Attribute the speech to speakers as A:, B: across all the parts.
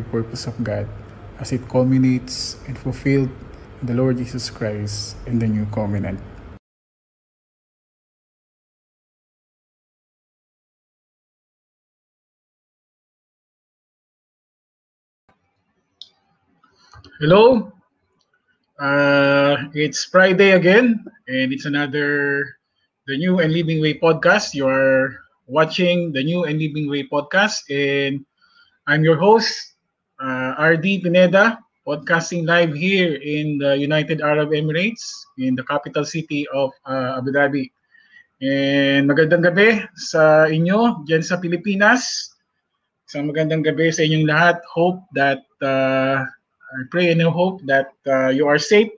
A: redemptive purpose of God as it culminates and fulfilled in the Lord Jesus Christ in the new covenant. Hello, uh, it's Friday again, and it's another the New and Living Way podcast. You are watching the New and Living Way podcast, and I'm your host, uh, RD Pineda, podcasting live here in the United Arab Emirates, in the capital city of uh, Abu Dhabi. And magandang gabi sa inyo dyan sa Pilipinas. Isang magandang gabi sa inyong lahat. Hope that, uh, I pray and I hope that uh, you are safe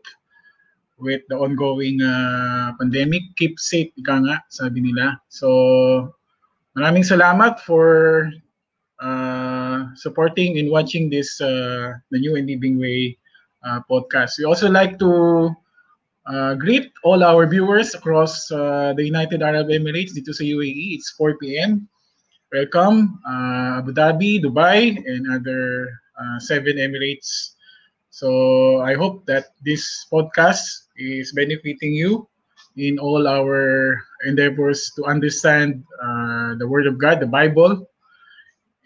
A: with the ongoing uh, pandemic. Keep safe, ika nga, sabi nila. So, maraming salamat for uh, supporting and watching this, uh, the New and Living Way uh, podcast. We also like to uh, greet all our viewers across uh, the United Arab Emirates dito sa UAE. It's 4 p.m. Welcome, uh, Abu Dhabi, Dubai, and other uh, seven Emirates. So I hope that this podcast is benefiting you in all our endeavors to understand uh, the Word of God, the Bible,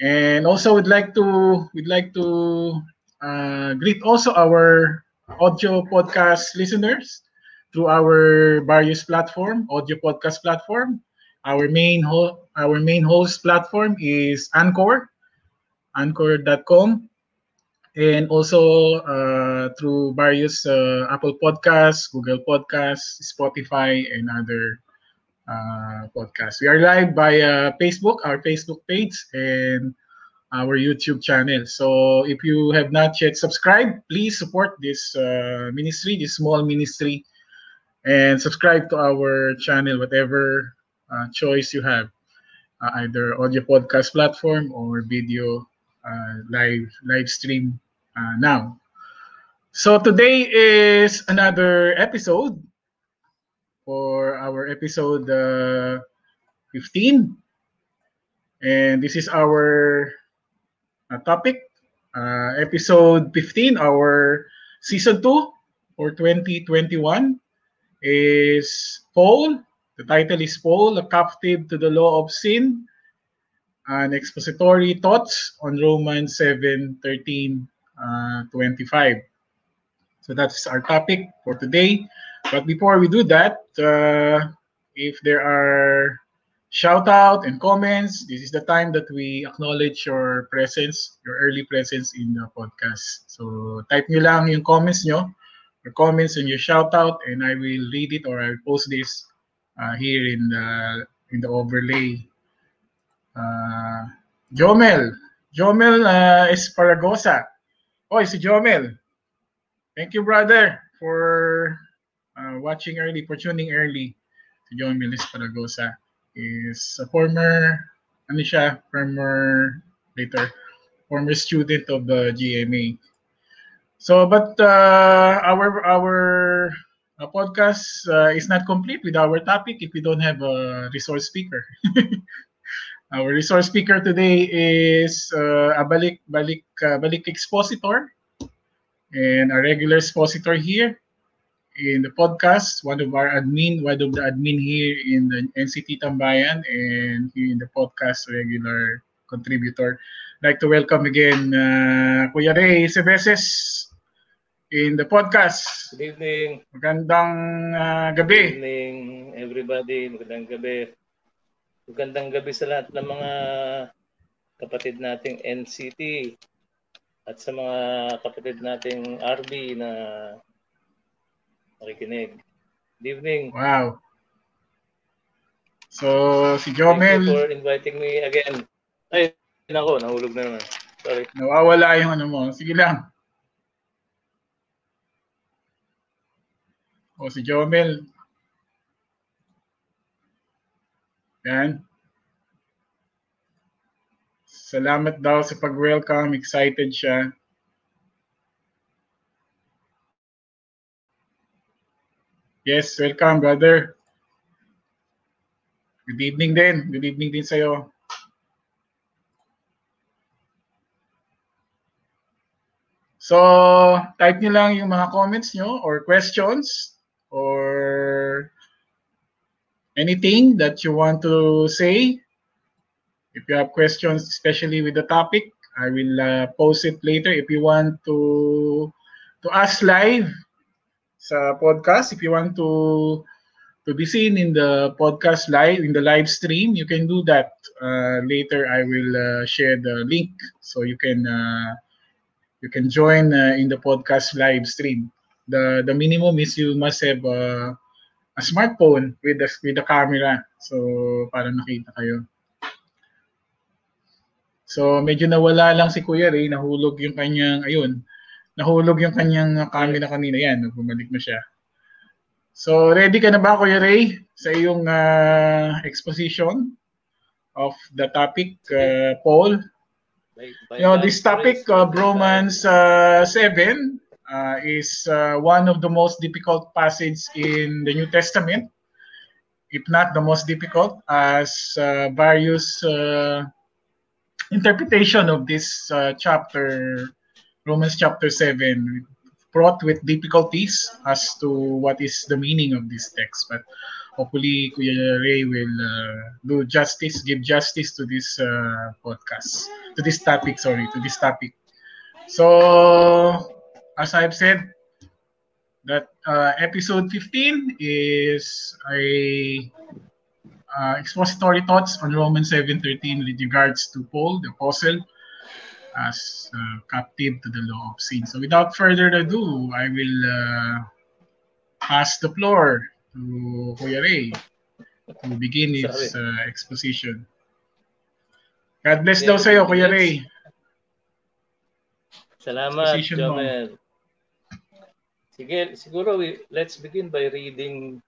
A: and also we'd like to we'd like to uh, greet also our audio podcast listeners through our various platform, audio podcast platform. Our main ho- our main host platform is Anchor, Anchor.com and also uh, through various uh, Apple Podcasts, Google Podcasts, Spotify, and other uh, podcasts. We are live via Facebook, our Facebook page, and our YouTube channel. So if you have not yet subscribed, please support this uh, ministry, this small ministry, and subscribe to our channel, whatever uh, choice you have, uh, either audio podcast platform or video uh, live live stream uh, now. So today is another episode for our episode uh, 15. And this is our uh, topic, uh, episode 15, our season 2 for 2021 is Paul. The title is Paul, a captive to the law of sin, an expository thoughts on Romans 7 13 uh, 25. So that's our topic for today. But before we do that, uh, if there are shout out and comments, this is the time that we acknowledge your presence, your early presence in the podcast. So type nyo lang yung comments nyo, your comments and your shout out, and I will read it or I'll post this uh, here in the in the overlay. Uh, Jomel, Jomel uh. Oy, si Jomel. Thank you, brother, for uh, watching early, for tuning early. Si Jomel Esparagosa is a former, ano siya, former, later, former student of the GMA. So, but uh, our our uh, podcast uh, is not complete with our topic if we don't have a resource speaker. our resource speaker today is uh, a balik balik uh, balik expositor and a regular expositor here in the podcast. One of our admin, one of the admin here in the NCT Tambayan, and here in the podcast regular contributor. I'd like to welcome again uh, Kuya Ray Sebeses in the podcast.
B: Good evening.
A: Magandang uh,
B: Good
A: gabi.
B: evening, everybody. Magandang gabi. Magandang gabi sa lahat ng mga kapatid nating NCT at sa mga kapatid nating RB na makikinig. Good evening.
A: Wow. So, si
B: Thank you
A: Jomel,
B: for inviting me again. Ay, nako, nahulog na naman. Sorry.
A: nawawala yung ano mo. Sige lang. O, si Jomel. Yan. Salamat daw sa pag-welcome. Excited siya. Yes, welcome, brother. Good evening din. Good evening din sa'yo. So, type nyo lang yung mga comments nyo or questions or anything that you want to say. If you have questions, especially with the topic, I will uh, post it later. If you want to to ask live sa podcast, if you want to to be seen in the podcast live in the live stream, you can do that. Uh, later, I will uh, share the link so you can uh, you can join uh, in the podcast live stream. The the minimum is you must have a smartphone with the with the camera. So para nakita kayo. So medyo nawala lang si Kuya Ray, nahulog yung kanyang ayun. Nahulog yung kanyang camera kanina yan, bumalik na siya. So ready ka na ba Kuya Ray sa iyong uh, exposition of the topic uh, Paul?
B: By, by
A: You know, this topic of Romans uh, 7 uh, is uh, one of the most difficult passages in the New Testament, if not the most difficult, as uh, various uh, interpretation of this uh, chapter, Romans chapter 7, brought with difficulties as to what is the meaning of this text. But hopefully, Kuya Ray will uh, do justice, give justice to this uh, podcast, to this topic, sorry, to this topic. So, as I've said, that uh, episode 15 is a uh, expository thoughts on Romans 7.13 with regards to Paul, the apostle, as uh, captive to the law of sin. So without further ado, I will uh, pass the floor to Kuya Ray to begin his uh, exposition. God bless
B: Yeah,
A: daw sa'yo, Kuya Ray.
B: Salamat,
A: Position mo.
B: Jomel. Sige, siguro we, let's begin by reading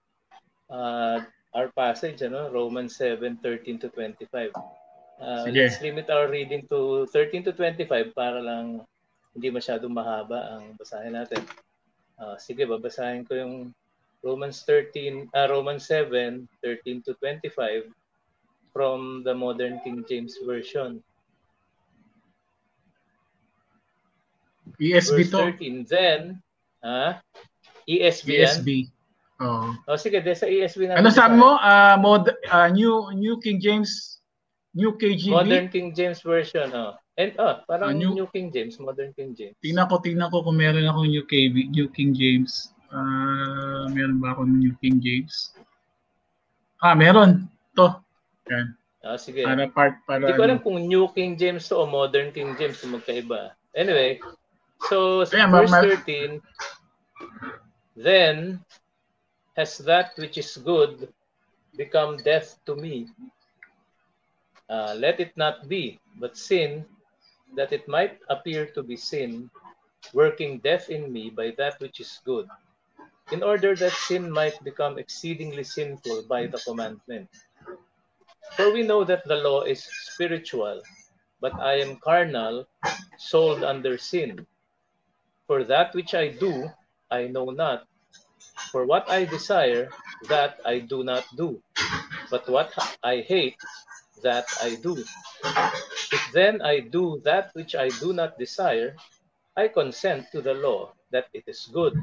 B: uh, our passage, ano? Romans 7, 13 to 25. Uh,
A: Sige.
B: let's limit our reading to 13 to 25 para lang hindi masyadong mahaba ang basahin natin. Uh, sige, babasahin ko yung Romans 13, ah Romans 7, 13 to 25 from the Modern King James Version.
A: ESB
B: Verse
A: to.
B: 13. Then, ha? ESV yan?
A: ESB. Oh.
B: O sige, de, sa ESV na.
A: Ano sabi mo? Uh, mod, uh, new, new King James, New KGB?
B: Modern King James Version. Oh. And, oh, parang
A: Ah, new-
B: new... King James, Modern King James.
A: Tingnan ko, tingnan ko kung meron ako New KB, New King James. Ah, meron ba ako New King James? Ah, meron. To. Yan.
B: Ah, sige.
A: Para part, para
B: Hindi ko alam
A: ano.
B: kung New King James to o Modern King James magkaiba. Anyway, so sa
A: ma-
B: verse
A: ma-
B: 13, Then has that which is good become death to me. Uh, let it not be, but sin, that it might appear to be sin, working death in me by that which is good, in order that sin might become exceedingly sinful by the commandment. For we know that the law is spiritual, but I am carnal, sold under sin. For that which I do, I know not. For what I desire, that I do not do. But what I hate, that I do. If then I do that which I do not desire, I consent to the law that it is good.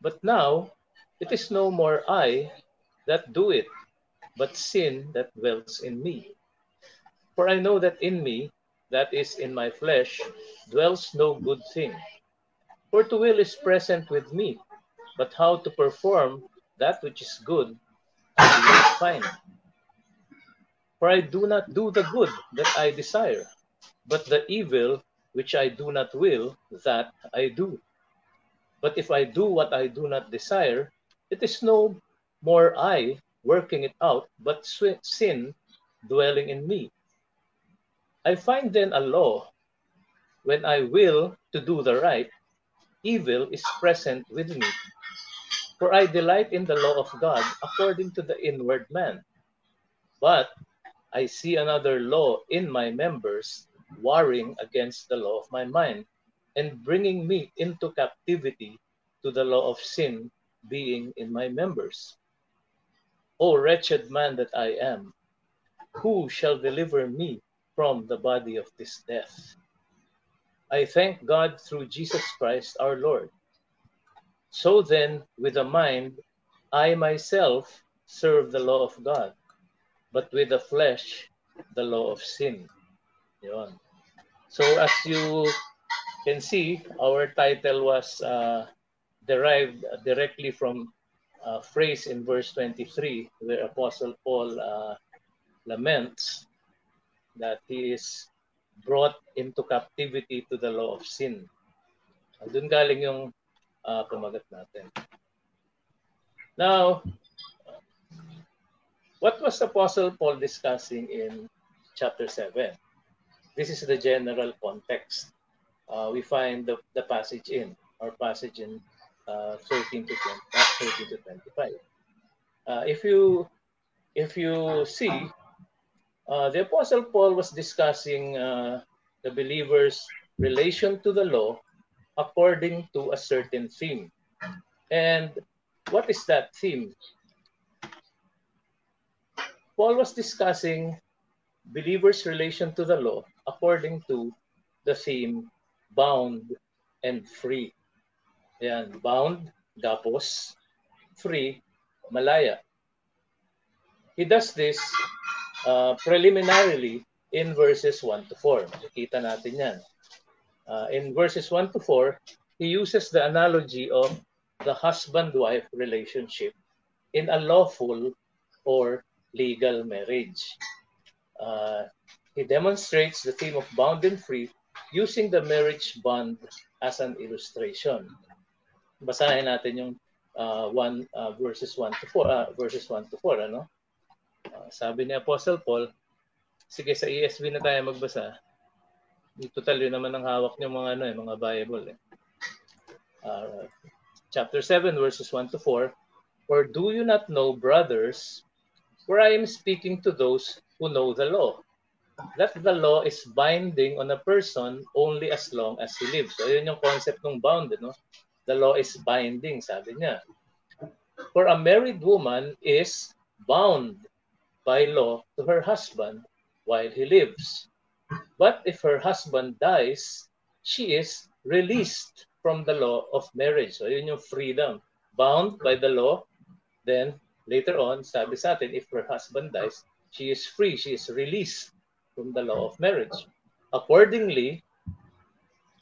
B: But now it is no more I that do it, but sin that dwells in me. For I know that in me, that is in my flesh, dwells no good thing. For to will is present with me, but how to perform that which is good, I do not find. For I do not do the good that I desire, but the evil which I do not will, that I do. But if I do what I do not desire, it is no more I working it out, but sin dwelling in me. I find then a law when I will to do the right, evil is present with me. For I delight in the law of God according to the inward man. But I see another law in my members, warring against the law of my mind, and bringing me into captivity to the law of sin being in my members. O wretched man that I am, who shall deliver me from the body of this death? I thank God through Jesus Christ our Lord. So then, with a mind, I myself serve the law of God, but with the flesh, the law of sin. Yun. So as you can see, our title was uh, derived directly from a phrase in verse 23 where Apostle Paul uh, laments that he is brought into captivity to the law of sin. Doon galing yung uh, kumagat natin. Now, what was Apostle Paul discussing in chapter 7? This is the general context. Uh, we find the, the passage in, or passage in uh, 13 to 20, uh, 13 to 25. Uh, if you if you see, uh, the Apostle Paul was discussing uh, the believers' relation to the law according to a certain theme. And what is that theme? Paul was discussing believers' relation to the law according to the theme bound and free. Yan, bound, gapos, free, malaya. He does this uh, preliminarily in verses 1 to 4. Makikita natin yan. Uh, in verses 1 to 4, he uses the analogy of the husband-wife relationship in a lawful or legal marriage. Uh, he demonstrates the theme of bound and free using the marriage bond as an illustration. Basahin natin yung uh, one, uh, verses 1 to 4, uh, verses 1 to 4, ano? Uh, sabi ni Apostle Paul, sige sa ESV na tayo magbasa. Total yun naman ang hawak niyo mga ano eh, mga Bible eh. Uh, chapter 7 verses 1 to 4 Or do you not know brothers where I am speaking to those who know the law that the law is binding on a person only as long as he lives. So yun yung concept ng bound, no? The law is binding, sabi niya. For a married woman is bound by law to her husband while he lives. But if her husband dies, she is released from the law of marriage. So yun yung freedom. Bound by the law, then later on, sabi sa atin, if her husband dies, she is free, she is released from the law of marriage. Accordingly,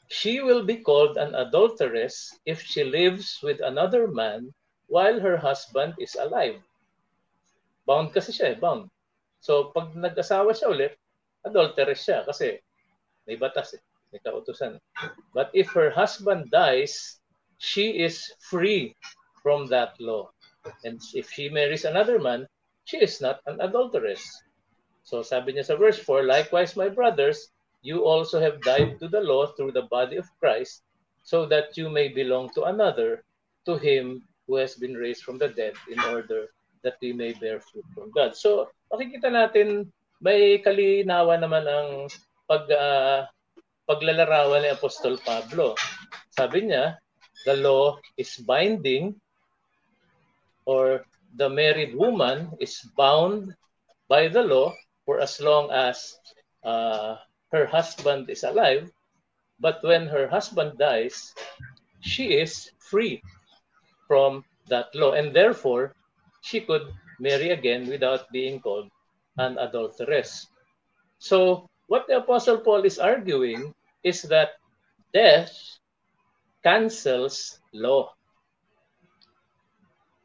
B: she will be called an adulteress if she lives with another man while her husband is alive. Bound kasi siya eh, bound. So pag nag-asawa siya ulit, adulteress siya kasi may batas eh, may kautusan. But if her husband dies, she is free from that law. And if she marries another man, she is not an adulteress. So sabi niya sa verse 4, Likewise, my brothers, you also have died to the law through the body of Christ, so that you may belong to another, to him who has been raised from the dead, in order that we may bear fruit from God. So makikita natin may kalinawan naman ang pag uh, paglalarawan ni Apostol Pablo. Sabi niya, the law is binding or the married woman is bound by the law for as long as uh, her husband is alive. But when her husband dies, she is free from that law. And therefore, she could marry again without being called an adulteress. So, what the Apostle Paul is arguing is that death cancels law.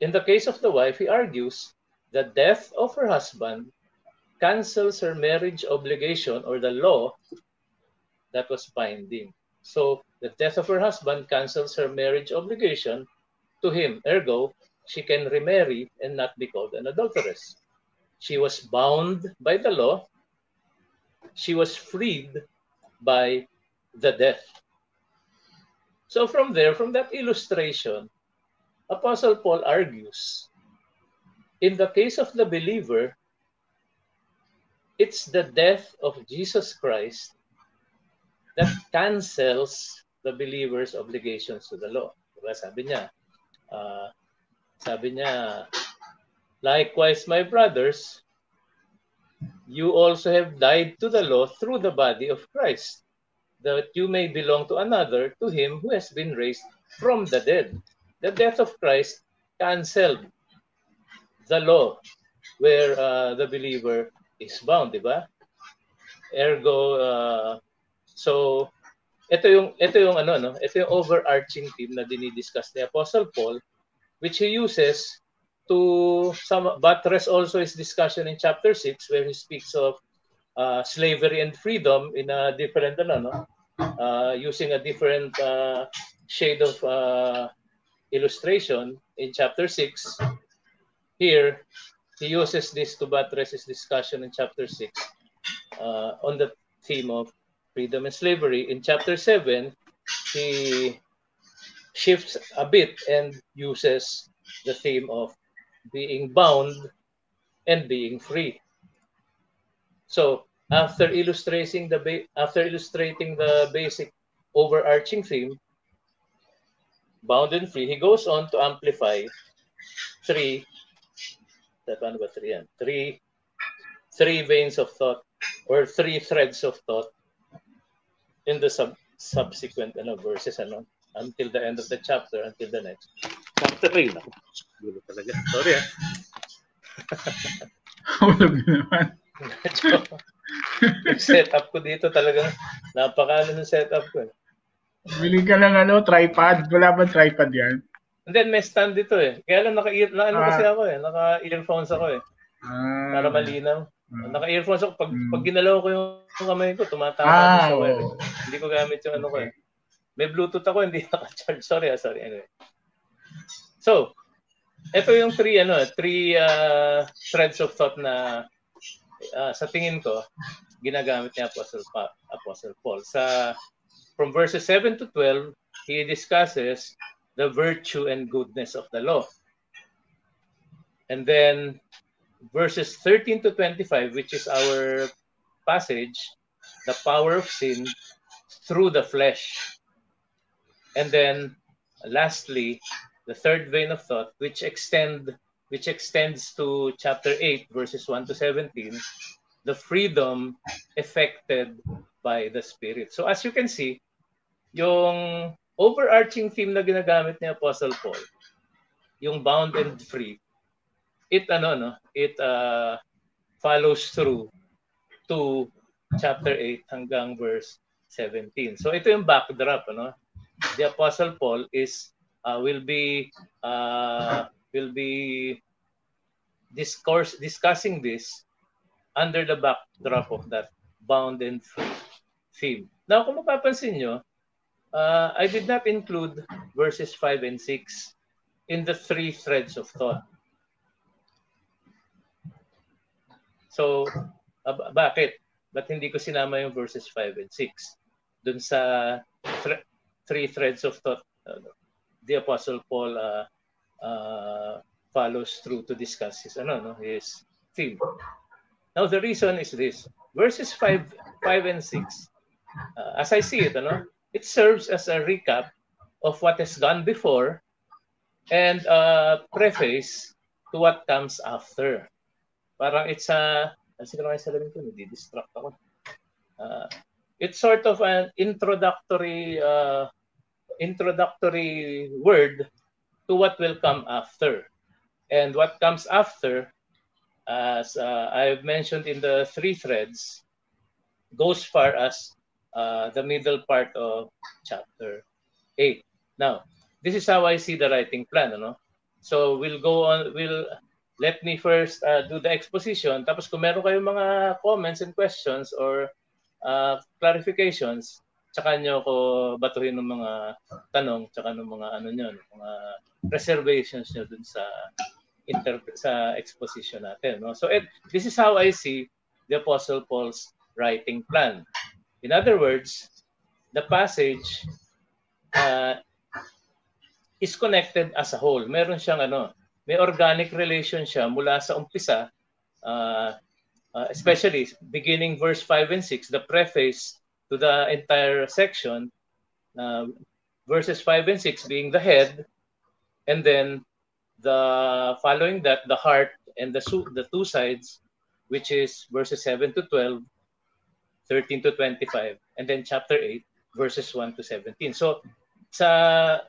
B: In the case of the wife, he argues the death of her husband cancels her marriage obligation or the law that was binding. So, the death of her husband cancels her marriage obligation to him. Ergo, she can remarry and not be called an adulteress. She was bound by the law. She was freed by the death. So from there, from that illustration, Apostle Paul argues, in the case of the believer, it's the death of Jesus Christ that cancels the believer's obligations to the law. Diba? Sabi niya, uh, sabi niya, Likewise, my brothers, you also have died to the law through the body of Christ, that you may belong to another, to him who has been raised from the dead. The death of Christ canceled the law where uh, the believer is bound, di? Ergo, uh, so ito yung ito yung ano no, ito yung overarching theme na dinidiscuss ni Apostle Paul which he uses to some buttress also his discussion in chapter 6 where he speaks of uh, slavery and freedom in a different ano no uh, using a different uh, shade of uh, illustration in chapter 6 here he uses this to buttress his discussion in chapter 6 uh, on the theme of freedom and slavery. In chapter 7, he shifts a bit and uses the theme of being bound and being free. So, after illustrating the after illustrating the basic overarching theme, bound and free, he goes on to amplify three paano ba three yan? Three, three veins of thought or three threads of thought in the sub subsequent ano, verses ano, until the end of the chapter, until the next. Chapter 3 na. Gulo talaga. Sorry ah.
A: Hulog naman.
B: setup ko dito talagang napakano ng setup ko. Eh.
A: Bili ka lang ano, tripod. Wala ba tripod yan?
B: And then may stand dito eh. Kaya lang naka, na, ano ah. kasi ako eh. Naka-earphones ako eh. Ah. Para malinaw. Ah. Naka-earphones ako. Pag, hmm. pag ginalaw ko yung kamay ko, tumatama ah, sa wire. Oh. Hindi ko gamit yung ano ko eh. May Bluetooth ako, hindi naka-charge. Sorry ah, sorry. Anyway. So, ito yung three ano, three uh, threads of thought na uh, sa tingin ko ginagamit ni Apostle pa, Apostle Paul. Sa from verses 7 to 12, he discusses the virtue and goodness of the law. And then verses 13 to 25, which is our passage, the power of sin through the flesh. And then lastly, the third vein of thought, which extend which extends to chapter 8, verses 1 to 17, the freedom effected by the Spirit. So as you can see, yung overarching theme na ginagamit ni Apostle Paul, yung bound and free, it ano no it uh, follows through to chapter 8 hanggang verse 17 so ito yung backdrop ano. The apostle paul is uh, will be uh, will be discourse discussing this under the backdrop of that bound and free theme. Now kung mapapansin nyo uh, I did not include verses 5 and 6 in the three threads of thought So, uh, bakit? Ba't hindi ko sinama yung verses 5 and 6? Dun sa th- three threads of thought, uh, the Apostle Paul uh, uh, follows through to discuss his, ano, no, his theme. Now, the reason is this. Verses 5, 5 and 6, uh, as I see it, ano, it serves as a recap of what has gone before and a preface to what comes after. Parang it's a, kasi ko lang salamin ko, nadi-distract ako. Uh, it's sort of an introductory uh, introductory word to what will come after. And what comes after, as uh, I've mentioned in the three threads, goes far as uh, the middle part of chapter 8. Now, this is how I see the writing plan. No? So we'll go on, we'll let me first uh, do the exposition. Tapos kung meron kayong mga comments and questions or uh, clarifications, tsaka nyo ako batuhin ng mga tanong, tsaka ng mga ano nyo, mga reservations nyo dun sa inter- sa exposition natin. No? So it, this is how I see the Apostle Paul's writing plan. In other words, the passage uh, is connected as a whole. Meron siyang ano, may organic relation siya mula sa umpisa, uh, uh, especially beginning verse 5 and 6, the preface to the entire section, uh, verses 5 and 6 being the head, and then the following that, the heart and the, the two sides, which is verses 7 to 12, 13 to 25, and then chapter 8, verses 1 to 17. So sa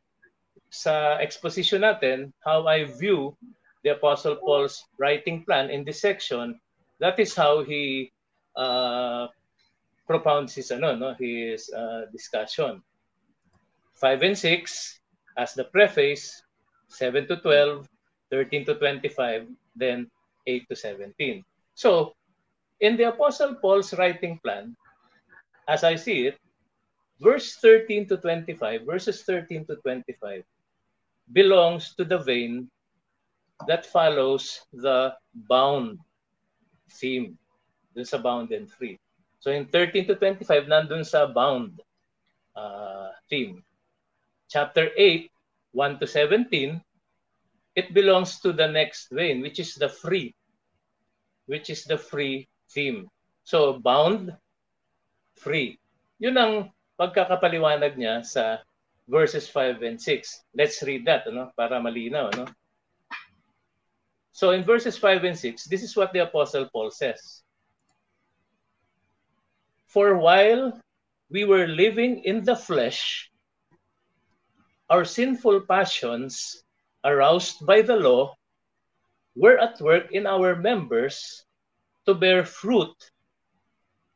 B: sa exposition natin, how I view the Apostle Paul's writing plan in this section, that is how he uh, propounds his ano no his uh, discussion. 5 and 6 as the preface, 7 to 12, 13 to 25, then 8 to 17. So, in the Apostle Paul's writing plan, as I see it, verse 13 to 25, verses 13 to 25, belongs to the vein that follows the bound theme, dun sa bound and free. So in 13 to 25, nandun sa bound uh, theme. Chapter 8, 1 to 17, it belongs to the next vein, which is the free, which is the free theme. So bound, free. Yun ang pagkakapaliwanag niya sa verses 5 and 6. Let's read that ano, para malinaw. Ano? So in verses 5 and 6, this is what the Apostle Paul says. For while we were living in the flesh, our sinful passions, aroused by the law, were at work in our members to bear fruit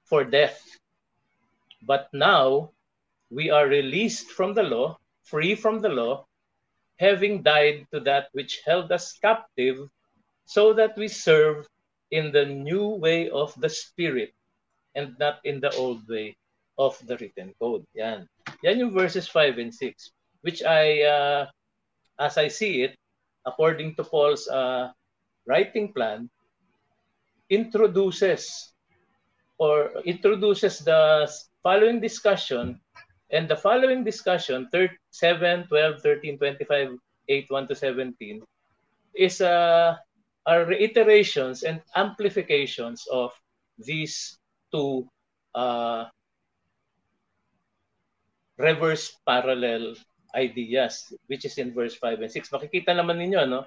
B: for death. But now we are released from the law, free from the law, having died to that which held us captive, so that we serve in the new way of the Spirit and not in the old way of the written code. Yan. Yan yung verses 5 and 6, which I, uh, as I see it, according to Paul's uh, writing plan, introduces or introduces the following discussion And the following discussion, 7, 12, 13, 25, 8, 1 to 17, is uh, are reiterations and amplifications of these two uh, reverse parallel ideas, which is in verse 5 and 6. Makikita naman ninyo, no?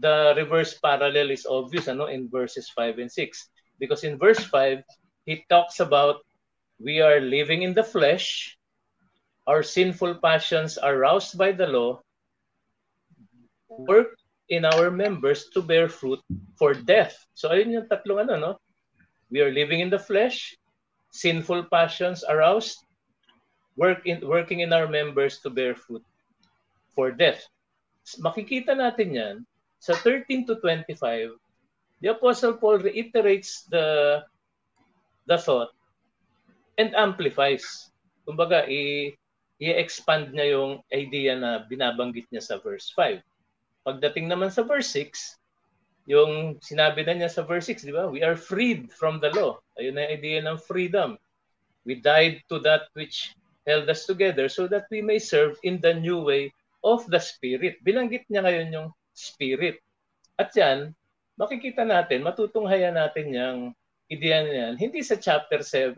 B: The reverse parallel is obvious ano, in verses 5 and 6. Because in verse 5, he talks about we are living in the flesh, our sinful passions aroused by the law work in our members to bear fruit for death. So ayun yung tatlong ano, no? We are living in the flesh, sinful passions aroused, work in, working in our members to bear fruit for death. Makikita natin yan sa 13 to 25, the Apostle Paul reiterates the the thought and amplifies. Kumbaga, i, i-expand niya yung idea na binabanggit niya sa verse 5. Pagdating naman sa verse 6, yung sinabi na niya sa verse 6, di ba? We are freed from the law. Ayun na yung idea ng freedom. We died to that which held us together so that we may serve in the new way of the Spirit. Binanggit niya ngayon yung Spirit. At yan, makikita natin, matutunghayan natin yung ideya niyan, hindi sa chapter 7.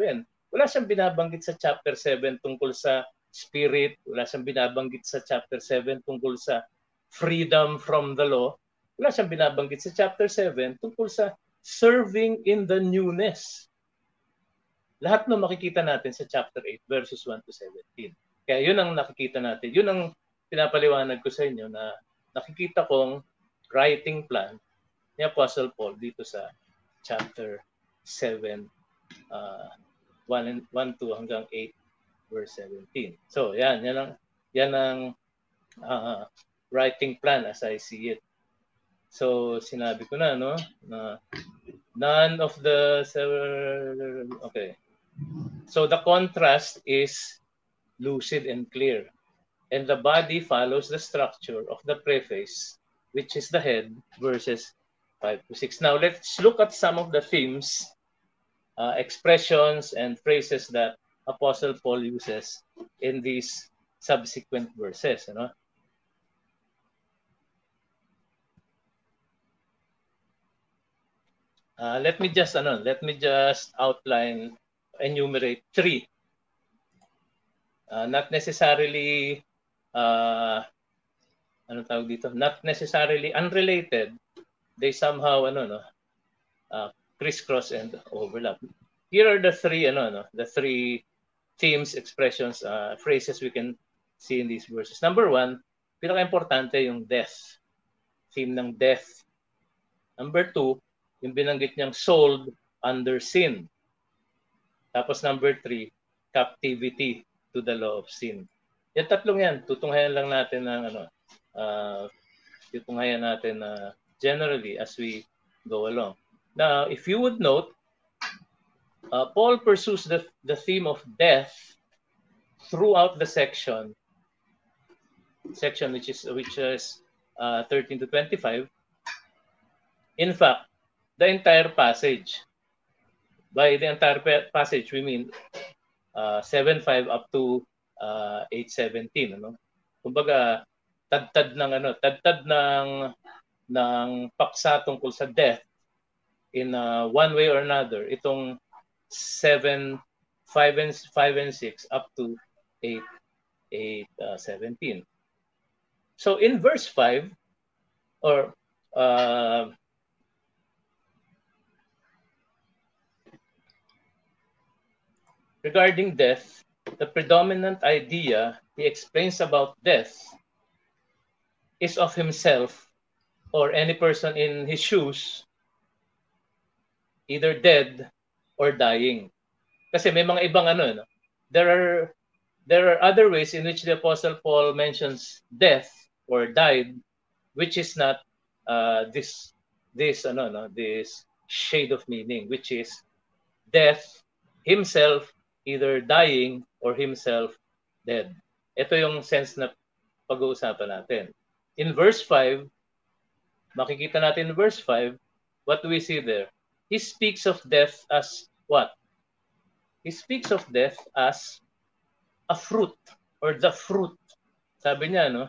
B: Wala siyang binabanggit sa chapter 7 tungkol sa spirit, wala siyang binabanggit sa chapter 7 tungkol sa freedom from the law. Wala siyang binabanggit sa chapter 7 tungkol sa serving in the newness. Lahat ng makikita natin sa chapter 8 verses 1 to 17. Kaya yun ang nakikita natin. Yun ang pinapaliwanag ko sa inyo na nakikita kong writing plan ni Apostle Paul dito sa chapter 7 uh, 1, 1 2 hanggang 8 verse 17. So, yan, yan ang yan ang uh, writing plan as I see it. So, sinabi ko na no na none of the okay. So the contrast is lucid and clear. And the body follows the structure of the preface, which is the head, verses 5 to 6. Now, let's look at some of the themes, uh, expressions, and phrases that Apostle Paul uses in these subsequent verses. You know? Uh, let me just ano, let me just outline enumerate three uh, not necessarily uh, ano tawag dito not necessarily unrelated they somehow ano no uh, crisscross and overlap. Here are the three ano no, the three themes, expressions, uh, phrases we can see in these verses. Number one, pinaka-importante yung death. Theme ng death. Number two, yung binanggit niyang sold under sin. Tapos number three, captivity to the law of sin. Yan tatlong yan, tutunghayan lang natin ng ano, uh, tutunghayan natin uh, generally as we go along. Now, if you would note, uh, Paul pursues the, the theme of death throughout the section, section which is which is uh, 13 to 25. In fact, the entire passage. By the entire passage, we mean uh, 7.5 up to uh, 8.17. Ano? Kumbaga, tad-tad ng ano, tad-tad ng ng paksa tungkol sa death in uh, one way or another itong 7 5 and 5 and 6 up to 8 8 uh, 17 so in verse 5 or uh, regarding death the predominant idea he explains about death is of himself or any person in his shoes either dead or dying. Kasi may mga ibang ano, no? there are there are other ways in which the apostle Paul mentions death or died which is not uh, this this ano no this shade of meaning which is death himself either dying or himself dead. Ito yung sense na pag-uusapan natin. In verse 5, makikita natin in verse 5, what do we see there? He speaks of death as what? He speaks of death as a fruit or the fruit. Sabi niya, no?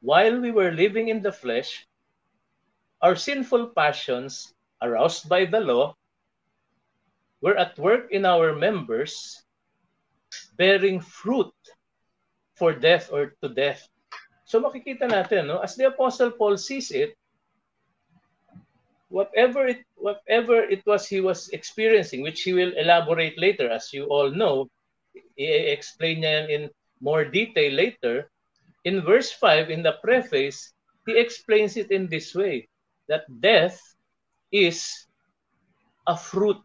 B: While we were living in the flesh, our sinful passions, aroused by the law, were at work in our members, bearing fruit for death or to death. So makikita natin, no? as the Apostle Paul sees it, whatever it whatever it was he was experiencing, which he will elaborate later, as you all know, i-explain niya in more detail later. In verse 5, in the preface, he explains it in this way, that death is a fruit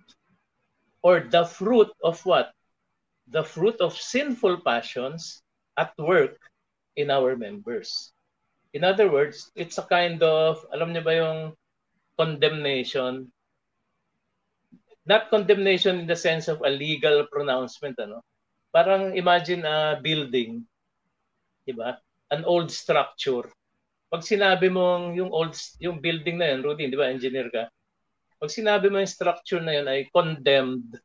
B: or the fruit of what? The fruit of sinful passions at work in our members. In other words, it's a kind of, alam niyo ba yung condemnation? Not condemnation in the sense of a legal pronouncement ano? Parang imagine a building di ba? An old structure. Pag sinabi mo yung old yung building na yun Rudy di ba engineer ka pag sinabi mo yung structure na yun ay condemned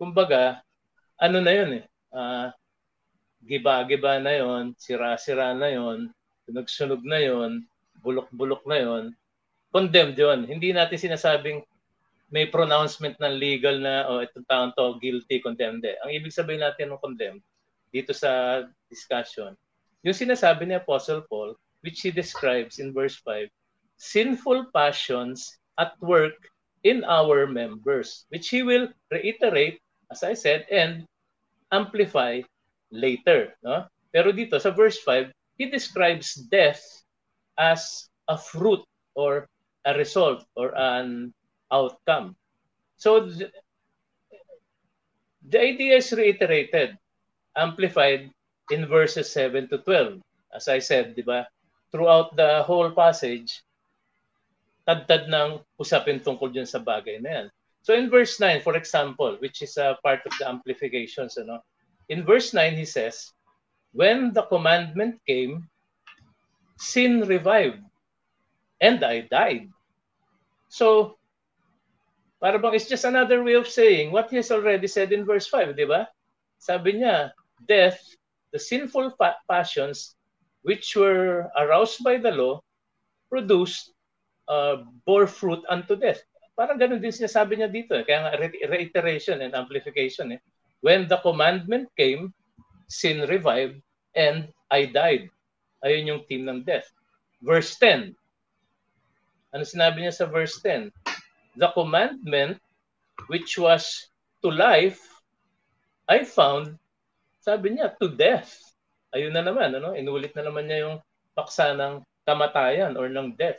B: kumbaga ano na yun eh uh, giba-giba na yon sira-sira na yon sunog-sunog na yon bulok-bulok na yon condemned yun. Hindi natin sinasabing may pronouncement ng legal na oh, itong taon to guilty, condemned. Ang ibig sabihin natin ng condemned dito sa discussion, yung sinasabi ni Apostle Paul, which he describes in verse 5, sinful passions at work in our members, which he will reiterate, as I said, and amplify later. No? Pero dito sa verse 5, he describes death as a fruit or a result or an outcome. So the, the idea is reiterated, amplified in verses 7 to 12. As I said, di ba? Throughout the whole passage, tad-tad ng usapin tungkol dyan sa bagay na yan. So in verse 9, for example, which is a part of the amplifications, ano? in verse 9 he says, When the commandment came, sin revived and I died. So, para bang it's just another way of saying what he has already said in verse 5, di ba? Sabi niya, death, the sinful pa- passions which were aroused by the law produced uh, bore fruit unto death. Parang ganun din sinasabi niya dito. Eh. Kaya nga re- reiteration and amplification. Eh. When the commandment came, sin revived and I died. Ayun yung theme ng death. Verse 10, Ano sinabi niya sa verse 10? The commandment which was to life, I found, sabi niya, to death. Ayun na naman, ano? inulit na naman niya yung paksa ng kamatayan or ng death.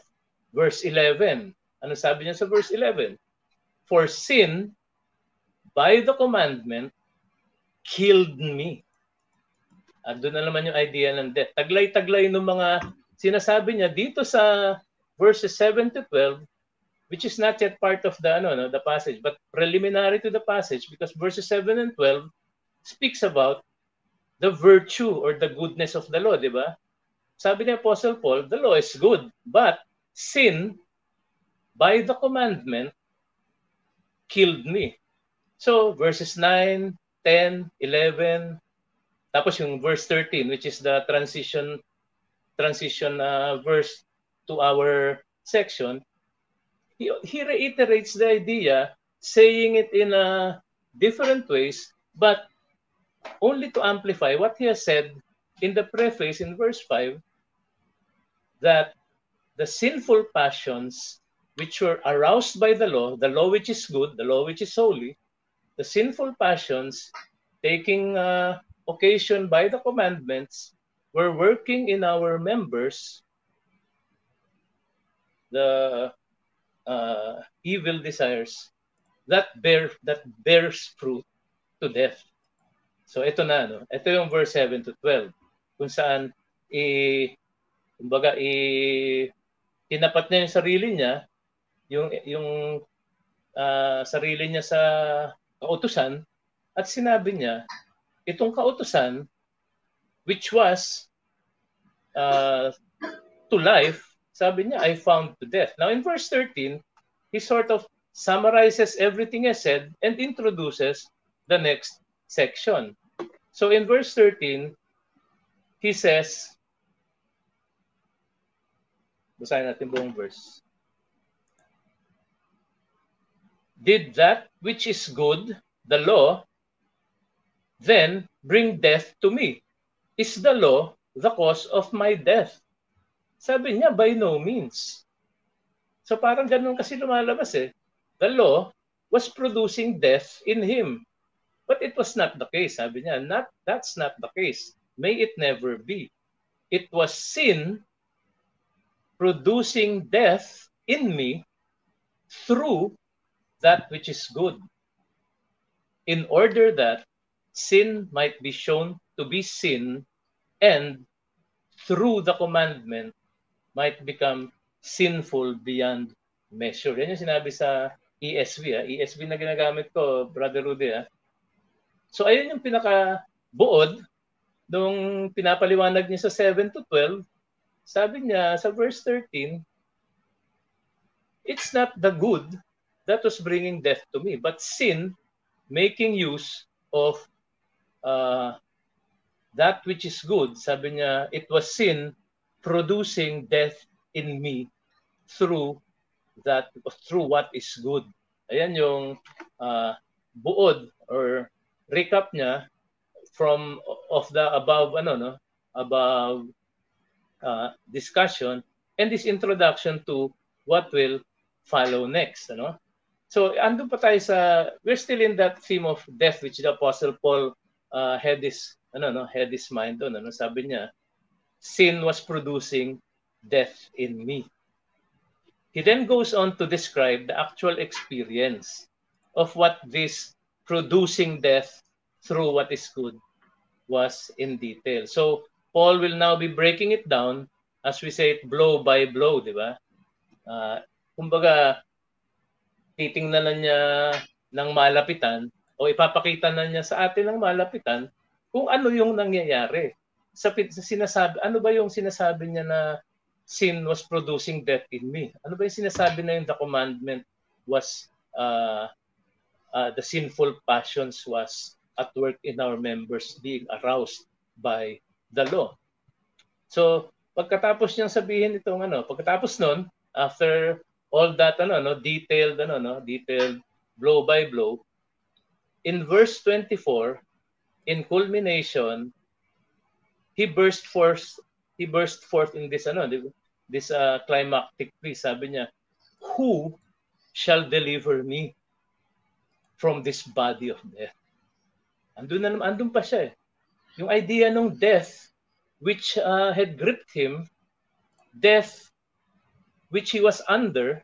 B: Verse 11. Ano sabi niya sa verse 11? For sin, by the commandment, killed me. At doon na naman yung idea ng death. Taglay-taglay ng mga sinasabi niya dito sa verses 7 to 12, which is not yet part of the, ano, no, the passage, but preliminary to the passage because verses 7 and 12 speaks about the virtue or the goodness of the law, di ba? Sabi ni Apostle Paul, the law is good, but sin by the commandment killed me. So, verses 9, 10, 11, tapos yung verse 13 which is the transition transition uh, verse to our section, he, he reiterates the idea, saying it in a different ways, but only to amplify what he has said in the preface in verse 5 that the sinful passions which were aroused by the law, the law which is good, the law which is holy, the sinful passions taking uh, occasion by the commandments were working in our members the uh, evil desires that bear that bears fruit to death. So ito na no. Ito yung verse 7 to 12 kung saan i kumbaga i tinapat niya yung sarili niya yung yung uh, sarili niya sa kautusan at sinabi niya itong kautusan which was uh, to life sabi niya, I found to death. Now in verse 13, he sort of summarizes everything I said and introduces the next section. So in verse 13, he says, basahin natin buong verse. Did that which is good, the law, then bring death to me? Is the law the cause of my death? Sabi niya, by no means. So parang ganun kasi lumalabas eh. The law was producing death in him. But it was not the case, sabi niya. Not, that's not the case. May it never be. It was sin producing death in me through that which is good. In order that sin might be shown to be sin and through the commandment might become sinful beyond measure. Yan yung sinabi sa ESV. Ah. ESV na ginagamit ko, Brother Rudy. Ah. So ayun yung pinaka buod nung pinapaliwanag niya sa 7 to 12. Sabi niya sa verse 13, It's not the good that was bringing death to me, but sin making use of uh, that which is good. Sabi niya, it was sin producing death in me through that through what is good. Ayan yung uh, buod or recap niya from of the above ano no above uh, discussion and this introduction to what will follow next ano so ando pa tayo sa we're still in that theme of death which the apostle Paul uh, had this ano no had this mind on ano sabi niya sin was producing death in me. He then goes on to describe the actual experience of what this producing death through what is good was in detail. So Paul will now be breaking it down as we say it blow by blow, di ba? Uh, kumbaga, titingnan na niya ng malapitan o ipapakita na niya sa atin ng malapitan kung ano yung nangyayari sa, sa sinasabi, ano ba yung sinasabi niya na sin was producing death in me? Ano ba yung sinasabi na yung the commandment was uh, uh, the sinful passions was at work in our members being aroused by the law. So, pagkatapos niyang sabihin itong ano, pagkatapos nun, after all that ano no, detailed ano no, detailed blow by blow, in verse 24, in culmination, he burst forth he burst forth in this ano this uh, climactic plea sabi niya who shall deliver me from this body of death? Andun na andun pa siya eh. Yung idea ng death which uh, had gripped him, death which he was under,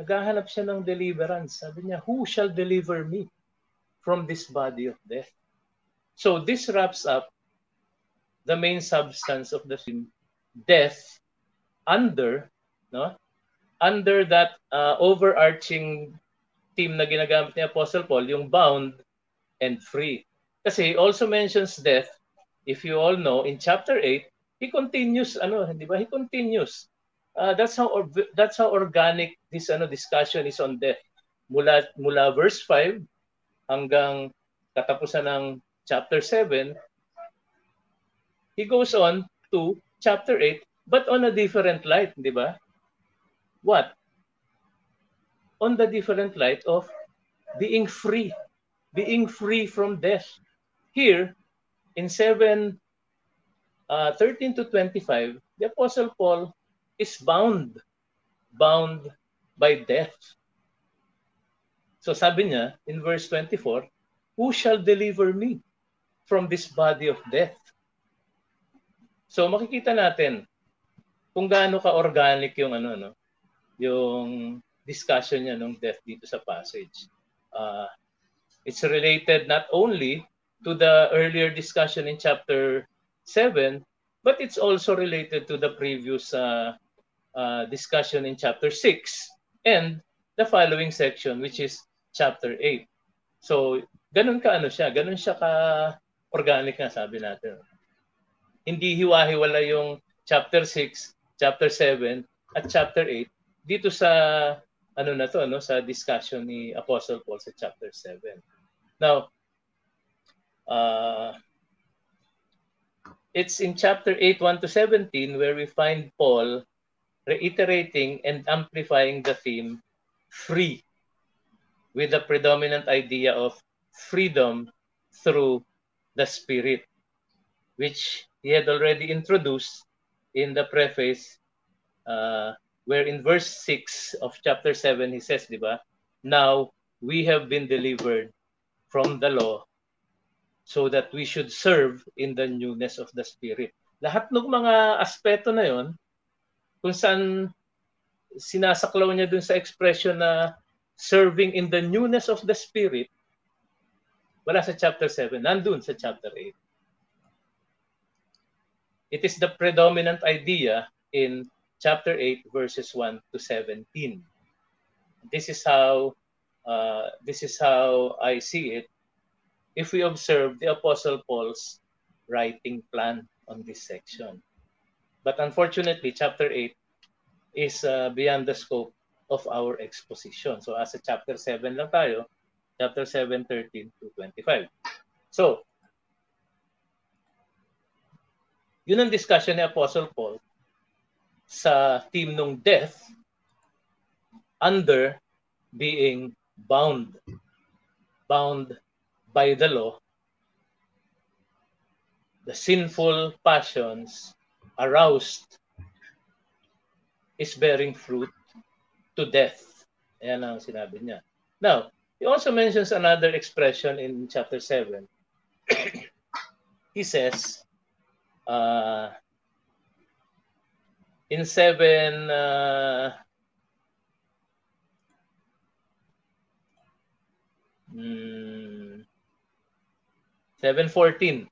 B: naghahanap siya ng deliverance. Sabi niya, who shall deliver me from this body of death? So this wraps up the main substance of the sin, death under, no? Under that uh, overarching theme na ginagamit ni Apostle Paul, yung bound and free. Kasi he also mentions death, if you all know, in chapter 8, he continues, ano, di ba? He continues. Uh, that's how that's how organic this ano discussion is on death. Mula mula verse 5 hanggang katapusan ng chapter 7, he goes on to chapter 8 but on a different light, di ba? What? On the different light of being free, being free from death. Here, in 7, uh, 13 to 25, the Apostle Paul is bound, bound by death. So sabi niya in verse 24, Who shall deliver me from this body of death? So makikita natin kung gaano ka-organic yung ano no, yung discussion niya ng death dito sa passage. Uh, it's related not only to the earlier discussion in chapter 7, but it's also related to the previous uh, uh, discussion in chapter 6 and the following section which is chapter 8. So, ganun ka ano siya, ganun siya ka organic nga sabi natin. Hindi hiwa-hiwala yung chapter 6, chapter 7 at chapter 8 dito sa ano na to ano sa discussion ni Apostle Paul sa chapter 7. Now, uh, it's in chapter 8, 1 to 17, where we find Paul reiterating and amplifying the theme free with the predominant idea of freedom through the Spirit, which he had already introduced in the preface, uh, where in verse 6 of chapter 7, he says, Diba, now we have been delivered from the law so that we should serve in the newness of the Spirit. Lahat ng mga aspeto na yon kung saan sinasaklaw niya dun sa expression na serving in the newness of the Spirit, wala sa chapter 7, nandun sa chapter 8. It is the predominant idea in chapter 8 verses 1 to 17. This is how uh, this is how I see it if we observe the Apostle Paul's writing plan on this section. But unfortunately, chapter 8 is uh, beyond the scope of our exposition. So as a chapter 7 lang tayo, chapter 7, 13 to 25. So, yun ang discussion ni Apostle Paul sa theme ng death under being bound. Bound by the law, the sinful passions aroused is bearing fruit to death. Ayan ang sinabi niya. Now, he also mentions another expression in chapter 7. he says, uh, in 7, uh, hmm, 7.14,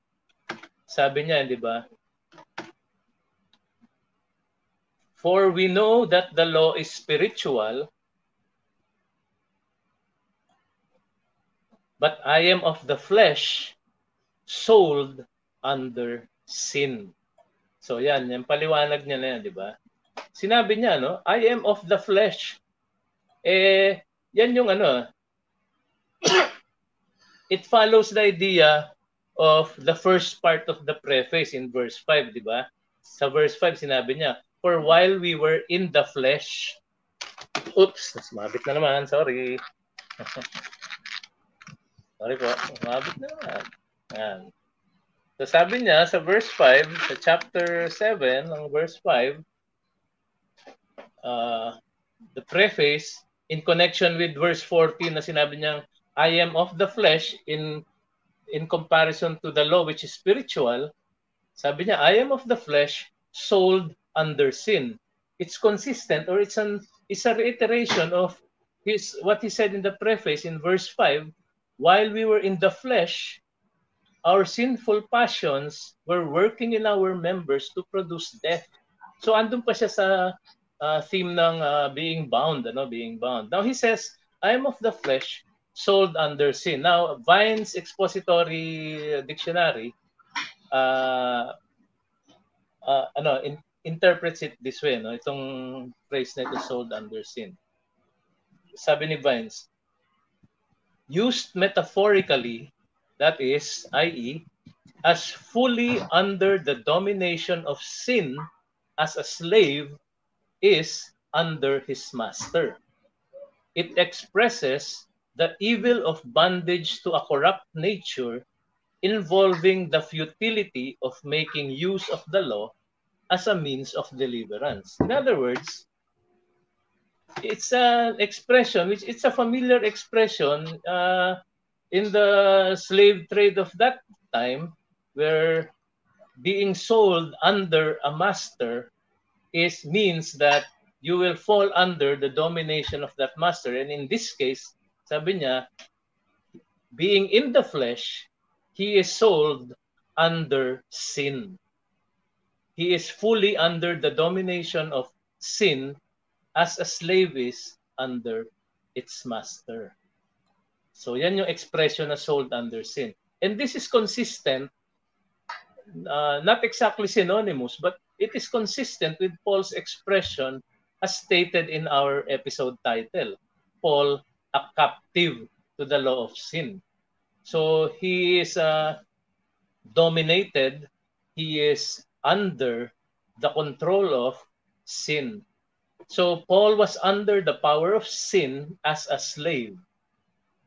B: sabi niya, di ba? For we know that the law is spiritual, but I am of the flesh, sold under sin. So yan, yung paliwanag niya na yan, di ba? Sinabi niya, no? I am of the flesh. Eh, yan yung ano, it follows the idea of the first part of the preface in verse 5, di ba? Sa verse 5, sinabi niya, For while we were in the flesh, oops, sumabit na naman, sorry. sorry po, sumabit na naman. Yan. So sabi niya sa verse 5, sa chapter 7, ng verse 5, uh, the preface in connection with verse 14 na sinabi niyang I am of the flesh in in comparison to the law which is spiritual. Sabi niya I am of the flesh sold under sin. It's consistent or it's an it's a reiteration of his what he said in the preface in verse 5 while we were in the flesh our sinful passions were working in our members to produce death. So andun pa siya sa uh, theme ng uh, being bound, ano, being bound. Now he says, I am of the flesh, sold under sin. Now, Vine's expository dictionary uh, uh, ano, in, interprets it this way, no? Itong phrase na ito, sold under sin. Sabi ni Vines, used metaphorically, that is, i.e., as fully under the domination of sin as a slave is under his master. It expresses the evil of bondage to a corrupt nature involving the futility of making use of the law as a means of deliverance. In other words, it's an expression which it's a familiar expression uh, in the slave trade of that time where being sold under a master is means that you will fall under the domination of that master. And in this case, sabi niya, being in the flesh, he is sold under sin. He is fully under the domination of sin as a slave is under its master. So yan yung expression na sold under sin. And this is consistent, uh, not exactly synonymous, but it is consistent with Paul's expression as stated in our episode title Paul, a captive to the law of sin. So he is uh, dominated, he is under the control of sin. So Paul was under the power of sin as a slave.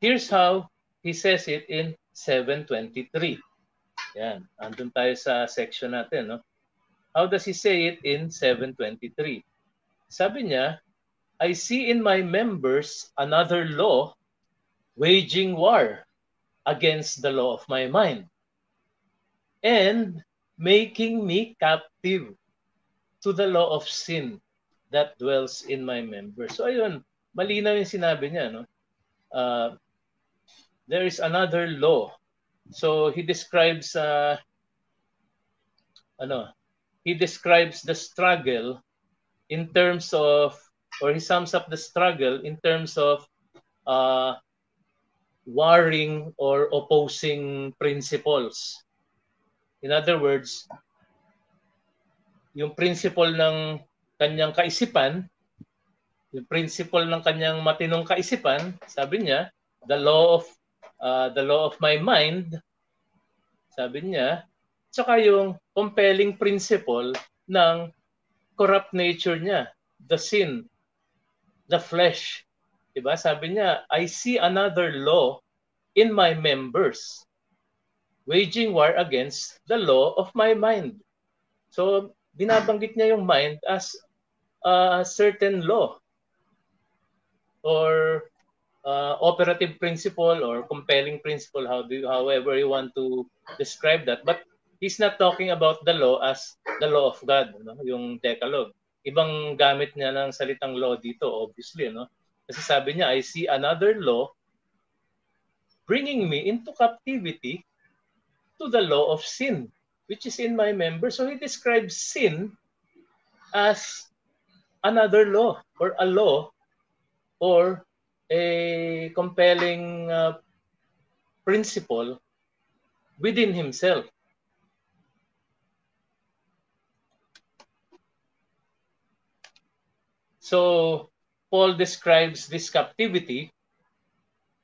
B: Here's how he says it in 723. Yan, andun tayo sa section natin, no? How does he say it in 723? Sabi niya, I see in my members another law waging war against the law of my mind and making me captive to the law of sin that dwells in my members. So ayun, malinaw yung sinabi niya. No? Uh, there is another law. So he describes uh, ano, he describes the struggle in terms of, or he sums up the struggle in terms of uh, warring or opposing principles. In other words, yung principle ng kanyang kaisipan, yung principle ng kanyang matinong kaisipan, sabi niya, the law of uh, the law of my mind, sabi niya, Tsaka yung compelling principle ng corrupt nature niya, the sin, the flesh. Diba? Sabi niya, I see another law in my members waging war against the law of my mind. So, binabanggit niya yung mind as a certain law or uh, operative principle or compelling principle, how do you, however you want to describe that. But he's not talking about the law as the law of God, no? yung Decalogue. Ibang gamit niya ng salitang law dito, obviously. No? Kasi sabi niya, I see another law bringing me into captivity to the law of sin, which is in my members. So he describes sin as another law or a law or a compelling uh, principle within himself. So Paul describes this captivity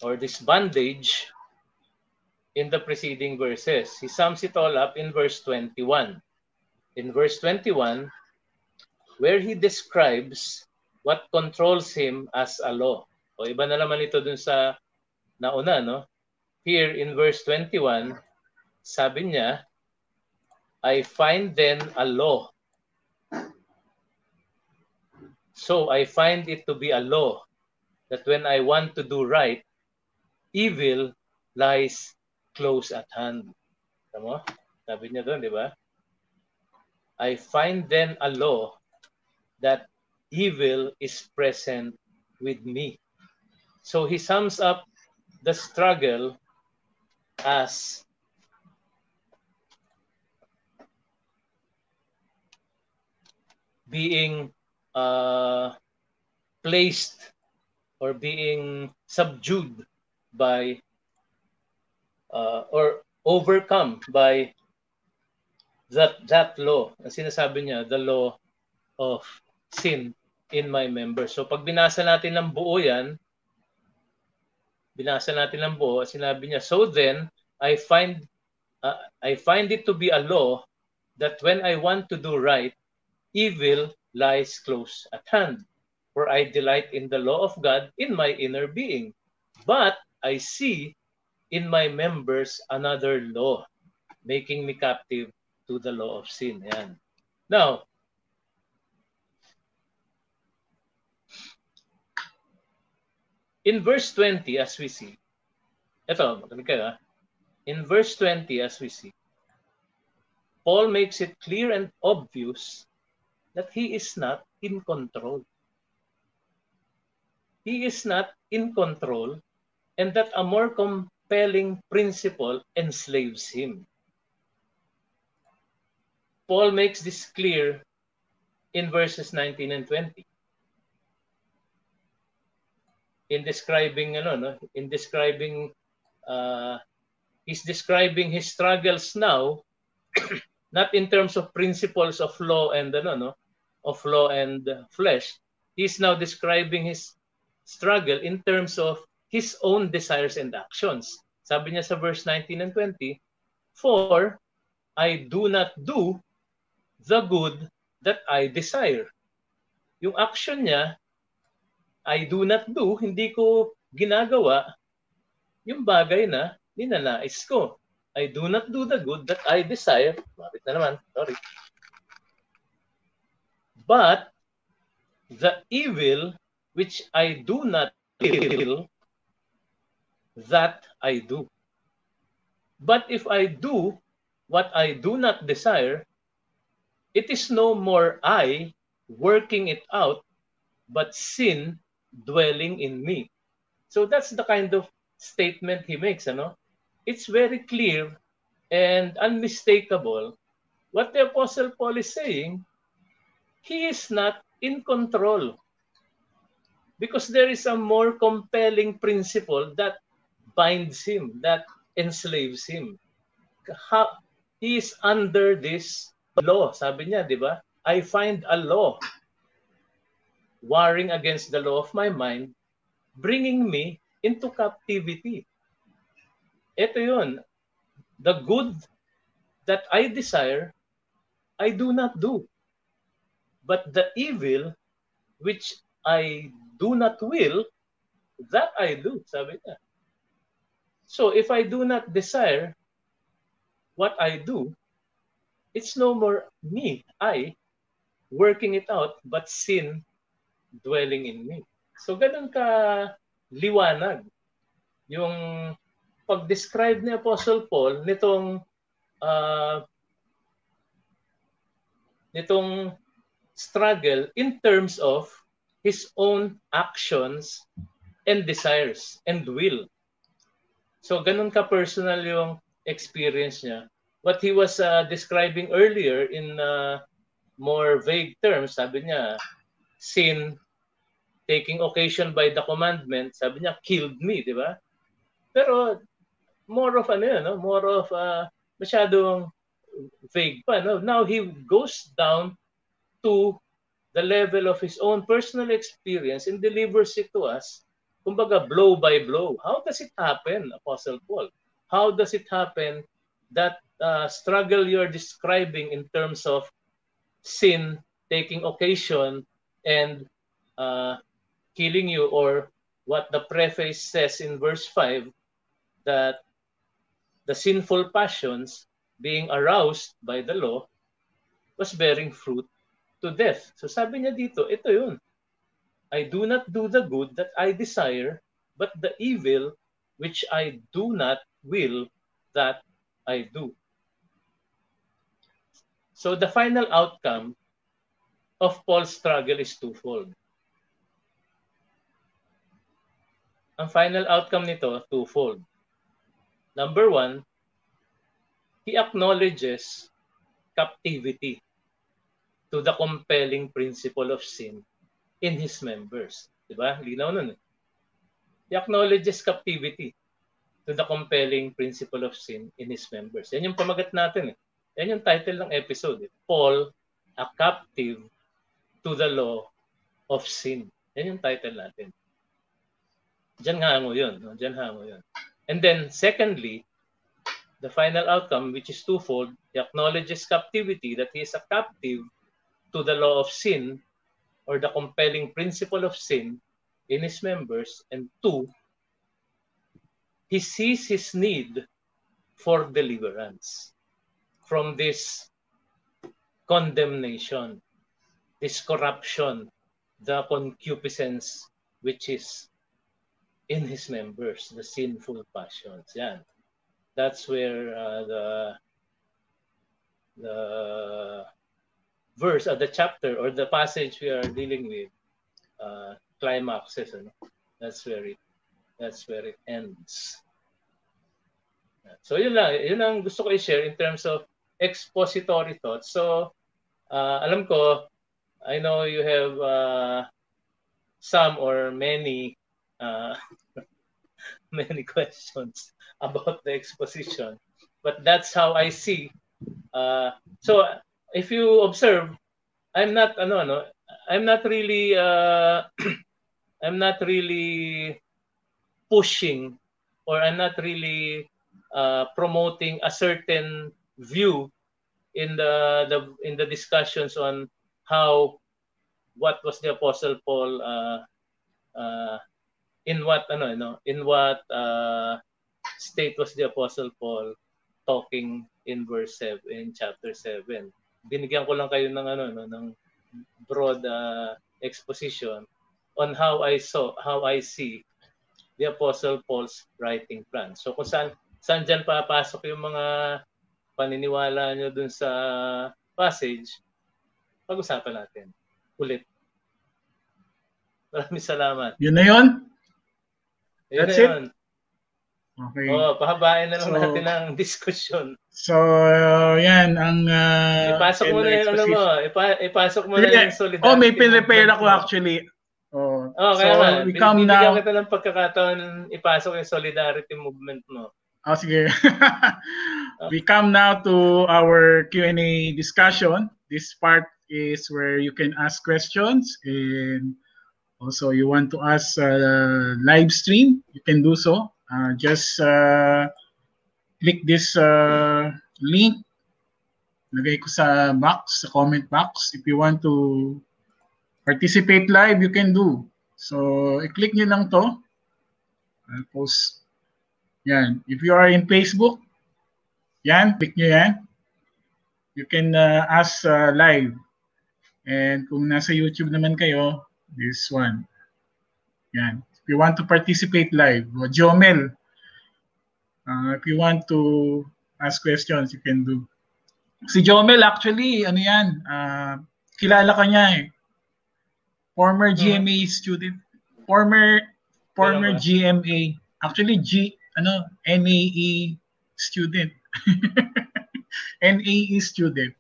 B: or this bondage in the preceding verses. He sums it all up in verse 21. In verse 21, where he describes what controls him as a law. O iba na naman ito dun sa nauna, no? Here in verse 21, sabi niya, I find then a law So I find it to be a law that when I want to do right, evil lies close at hand. Tama? Sabi niya doon, di ba? I find then a law that evil is present with me. So he sums up the struggle as being uh, placed or being subdued by uh, or overcome by that that law. Ang sinasabi niya, the law of sin in my members. So pag binasa natin ng buo yan, binasa natin ng buo, sinabi niya, so then I find uh, I find it to be a law that when I want to do right, evil lies close at hand. For I delight in the law of God in my inner being. But I see in my members another law, making me captive to the law of sin. Yan. Now, in verse 20, as we see, ito, makinig kayo, ah. in verse 20, as we see, Paul makes it clear and obvious that he is not in control. He is not in control and that a more compelling principle enslaves him. Paul makes this clear in verses 19 and 20. In describing, ano, no, in describing, uh, he's describing his struggles now, not in terms of principles of law and ano, no, of law and flesh, he's now describing his struggle in terms of his own desires and actions. Sabi niya sa verse 19 and 20, For I do not do the good that I desire. Yung action niya, I do not do, hindi ko ginagawa yung bagay na ninanais ko. I do not do the good that I desire. Bakit na naman? Sorry. But the evil which I do not will, that I do. But if I do what I do not desire, it is no more I working it out, but sin dwelling in me. So that's the kind of statement he makes. Ano? It's very clear and unmistakable what the Apostle Paul is saying he is not in control. Because there is a more compelling principle that binds him, that enslaves him. He is under this law. Sabi niya, di ba? I find a law warring against the law of my mind, bringing me into captivity. Ito yun. The good that I desire, I do not do. But the evil which I do not will, that I do, sabi niya. So if I do not desire what I do, it's no more me, I, working it out, but sin dwelling in me. So ganun ka liwanag yung pag-describe ni Apostle Paul nitong uh, nitong struggle in terms of his own actions and desires and will. So ganun ka personal yung experience niya. What he was uh, describing earlier in uh, more vague terms, sabi niya, sin taking occasion by the commandment, sabi niya, killed me, di ba? Pero more of ano yun, no? more of uh, masyadong vague pa. No? Now he goes down to the level of his own personal experience and delivers it to us, kumbaga blow by blow. How does it happen, Apostle Paul? How does it happen that uh, struggle you're describing in terms of sin taking occasion and uh, killing you, or what the preface says in verse 5 that the sinful passions being aroused by the law was bearing fruit to death. So sabi niya dito, ito yun. I do not do the good that I desire, but the evil which I do not will that I do. So the final outcome of Paul's struggle is twofold. Ang final outcome nito, twofold. Number one, he acknowledges captivity to the compelling principle of sin in his members. Diba? Linaw nun. Eh. He acknowledges captivity to the compelling principle of sin in his members. Yan yung pamagat natin. Eh. Yan yung title ng episode. Eh. Paul, a captive to the law of sin. Yan yung title natin. Diyan hango yun. No? Diyan hango yun. And then, secondly, the final outcome, which is twofold, he acknowledges captivity, that he is a captive to the law of sin or the compelling principle of sin in his members. And two, he sees his need for deliverance from this condemnation, this corruption, the concupiscence which is in his members, the sinful passions. Yan. That's where uh, the the verse or the chapter or the passage we are dealing with uh, climaxes. Ano? That's where it that's where it ends. So yun lang, yun ang gusto ko i-share in terms of expository thoughts. So uh, alam ko, I know you have uh, some or many uh, many questions about the exposition. But that's how I see. Uh, so if you observe, I'm not ano ano, I'm not really uh, I'm not really pushing or I'm not really uh, promoting a certain view in the, the in the discussions on how what was the apostle Paul uh, uh, in what ano no in what uh, state was the apostle Paul talking in verse 7 in chapter 7 binigyan ko lang kayo ng ano no ng broad uh, exposition on how I saw how I see the apostle Paul's writing plan so kung saan saan diyan papasok yung mga paniniwala nyo dun sa passage pag-usapan natin ulit Maraming salamat.
A: Yun na yun?
B: That's it?
A: Okay.
B: Oh, pahabain na lang so, natin ang discussion.
A: So, uh, yan ang uh,
B: ipasok mo na yung ano mo, ipa, ipasok mo yeah. na yung solidarity.
A: Oh, may pinrepair ako actually. Oh,
B: oh kaya so, nga, we come now. kita ng pagkakataon ipasok yung solidarity movement mo.
A: Oh, sige. we come now to our Q&A discussion. This part is where you can ask questions and also you want to ask uh, live stream, you can do so. Uh, just uh, click this uh, link. Lagay ko sa box, sa comment box. If you want to participate live, you can do. So, i-click nyo lang to. I'll post. Yan. If you are in Facebook, yan, click nyo yan. You can uh, ask uh, live. And kung nasa YouTube naman kayo, this one. Yan. If you want to participate live, Jomel, uh, if you want to ask questions, you can do. Si Jomel, actually, ano yan, uh, kilala ka niya eh. Former GMA student. Former former GMA. Actually, G, ano, NAE student. NAE student.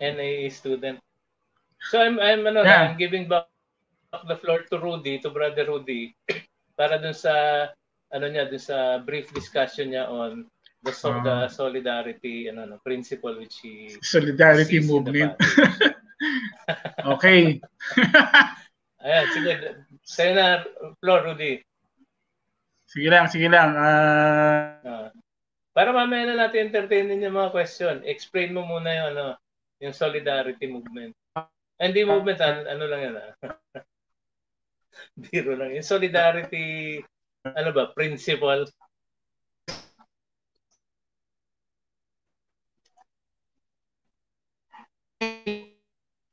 B: NAE student. So I'm I'm ano yeah. I'm giving back the floor to Rudy, to brother Rudy para dun sa ano niya dun sa brief discussion niya on the, so, uh, the ah. solidarity ano no principle which he
A: solidarity movement. okay.
B: Ayan, sige. Sa'yo na, floor, Rudy.
A: Sige lang, sige lang. Uh... Uh,
B: para mamaya na natin entertainin yung mga question. Explain mo muna yung ano, yung solidarity movement. Hindi movement, ano, ano lang yan. Ah. Biro lang. Yung solidarity, ano ba, principle.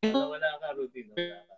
B: Wala ka, Rudy. No?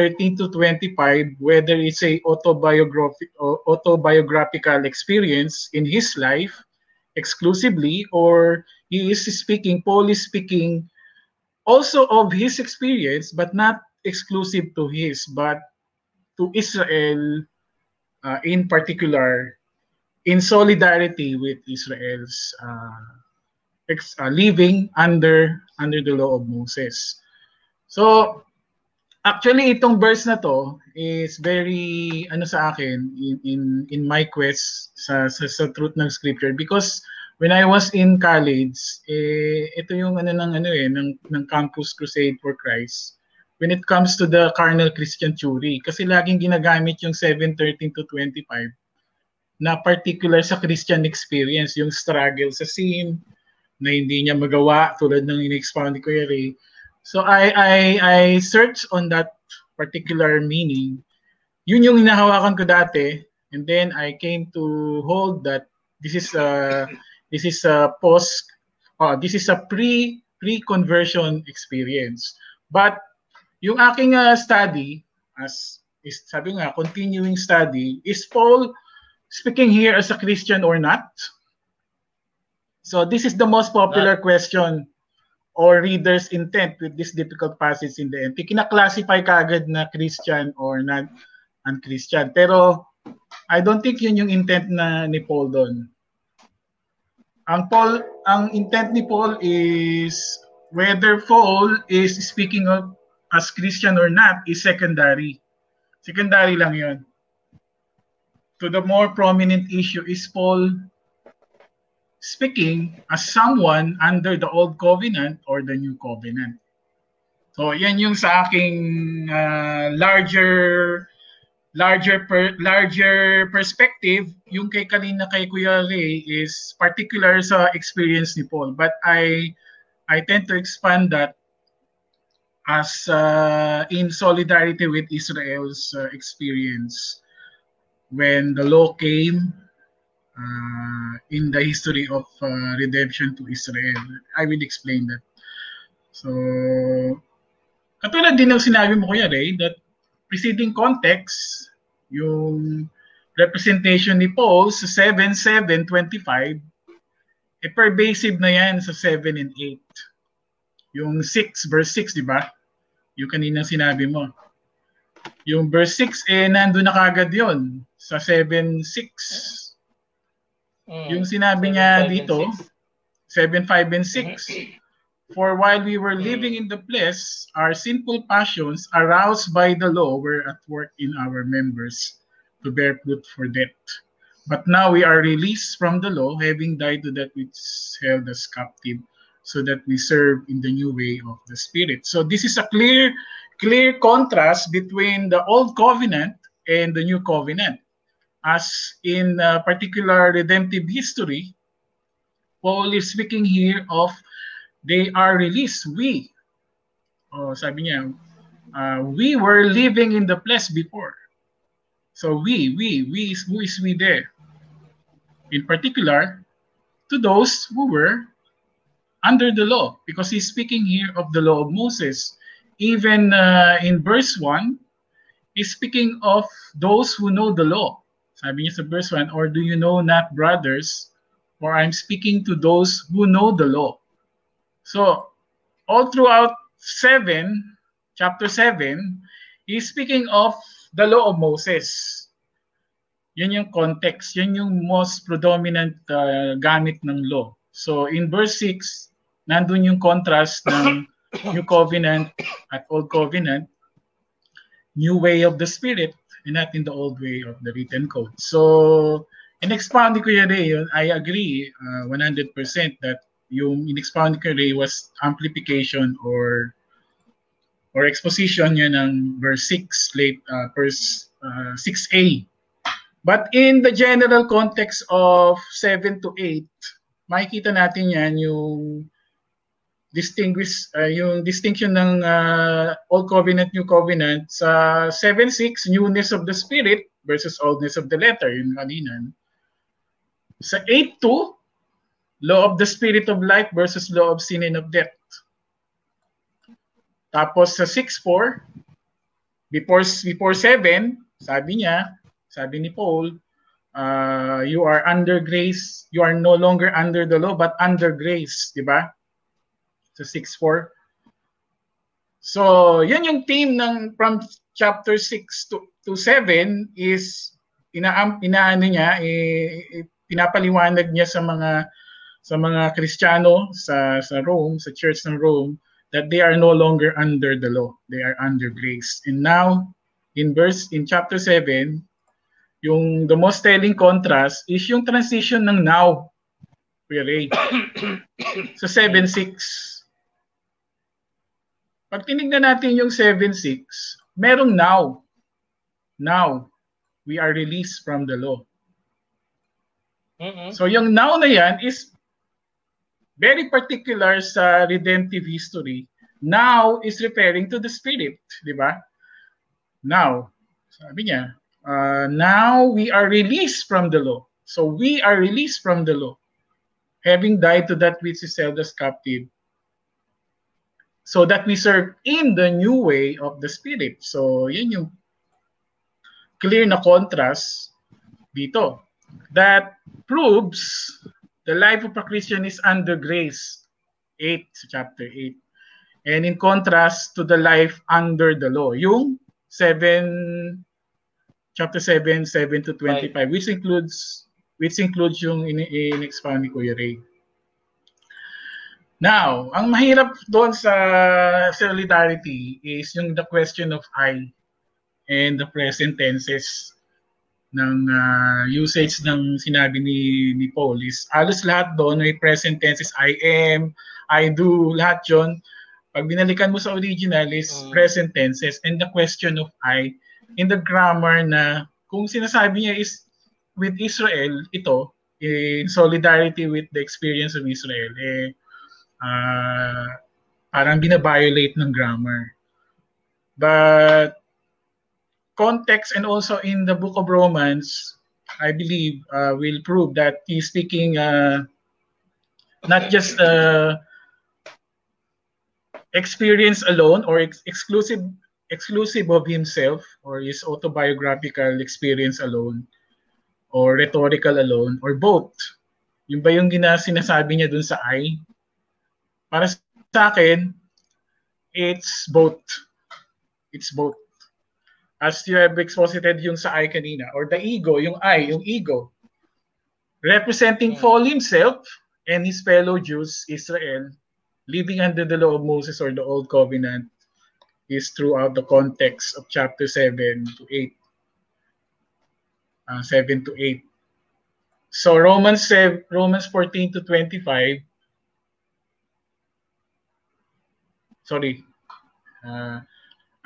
A: 13 to 25, whether it's a autobiographic autobiographical experience in his life exclusively, or he is speaking, Paul is speaking also of his experience, but not exclusive to his, but to Israel uh, in particular, in solidarity with Israel's uh, ex- uh, living under under the law of Moses. So Actually, itong verse na to is very ano sa akin in in, in my quest sa, sa sa truth ng scripture. Because when I was in college, eh ito yung ano ng ano eh ng ng Campus Crusade for Christ. When it comes to the carnal Christian theory kasi laging ginagamit yung 7:13 to 25 na particular sa Christian experience, yung struggle sa sin na hindi niya magawa tulad ng in-expound ni Kuya So I I I search on that particular meaning. Yun yung hinahawakan ko dati and then I came to hold that this is a this is a post uh, this is a pre pre-conversion experience. But yung aking uh, study as is sabi nga continuing study is Paul speaking here as a Christian or not? So this is the most popular not. question or reader's intent with this difficult passage in the end. Kina-classify kaagad na Christian or not un-Christian. Pero I don't think yun yung intent na ni Paul doon. Ang Paul, ang intent ni Paul is whether Paul is speaking of as Christian or not is secondary. Secondary lang yun. To the more prominent issue is Paul speaking as someone under the old covenant or the new covenant. So yan yung sa aking uh, larger larger per, larger perspective. Yung kay kanina kay Kuya Ray is particular sa experience ni Paul. But I I tend to expand that as uh, in solidarity with Israel's uh, experience. When the law came uh, in the history of uh, redemption to Israel. I will explain that. So, katulad din ng sinabi mo Kuya Ray, that preceding context, yung representation ni Paul sa 7, 7, 25, eh pervasive na yan sa 7 and 8. Yung 6, verse 6, di ba? Yung kanina sinabi mo. Yung verse 6, eh, nandun na kagad yon sa 7, 6 Mm. Yung sinabi niya dito, 7, 5, and 6. For while we were living in the flesh, our sinful passions, aroused by the law, were at work in our members to bear fruit for death. But now we are released from the law, having died to that which held us captive, so that we serve in the new way of the Spirit. So this is a clear, clear contrast between the old covenant and the new covenant as in uh, particular redemptive history, Paul is speaking here of they are released. We, oh, sabi niya, uh, we were living in the flesh before. So we, we, we, who is we there? In particular, to those who were under the law, because he's speaking here of the law of Moses. Even uh, in verse 1, he's speaking of those who know the law. Sabi niya sa verse 1, Or do you know not, brothers, for I'm speaking to those who know the law. So, all throughout 7, chapter 7, he's speaking of the law of Moses. Yun yung context, yun yung most predominant uh, gamit ng law. So, in verse 6, nandun yung contrast ng New Covenant at Old Covenant, new way of the Spirit, and not in the old way of the written code. So, in-expound ni Kuya Ray, I agree uh, 100% that yung in-expound ni Kuya Ray was amplification or or exposition yun ng verse 6, late uh, verse uh, 6a. But in the general context of 7 to 8, makikita natin yan yung distinguish uh, yung distinction ng uh, Old Covenant, New Covenant sa 7.6, newness of the spirit versus oldness of the letter, yun kanina. Sa 8.2, law of the spirit of life versus law of sin and of death. Tapos sa 6.4, before, before 7, sabi niya, sabi ni Paul, uh, you are under grace, you are no longer under the law, but under grace, di ba? To 6.4. So, yan yung theme ng from chapter 6 to, to 7 is ina inaano niya eh, pinapaliwanag niya sa mga sa mga Kristiyano sa sa Rome, sa Church ng Rome that they are no longer under the law. They are under grace. And now in verse in chapter 7, yung the most telling contrast is yung transition ng now. Ray. sa 7.6 pag tinignan natin yung 7.6, merong now. Now, we are released from the law. Mm-hmm. So yung now na yan is very particular sa redemptive history. Now is referring to the Spirit, di ba? Now, sabi niya, uh, now we are released from the law. So we are released from the law, having died to that which is held as captive so that we serve in the new way of the Spirit. So, yun yung clear na contrast dito. That proves the life of a Christian is under grace. 8, chapter 8. And in contrast to the life under the law. Yung 7, chapter 7, 7 to 25, right. which includes which includes yung in-expand ni Kuya Ray. Now, ang mahirap doon sa solidarity is yung the question of I and the present tenses ng uh, usage ng sinabi ni, ni Paul is halos lahat doon may present tenses I am, I do, lahat yon pag binalikan mo sa original is mm. present tenses and the question of I in the grammar na kung sinasabi niya is with Israel ito in solidarity with the experience of Israel eh uh, parang binabiolate ng grammar. But context and also in the book of Romans, I believe uh, will prove that he's speaking uh, not just uh, experience alone or ex- exclusive exclusive of himself or his autobiographical experience alone or rhetorical alone or both. Yung ba yung gina sinasabi niya dun sa I para sa akin, it's both. It's both. As you have exposited yung sa I kanina, or the ego, yung I, yung ego, representing hmm. Paul himself and his fellow Jews, Israel, living under the law of Moses or the Old Covenant, is throughout the context of chapter 7 to 8. Uh, 7 to 8. So Romans 7, Romans 14 to 25 sorry. Uh,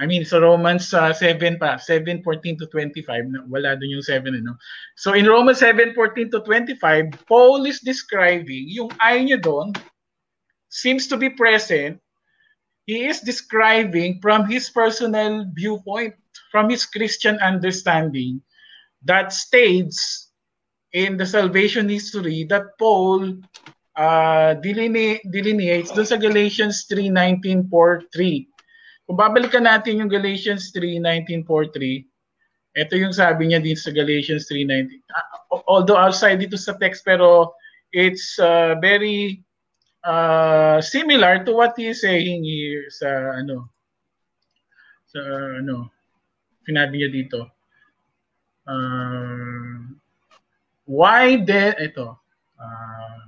A: I mean, so Romans uh, 7 pa, 7:14 to 25, wala dun yung 7 ano. So in Romans 7:14 to 25, Paul is describing yung I niya doon seems to be present. He is describing from his personal viewpoint, from his Christian understanding that stage in the salvation history that Paul uh, deline- delineates doon sa Galatians 3:19-4:3. Kung babalikan natin yung Galatians 3:19-4:3, ito yung sabi niya din sa Galatians 3:19. Uh, although outside dito sa text pero it's uh, very uh, similar to what he is saying here sa ano sa ano sinabi niya dito. Uh, why then ito uh,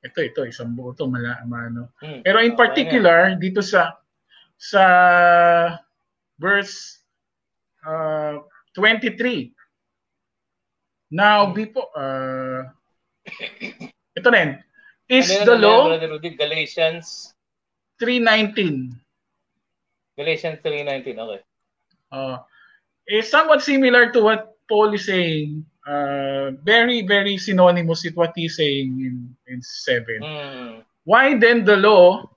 A: ito ito isang buo to mala ano. Hmm. Pero in particular dito sa sa verse uh, 23. Now hmm. before uh, ito rin is ano the law
B: Galatians
A: 3:19.
B: Galatians 3:19 okay.
A: Uh, is somewhat similar to what Paul is saying uh, very, very synonymous with what he's saying in, in 7.
B: Mm.
A: Why then the law?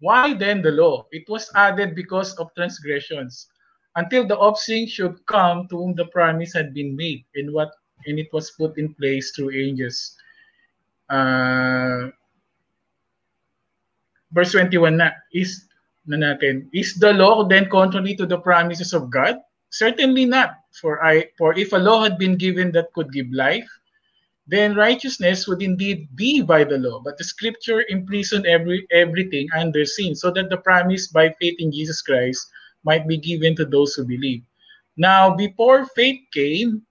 A: Why then the law? It was added because of transgressions, until the offspring should come to whom the promise had been made, and what and it was put in place through angels. Uh, verse 21 na is na natin is the law then contrary to the promises of God certainly not for i for if a law had been given that could give life then righteousness would indeed be by the law. But the scripture imprisoned every everything under sin so that the promise by faith in Jesus Christ might be given to those who believe. Now before faith came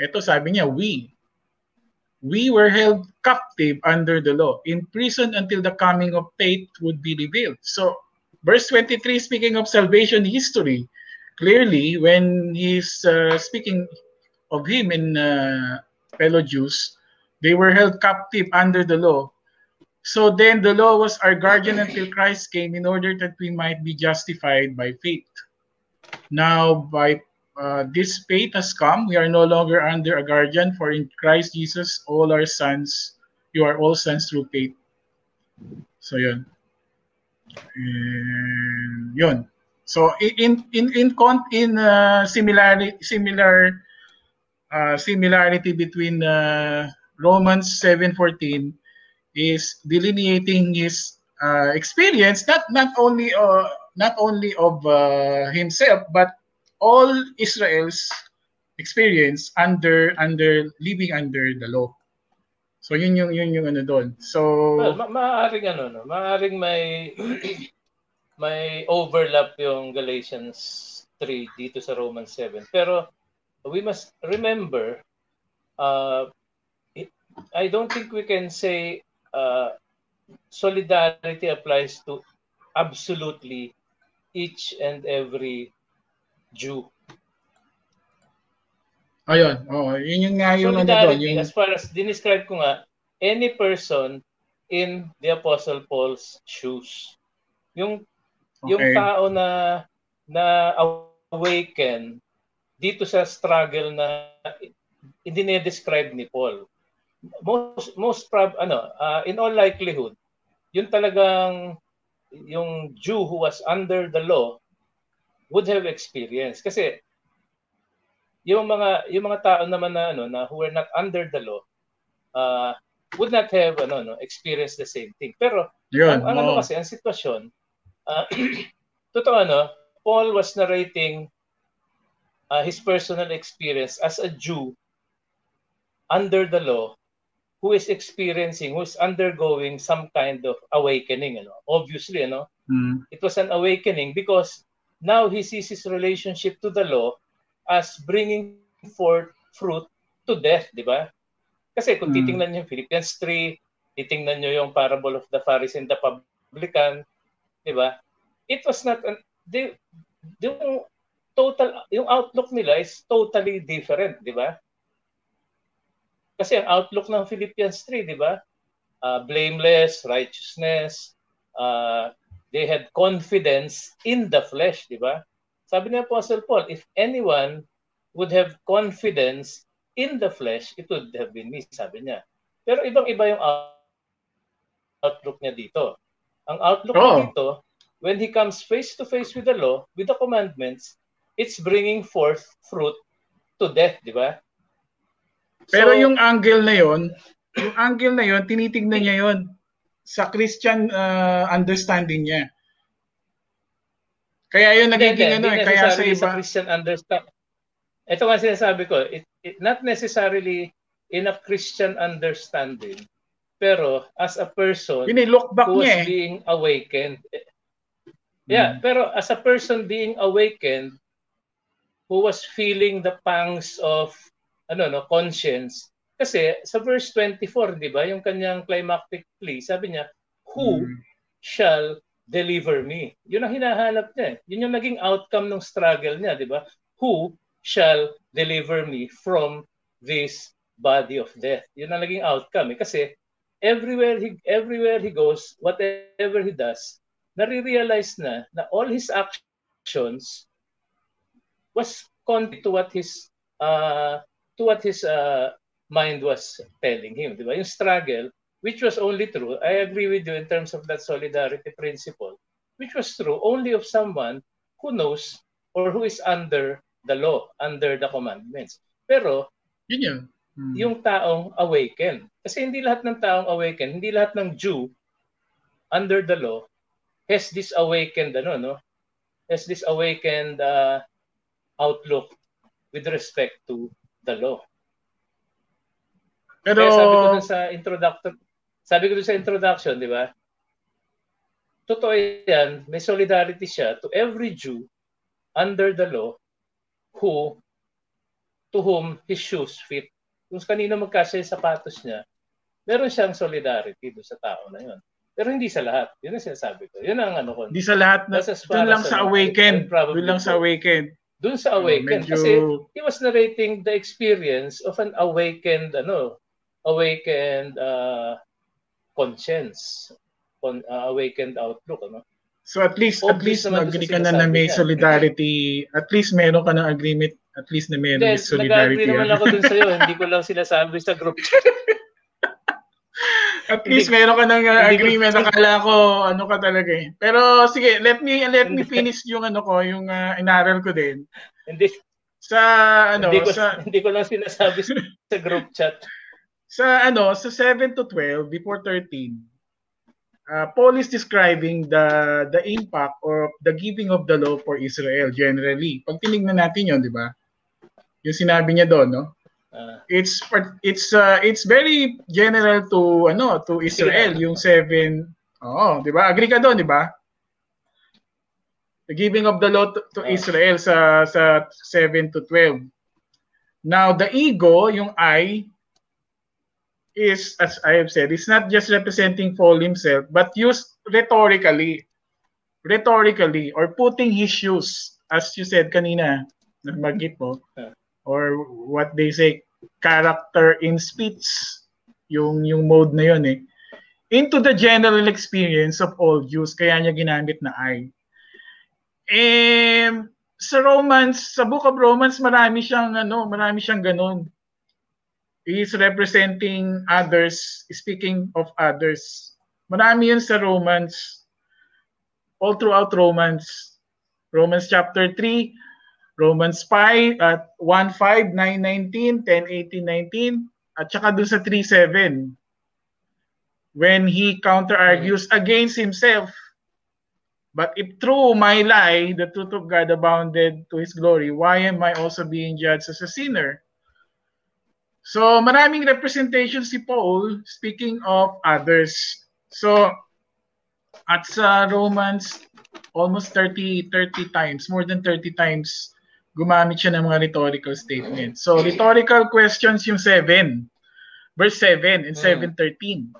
A: ito sabi niya we we were held captive under the law, imprisoned until the coming of faith would be revealed. So, verse 23, speaking of salvation history, clearly, when he's uh, speaking of him in uh, fellow Jews, they were held captive under the law. So then the law was our guardian until Christ came in order that we might be justified by faith. Now, by uh, this faith has come. We are no longer under a guardian, for in Christ Jesus, all our sons, you are all sons through faith. So yun. And yun. So in in in in, in uh, similarity similar uh, similarity between uh, Romans 7:14 is delineating his uh, experience not not only uh, not only of uh, himself but all Israel's experience under under living under the law. So yun yung yun yung ano doon. So
B: well, ma- maaring ano no, maaring may may overlap yung Galatians 3 dito sa Romans 7. Pero we must remember uh, it, I don't think we can say uh, solidarity applies to absolutely each and every Jew.
A: Ayun, oh, yun yung nga yung ano doon, yung
B: as far as dinescribe ko nga, any person in the Apostle Paul's shoes. Yung okay. yung tao na na awaken dito sa struggle na hindi ni-describe ni Paul. Most most prob ano, uh, in all likelihood, yung talagang yung Jew who was under the law would have experienced. Kasi yung mga yung mga tao naman na ano na who were not under the law uh, would not have ano no experienced the same thing. Pero
A: Yun,
B: ang, ang ano kasi ang sitwasyon uh, totoo ano Paul was narrating uh, his personal experience as a Jew under the law who is experiencing who is undergoing some kind of awakening ano obviously ano
A: mm.
B: it was an awakening because now he sees his relationship to the law as bringing forth fruit to death, di ba? Kasi kung hmm. titingnan niyo yung Philippians 3, titingnan niyo yung parable of the Pharisee and the publican, di ba? It was not, an, the, yung total, yung outlook nila is totally different, di ba? Kasi ang outlook ng Philippians 3, di ba? Uh, blameless, righteousness, uh, they had confidence in the flesh, di ba? Sabi ni Apostle Paul, if anyone would have confidence in the flesh, it would have been me, sabi niya. Pero ibang-iba yung outlook niya dito. Ang outlook oh. dito, when he comes face to face with the law, with the commandments, it's bringing forth fruit to death, di ba?
A: Pero so, yung angle na yon, yung angle na yon, tinitingnan niya yon sa Christian uh, understanding niya. Kaya yun nagiging ano eh, kaya sa iba. Sa
B: Christian understand. Ito nga sinasabi ko, it, it, not necessarily in a Christian understanding, pero as a person
A: look back
B: who was
A: niya eh.
B: being awakened. Yeah, hmm. pero as a person being awakened, who was feeling the pangs of ano no conscience kasi sa verse 24, 'di ba, yung kanyang climactic plea, sabi niya, "Who mm. shall deliver me?" Yun ang hinahanap niya. Eh. Yun yung naging outcome ng struggle niya, 'di ba? Who shall deliver me from this body of death? Yun ang naging outcome eh. kasi everywhere he everywhere he goes, whatever he does, nare-realize na na all his actions was contrary to what his uh, to what his uh, mind was telling him. Di ba? Yung struggle, which was only true, I agree with you in terms of that solidarity principle, which was true only of someone who knows or who is under the law, under the commandments. Pero,
A: yun yun.
B: Hmm. Yung taong awaken. Kasi hindi lahat ng taong awaken, hindi lahat ng Jew under the law has this awakened ano no has this awakened uh, outlook with respect to the law. Pero Kaya sabi ko dun sa introduction, sabi ko dun sa introduction, di ba? Totoo yan, may solidarity siya to every Jew under the law who to whom his shoes fit. Kung kanino magkasya yung sapatos niya, meron siyang solidarity do sa tao na yun. Pero hindi sa lahat. Yun ang sinasabi ko. Yun ang ano ko.
A: Hindi sa lahat. Na, doon lang sa awakened. Doon lang sa awakened.
B: Doon sa awakened. Uh, medyo... Kasi he was narrating the experience of an awakened, ano, awakened uh, conscience. On, uh, awakened outlook. Ano?
A: So at least Obvious at least agree ka na na may solidarity. At least meron ka ng agreement at least na meron
B: Then, solidarity. Nag-agree naman ako dun sa'yo. Hindi ko lang sinasabi sa group
A: At least meron ka ng uh, agreement. Akala ko ano ka talaga eh. Pero sige, let me let me finish yung ano ko, yung uh, inaral ko din.
B: Hindi
A: sa ano
B: hindi ko,
A: sa
B: hindi ko lang sinasabi sa group chat.
A: Sa ano, sa 7 to 12 before 13. Uh, Paul is describing the the impact of the giving of the law for Israel generally. Pag tinignan natin 'yon, 'di ba? Yung sinabi niya doon, no? Uh, it's it's uh, it's very general to ano to Israel yung seven. Oo, 'di ba? Agree ka doon, 'di ba? The giving of the law to, to Israel sa sa 7 to 12. Now, the ego, yung I, is, as I have said, it's not just representing Paul himself, but used rhetorically. Rhetorically, or putting his shoes, as you said kanina, nagmagit mo, or what they say character in speech yung yung mode na yun eh. Into the general experience of all Jews kaya niya ginamit na I. Eh sa Romans sa book of Romans marami siyang ano marami siyang ganun is representing others speaking of others. Marami yun sa Romans. All throughout Romans. Romans chapter 3 Romans 5 at 1, 5, 9, 19, 10, 18, 19, at saka dun sa 3, 7. When he counter-argues against himself. But if through my lie, the truth of God abounded to His glory, why am I also being judged as a sinner? So maraming representation si Paul speaking of others. So at sa Romans almost 30 30 times, more than 30 times gumamit siya ng mga rhetorical statements. So, rhetorical questions yung 7. Verse 7 and 7.13.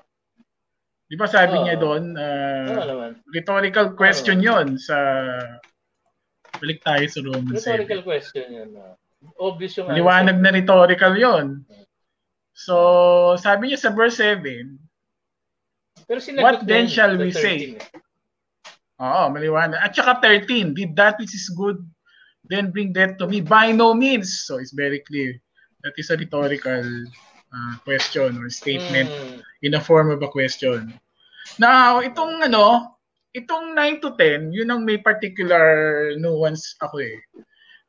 A: Di ba sabi oh, niya doon, uh, rhetorical question oh. yon sa balik tayo sa Romans
B: Rhetorical 7. question yun. Uh, obvious yung
A: Liwanag na rhetorical yon. So, sabi niya sa verse 7, Pero What then shall we 13. say? Oo, maliwanag. At saka 13, did that which is good then bring that to me by no means. So it's very clear. That is a rhetorical uh, question or statement mm. in a form of a question. Now, itong ano, itong 9 to 10, yun ang may particular nuance ako eh.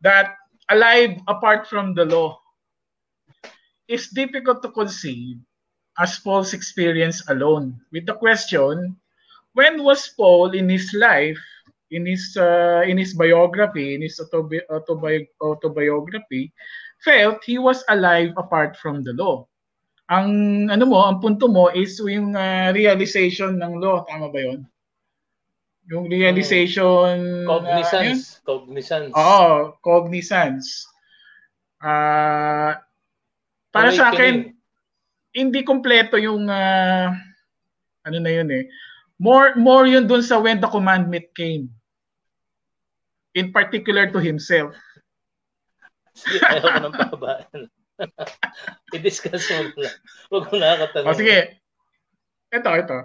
A: That alive apart from the law is difficult to conceive as Paul's experience alone. With the question, when was Paul in his life in his uh, in his biography, in his autobi- autobi- autobiography, felt he was alive apart from the law. Ang ano mo, ang punto mo is yung uh, realization ng law, tama ba 'yon? Yung realization
B: hmm. cognizance, uh, cognizance.
A: Oo, cognizance. Uh, para Awakening. sa akin hindi kompleto yung uh, ano na yun eh. More more yun dun sa when the commandment came in particular to himself.
B: Ayaw ko ng pababaan. I-discuss mo lang. Huwag mo nakakatanong.
A: O sige. Ito, ito.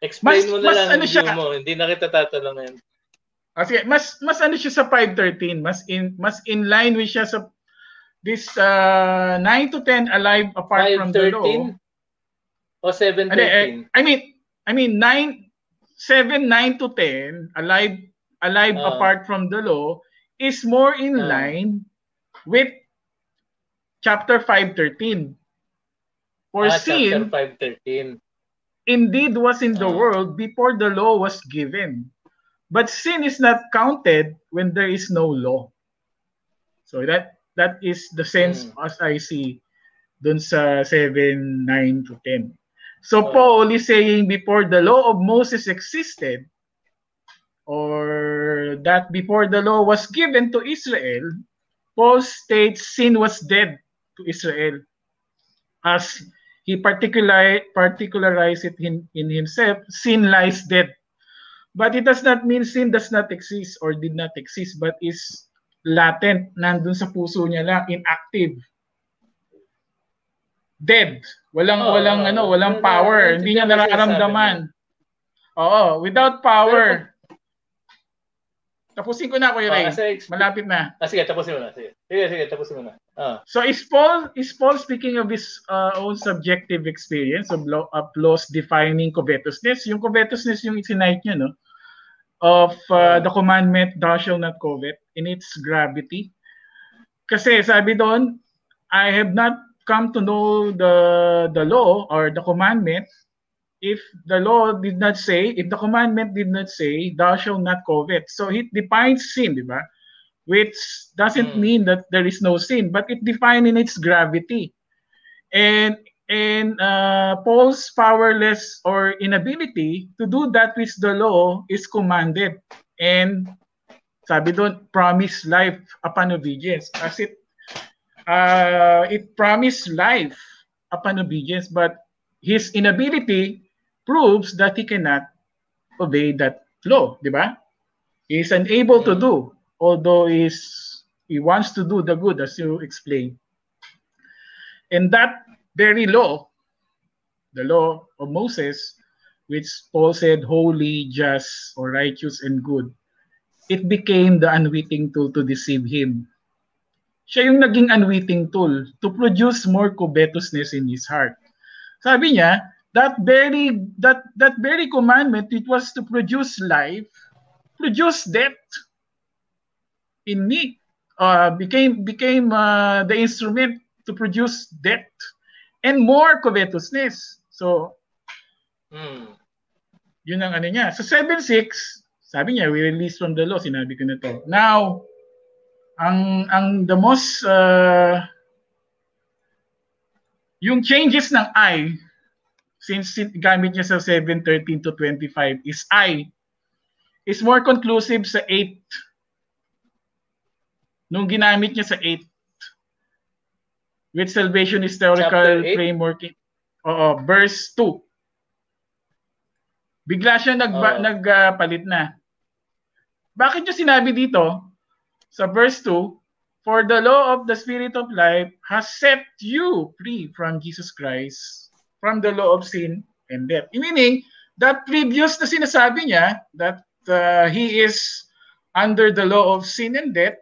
B: Explain mas, mo na mas, lang ano siya, mo. Hindi na kita tatanungin.
A: O sige, mas, mas ano siya sa 513. Mas in, mas in line with siya sa this uh, 9 to 10 alive apart
B: 5,
A: from the law.
B: 13? O 7,
A: Hindi, eh,
B: 13?
A: I mean, I mean 9 7 9 to 10 alive alive
B: Ah.
A: apart from the law is more in
B: Ah.
A: line with chapter 5:13. For
B: ah,
A: sin
B: chapter 5, 13.
A: indeed was in the
B: Ah.
A: world before the law was given. But sin is not counted when there is no law. So that that is the sense
B: Hmm.
A: as I see dun sa 7, 9 to 10. So
B: Oh.
A: Paul is saying before the law of Moses existed, or that before the law was given to Israel, Paul states sin was dead to Israel as he particular, particularized it in, in himself, sin lies dead. But it does not mean sin does not exist or did not exist, but is latent, nandun sa puso niya lang, inactive. Dead. Walang
B: Oo,
A: walang ano, walang
B: Wala-
A: power. Hindi niya nararamdaman. Oo, without power. Tapusin ko na Kuya Ray.
B: Ah, kasi-
A: Malapit na.
B: Ah, sige, tapusin mo na. Sige, sige, sige tapusin mo na. Ah.
A: So is Paul is Paul speaking of his uh, own subjective experience of, law, of laws defining covetousness? Yung covetousness yung isinite niya, no? Of uh, the commandment, thou shalt not covet, in its gravity. Kasi sabi doon, I have not come to know the the law or the commandment if the law did not say, if the commandment did not say, thou shalt not covet. So it defines sin, di ba? Which doesn't
B: Mm.
A: mean that there is no sin, but it defined in its gravity. And and uh, Paul's powerless or inability to do that which the law is commanded. And sabi doon, promise life upon obedience. As it uh, it promised life upon obedience, but his inability proves that he cannot obey that law, di ba? He is unable to do, although is he wants to do the good, as you explained. And that very law, the law of Moses, which Paul said holy, just, or righteous and good, it became the unwitting tool to deceive him. Siya yung naging unwitting tool to produce more covetousness in his heart. Sabi niya, that very that that very commandment it was to produce life, produce death in me. Uh, became became uh, the instrument to produce death and more covetousness. So,
B: Hmm.
A: yun ang ano niya. Sa 7.6, sabi niya, we release from the law. Sinabi ko na to. Now, ang ang the most uh, yung changes ng I since sin- gamit niya sa 7.13 to 25 is I. Is more conclusive sa 8 nung ginamit niya sa 8 with salvation historical framework. Oo verse 2 bigla siya nag
B: Oo.
A: nagpalit na. Bakit niyo sinabi dito? Sa verse 2 for the law of the spirit of life has set you free from Jesus Christ from the law of sin and death meaning that previous na sinasabi niya that uh, he is under the law of sin and death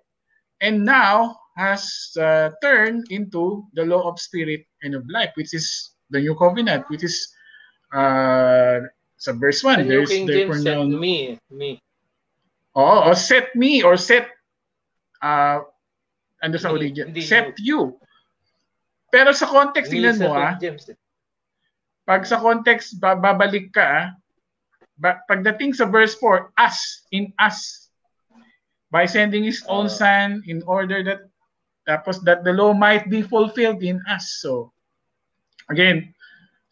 A: and now has uh, turned into the law of spirit and of life which is the new covenant which is uh, sa verse 1
B: The
A: there's
B: King James said
A: now
B: me, me.
A: Oo, or set me or set uh ano sa origin? Set you. Pero sa context tingnan mo ah,
B: James. eh.
A: Pag sa context ba- babalik ka ah, ba- pagdating sa verse 4, us in us by sending his own
B: Ah.
A: son in order that tapos that the law might be fulfilled in us. So again,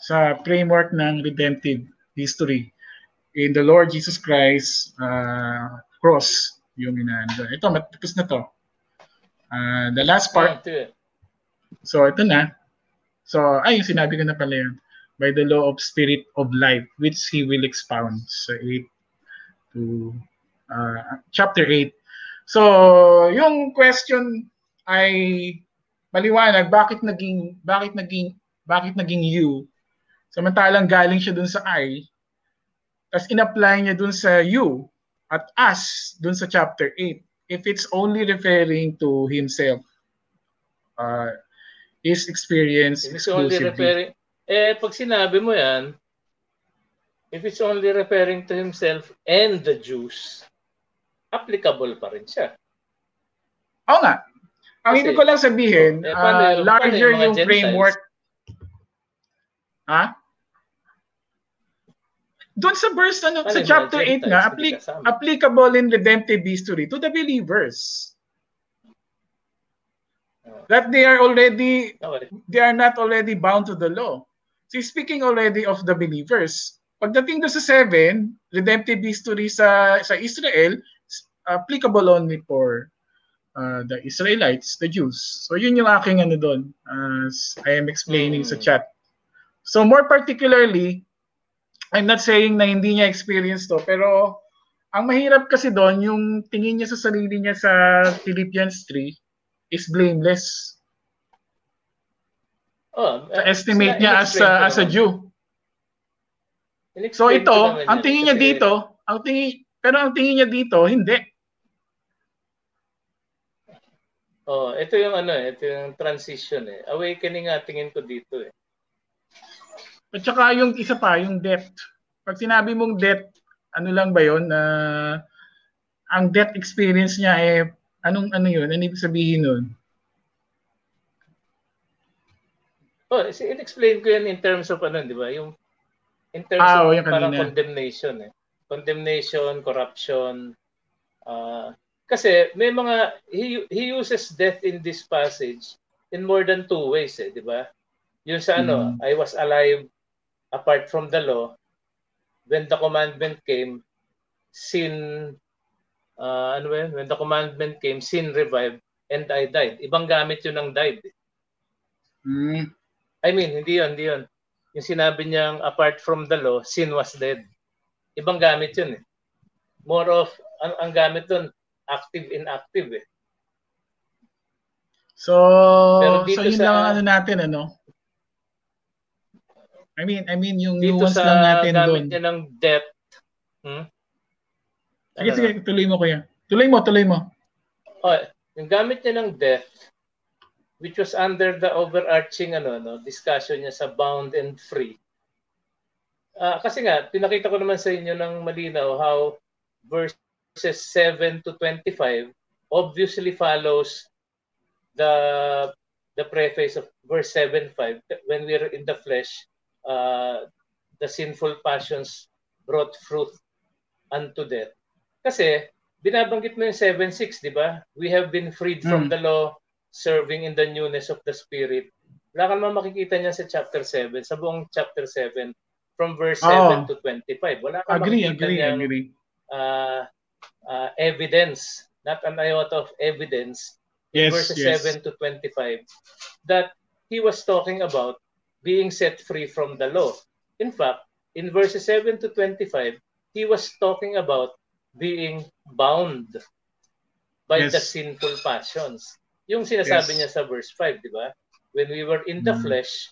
A: sa framework ng redemptive history in the Lord Jesus Christ uh, cross yung inaano. Ito, matapos na to. Uh, the last part,
B: eh.
A: so ito na. So, ay, sinabi ko na pala yun. By the law of spirit of life, which he will expound. Sa 8 to uh, chapter 8. So, yung question ay maliwanag bakit naging bakit naging bakit naging you? Samantalang galing siya dun sa I tapos in-apply niya dun sa you at us dun sa chapter 8 if it's only referring to himself uh, is experienced
B: if it's only referring, eh, pag sinabi mo yan, if it's only referring to himself and the Jews, applicable pa rin siya.
A: Oo nga. Ang ibig ko lang sabihin, eh, paano, uh, larger yung, yung framework. Ha? Doon sa verse ano, sa chapter 8 nga, applic- applicable in redemptive history to the believers that they are already they are not already bound to the law. So speaking already of the believers, pagdating do sa 7, redemptive history sa sa Israel applicable only for uh, the Israelites, the Jews. So yun yung aking ano doon as I am explaining mm. sa chat. So more particularly, I'm not saying na hindi niya experience to, pero ang mahirap kasi doon yung tingin niya sa sarili niya sa Philippians 3 is blameless. Oh, uh, estimate niya as a, as a Jew. So ito, ang tingin niya dito, ang tingin pero ang tingin niya dito, hindi.
B: Oh, ito yung ano eh, ito yung transition eh. Awakening nga tingin ko dito eh.
A: At saka yung isa pa, yung depth. Pag sinabi mong depth, ano lang ba 'yon na uh, ang depth experience niya eh Anong ano yun? Ano ibig sabihin nun?
B: Oh, in-explain ko yan in terms of ano, di ba? Yung in terms ah, of oh, parang condemnation eh. Condemnation, corruption. Uh, kasi may mga he, he uses death in this passage in more than two ways eh, di ba? Yung sa ano, mm. I was alive apart from the law. When the commandment came, sin uh, ano ba when the commandment came, sin revived and I died. Ibang gamit yun ng died.
A: Mm.
B: I mean, hindi yun, hindi yun. Yung sinabi niyang apart from the law, sin was dead. Ibang gamit yun eh. More of, ang, ang gamit dun, active inactive eh.
A: So, so yun sa, lang ano natin, ano? I mean, I mean yung dito nuance lang natin doon. Dito sa gamit
B: niya ng death, hmm?
A: Sige, ano sige, tuloy mo kuya. Tuloy mo, tuloy mo.
B: Oh, yung gamit niya ng death, which was under the overarching ano, no, discussion niya sa bound and free. Uh, kasi nga, pinakita ko naman sa inyo ng malinaw how verses 7 to 25 obviously follows the the preface of verse 7 5 when we are in the flesh uh, the sinful passions brought fruit unto death kasi binabanggit mo yung 7.6, di ba? We have been freed from mm. the law, serving in the newness of the Spirit. Wala ka naman makikita niya sa chapter 7, sa buong chapter 7, from verse oh. 7 to 25. Wala ka
A: agree,
B: makikita
A: agree, niyang, agree.
B: Uh, uh, evidence, not an iota of evidence,
A: yes,
B: verses
A: yes.
B: 7 to 25, that he was talking about being set free from the law. In fact, in verses 7 to 25, he was talking about being bound by yes. the sinful passions. Yung sinasabi yes. niya sa verse 5, di ba? When we were in the mm. flesh,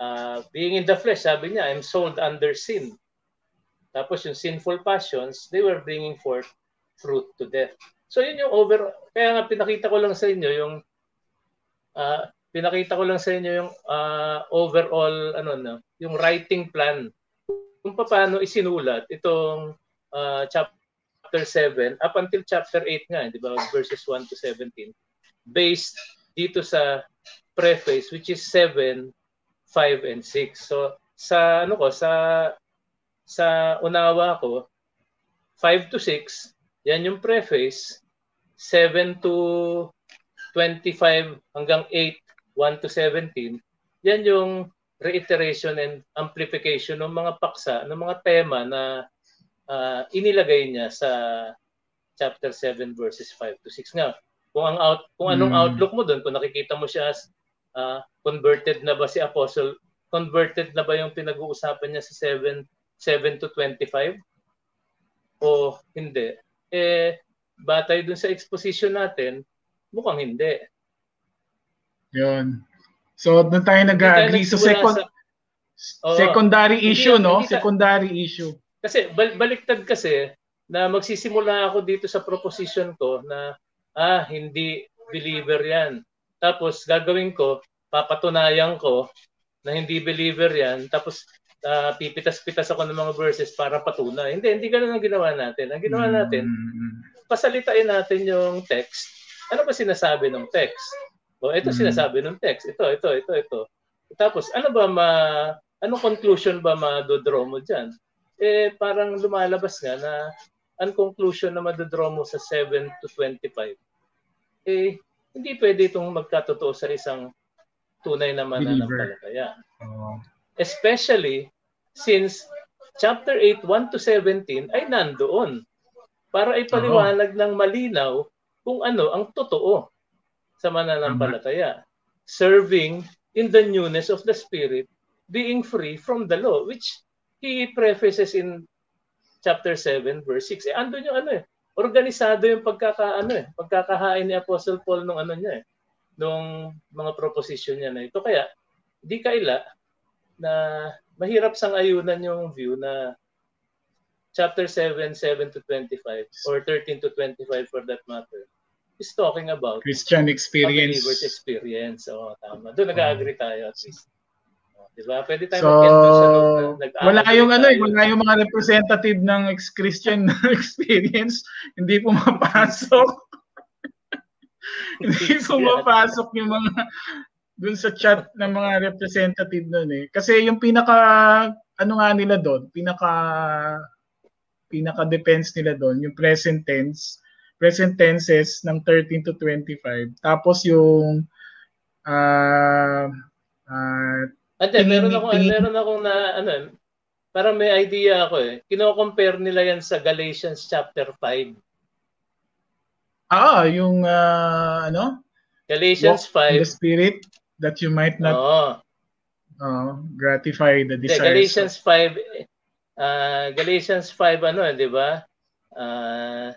B: uh, being in the flesh, sabi niya, I'm sold under sin. Tapos yung sinful passions, they were bringing forth fruit to death. So yun yung over, kaya nga pinakita ko lang sa inyo yung, uh, pinakita ko lang sa inyo yung uh, overall, ano na, yung writing plan kung paano isinulat itong uh, chapter chapter 7 up until chapter 8 nga, di ba, verses 1 to 17, based dito sa preface which is 7, 5 and 6. So sa ano ko sa sa unawa ko 5 to 6, yan yung preface, 7 to 25 hanggang 8, 1 to 17, yan yung reiteration and amplification ng mga paksa, ng mga tema na uh, inilagay niya sa chapter 7 verses 5 to 6 nga. Kung ang out kung anong mm. outlook mo doon, kung nakikita mo siya as uh, converted na ba si apostle, converted na ba yung pinag-uusapan niya sa 7 7 to 25 o hindi? Eh batay dun sa exposition natin, mukhang hindi.
A: Yun. So, doon tayo nag-agree. So, second, sa, oh, secondary issue, hindi, no? Hindi, secondary issue.
B: Kasi baliktad kasi na magsisimula ako dito sa proposition ko na ah hindi believer 'yan. Tapos gagawin ko, papatunayan ko na hindi believer yan. Tapos uh, pipitas-pitas ako ng mga verses para patunay. Hindi, hindi ganun ang ginawa natin. Ang ginawa natin, mm-hmm. pasalitain natin yung text. Ano ba sinasabi ng text? O ito mm-hmm. sinasabi ng text. Ito, ito, ito, ito. Tapos ano ba ma anong conclusion ba madodraw mo diyan? Eh parang lumalabas nga na ang conclusion na madodraw mo sa 7 to 25 eh hindi pwede itong magkatotoo sa isang tunay na mananampalataya. Uh, Especially since chapter 8, 1 to 17 ay nandoon para ipaliwanag uh ng malinaw kung ano ang totoo sa mananampalataya. Serving in the newness of the Spirit, being free from the law, which he prefaces in chapter 7, verse 6. Eh, andun yung ano eh, organisado yung pagkaka, ano eh, pagkakahain ni Apostle Paul nung ano niya eh, nung mga proposition niya na ito. Kaya, di kaila na mahirap sang ayunan yung view na chapter 7, 7 to 25, or 13 to 25 for that matter, is talking about
A: Christian experience.
B: Believers experience. Oo, tama. Doon nag-agree tayo at least. Di ba? Pwede tayo
A: so, sa nag Wala yung ano, eh, wala yung mga representative ng ex-Christian experience, hindi pumapasok. hindi pumapasok yung mga dun sa chat ng mga representative nun eh. Kasi yung pinaka ano nga nila doon, pinaka pinaka defense nila doon, yung present tense present tenses ng 13 to 25. Tapos yung uh, uh,
B: Ate, meron ako meron akong na ano, para may idea ako eh. Kino-compare nila yan sa Galatians chapter 5.
A: Ah, yung uh, ano?
B: Galatians Walk 5.
A: the spirit that you might not
B: Oo.
A: uh, gratify the desires.
B: De, Galatians 5 uh, Galatians 5 ano, 'di ba? Uh,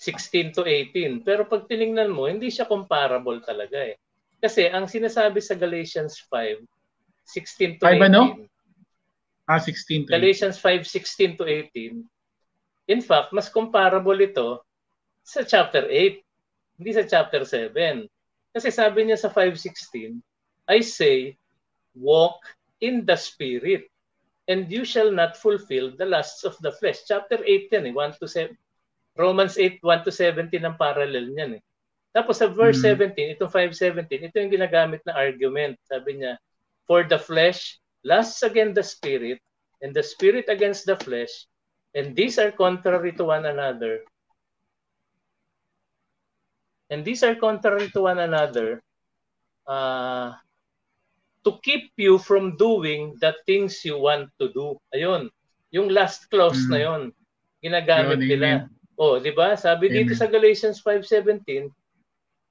B: 16 to 18. Pero pag tiningnan mo, hindi siya comparable talaga eh. Kasi ang sinasabi sa Galatians 5, 16 to 5 18. Ano?
A: Ah, 16 to
B: Galatians 5, 16 to 18. In fact, mas comparable ito sa chapter 8, hindi sa chapter 7. Kasi sabi niya sa 5.16, I say, walk in the Spirit, and you shall not fulfill the lusts of the flesh. Chapter 8 yan eh, 1 to 7, Romans 8, 1 to 17 ang parallel niyan eh. Tapos sa verse mm. 17, itong 5.17, ito yung ginagamit na argument. Sabi niya, For the flesh lusts against the spirit, and the spirit against the flesh, and these are contrary to one another. And these are contrary to one another uh, to keep you from doing the things you want to do. Ayun, yung last clause mm. na yon ginagamit yun, nila. Amen. Oh, 'di ba? Sabi Amen. dito sa Galatians 5:17,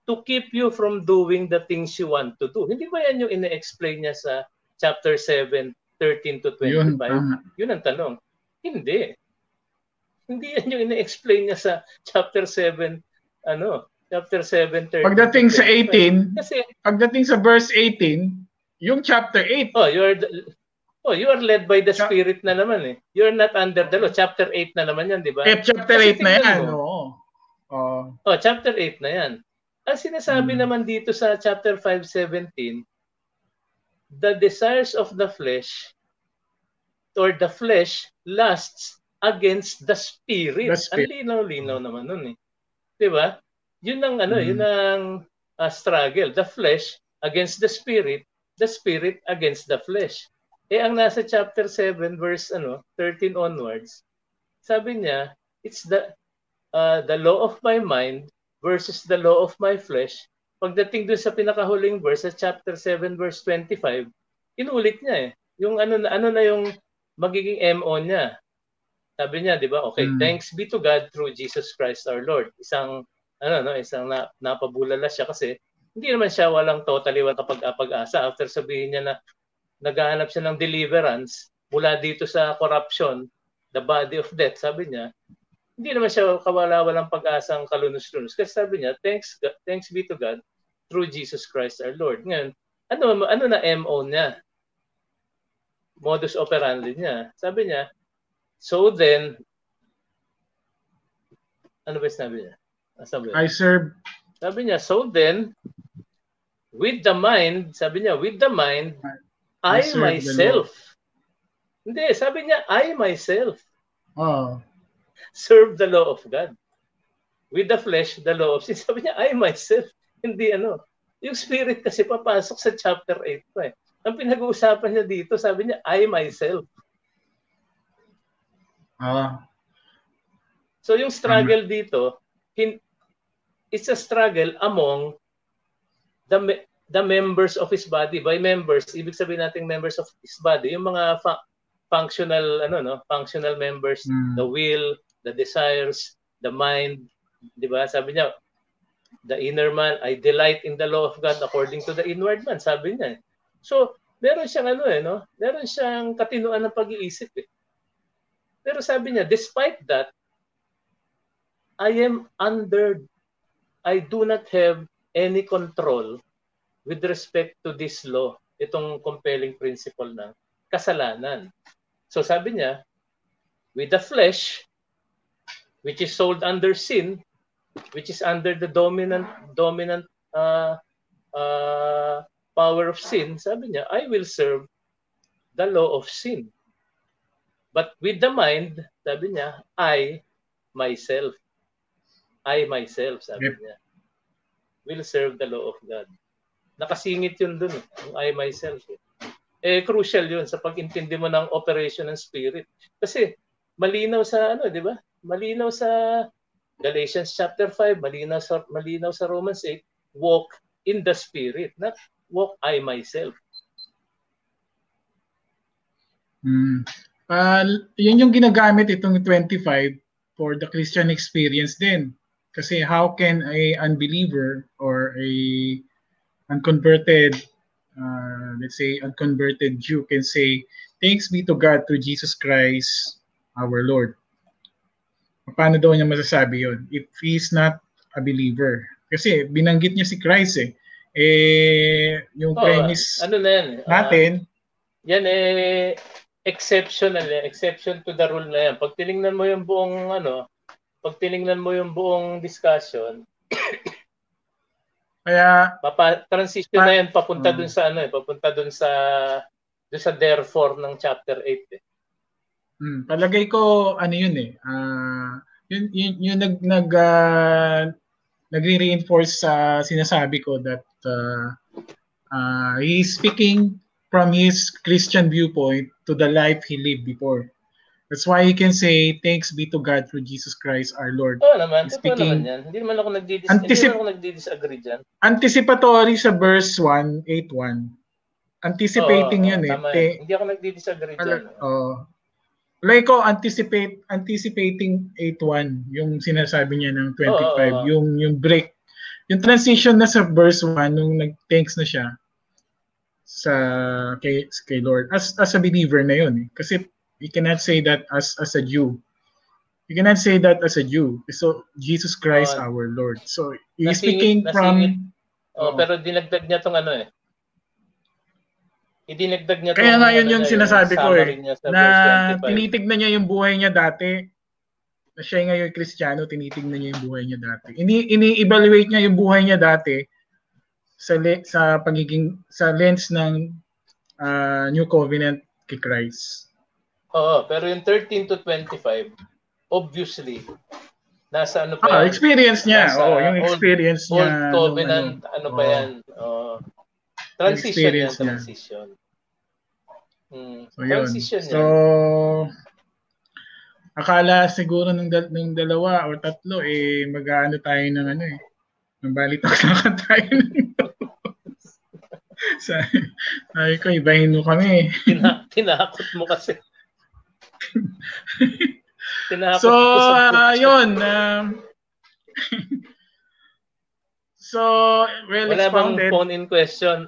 B: to keep you from doing the things you want to do. Hindi ba yan yung ine-explain niya sa chapter 7, 13 to 25? Yun, yun ang tanong. Hindi. Hindi yan yung ine-explain niya sa chapter 7, ano, chapter 7, 13
A: Pagdating sa 18, kasi, pagdating sa verse 18, yung chapter 8.
B: Oh, you're the, Oh, you are led by the Spirit na naman eh. You're not under the law. Chapter 8 na naman yan, di ba?
A: Eh, chapter 8 na yan, oo.
B: Oh. oh, chapter 8 na yan. Ang sinasabi hmm. naman dito sa chapter 5:17, the desires of the flesh or the flesh lusts against the spirit. The spirit. Ang linaw-linaw naman nun eh. 'Di ba? Yun ang ano, hmm. yun ang uh, struggle. The flesh against the spirit, the spirit against the flesh. Eh ang nasa chapter 7 verse ano 13 onwards, sabi niya, it's the uh, the law of my mind versus the law of my flesh. Pagdating dun sa pinakahuling verse sa chapter 7 verse 25, inulit niya eh. Yung ano ano na yung magiging MO niya. Sabi niya, 'di ba? Okay, mm. thanks be to God through Jesus Christ our Lord. Isang ano no, isang na, napabulala siya kasi hindi naman siya walang totally walang kapag-asa after sabihin niya na naghahanap siya ng deliverance mula dito sa corruption, the body of death, sabi niya, hindi naman siya kawala-walang pag-asang kalunos-lunos. Kasi sabi niya, thanks, God, thanks be to God through Jesus Christ our Lord. Ngayon, ano, ano na MO niya? Modus operandi niya. Sabi niya, so then, ano ba sabi niya?
A: Ah, sabi niya? I serve.
B: Sabi niya, so then, with the mind, sabi niya, with the mind, I,
A: the
B: myself. Hindi, sabi niya, I myself
A: Oh.
B: serve the law of God. With the flesh, the law of sin. Sabi niya, I myself. Hindi ano. Yung spirit kasi papasok sa chapter 8 pa eh. Ang pinag-uusapan niya dito, sabi niya, I myself.
A: Ah.
B: So yung struggle dito, hin- it's a struggle among the me- the members of his body. By members, ibig sabihin nating members of his body, yung mga fa- functional ano no, functional members,
A: Mm.
B: the will, the desires, the mind, 'di ba? Sabi niya, the inner man, I delight in the law of God according to the inward man, sabi niya. So, meron siyang ano eh, no? Meron siyang katinuan ng pag-iisip eh. Pero sabi niya, despite that, I am under, I do not have any control with respect to this law, itong compelling principle ng kasalanan. So sabi niya, with the flesh, which is sold under sin, which is under the dominant dominant uh, uh, power of sin, sabi niya, I will serve the law of sin. But with the mind, sabi niya, I myself, I myself, sabi
A: Yep.
B: niya, will serve the law of God. Nakasingit yun dun, eh, yung I myself. Eh. eh, crucial yun sa pag-intindi mo ng operation ng spirit. Kasi malinaw sa ano, di ba? Malinaw sa Galatians chapter 5, malinaw sa malinaw sa Romans 8, walk in the spirit, not walk I myself.
A: Mm. Ah, yun yung ginagamit itong 25 for the Christian experience din. Kasi how can a unbeliever or a unconverted, uh, let's say unconverted Jew can say, thanks be to God through Jesus Christ our Lord. Paano daw niya masasabi yon if he's not a believer? Kasi binanggit niya si Christ eh. Eh, yung
B: Oo,
A: premise
B: ano na yan? ah,
A: natin,
B: yan eh exceptional eh, exception to the rule na yan. Pag tiningnan mo yung buong ano, pag tiningnan mo yung buong discussion,
A: kaya
B: Papa, transition
A: Pa-
B: na yan papunta
A: Mm.
B: dun sa ano eh, papunta dun sa dun sa therefore ng chapter 8 eh.
A: Hmm, palagay ko ano yun eh. Ah, yun yun yung nag nag ah, nagre-reinforce sa sinasabi ko that uh, uh, he's speaking from his Christian viewpoint to the life he lived before. That's why he can say thanks be to God through Jesus Christ our Lord.
B: Oo naman, totoo
A: Speaking-
B: naman yan. Hindi naman ako nagdidis
A: Anticip-
B: hindi naman ako nagdi-disagree diyan.
A: Anticipatory sa verse 1, 8.1. Anticipating yun eh.
B: Tama
A: Te-.
B: Hindi ako nagdi-disagree diyan.
A: Pala- Oh. Like ko anticipate anticipating 8-1 yung sinasabi niya ng 25
B: Oo, oo, oo.
A: yung yung break yung transition na sa verse 1 nung nag-thanks na siya sa kay, kay Lord as as a believer na yun eh. kasi you cannot say that as as a Jew you cannot say that as a Jew so Jesus Christ
B: Oo.
A: our Lord so he's
B: Nasingit-
A: speaking
B: nasingit.
A: from
B: Oh,
A: Oo.
B: pero dinagdag niya tong ano eh. Idinagdag niya
A: Kaya nga yun
B: ano
A: yung sinasabi ko eh, na
B: verse 25.
A: tinitignan niya yung buhay niya dati na siya ngayon Kristiyano, tinitignan niya yung buhay niya dati. Ini ini-evaluate niya yung buhay niya dati sa le- sa pagiging sa lens ng ah, New Covenant kay Christ.
B: Oo, pero yung 13 to 25, obviously, nasa ano pa
A: Ah,
B: yan?
A: experience niya. Oo, yung
B: old-
A: experience
B: Old
A: niya. nung
B: Covenant, ano,
A: ano.
B: pa
A: Oo.
B: yan? Oo. Transition
A: experience
B: transition. Hmm.
A: So, yun.
B: transition
A: So,
B: yan.
A: akala siguro ng, dal- ng dalawa o tatlo, eh, mag-ano tayo ng ano eh. Ng balitaktakan tayo. sabi, sabi ko, ibahin mo kami.
B: Tina- tinakot mo kasi. tinakot
A: So,
B: ko sa
A: uh, yun. Um, so, well
B: Wala bang
A: expounded.
B: phone-in question?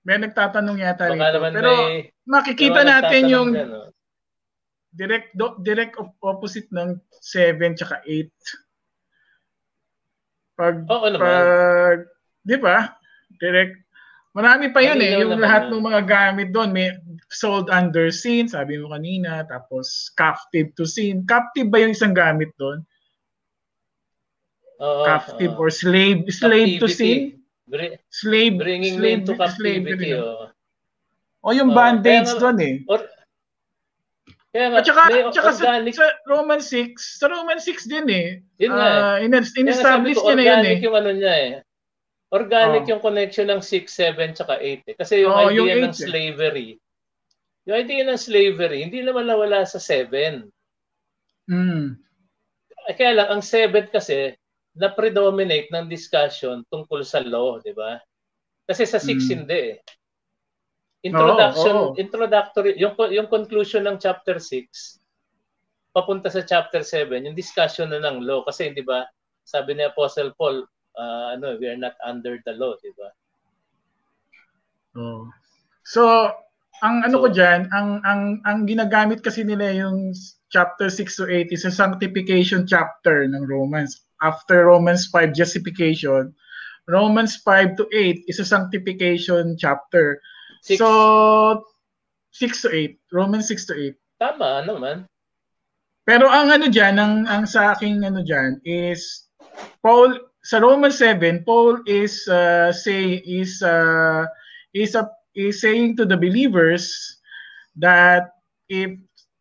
A: May nagtatanong yata
B: Baka
A: rito. Pero
B: may...
A: makikita natin yung
B: dyan, oh.
A: direct do, direct op- opposite ng 7 tsaka 8. Pag
B: Oo
A: pag 'di ba? Direct Marami pa yun eh, yung lahat
B: yun.
A: ng mga gamit doon may sold under sin, sabi mo kanina, tapos captive to sin. Captive ba yung isang gamit doon?
B: Oo,
A: captive
B: oo.
A: or slave slave to
B: Captivity.
A: sin?
B: Bri-
A: slave,
B: bringing
A: slave,
B: into captivity. Oh.
A: O yung
B: Oh,
A: bandage
B: kaya nga-
A: doon eh.
B: Or, kaya nga,
A: At saka,
B: may
A: sa,
B: organic,
A: sa Roman 6, sa Roman 6 din eh.
B: yun nga eh.
A: Ah, in-
B: nga sabi
A: in-establish
B: ko,
A: niya na yun eh.
B: organic yung ano niya eh. Organic
A: Oh.
B: yung connection ng 6, 7, tsaka 8 eh. Kasi yung
A: Oo,
B: idea
A: yung
B: ng
A: eh.
B: slavery, yung idea ng slavery, hindi naman nawala sa 7.
A: Mm.
B: Eh, Kaya lang, ang 7 kasi, na-predominate ng discussion tungkol sa law, di ba? Kasi sa 6
A: Mm.
B: hindi eh. Introduction,
A: Oo, oo.
B: introductory, yung, yung conclusion ng chapter 6, papunta sa chapter 7, yung discussion na ng law. Kasi, di ba, sabi ni Apostle Paul, ah, ano, we are not under the law, di ba?
A: Oh. So, ang ano
B: So-
A: ko diyan, ang ang ang ginagamit kasi nila yung chapter 6 to 8 is a sanctification chapter ng Romans. After Romans 5 justification, Romans 5 to 8 is a sanctification chapter.
B: Six,
A: So 6 to 8, Romans 6 to 8.
B: tama naman.
A: Pero ang ano diyan, ang ang sa aking ano diyan is Paul sa Romans 7, Paul is uh, say is uh, is a, is saying to the believers that if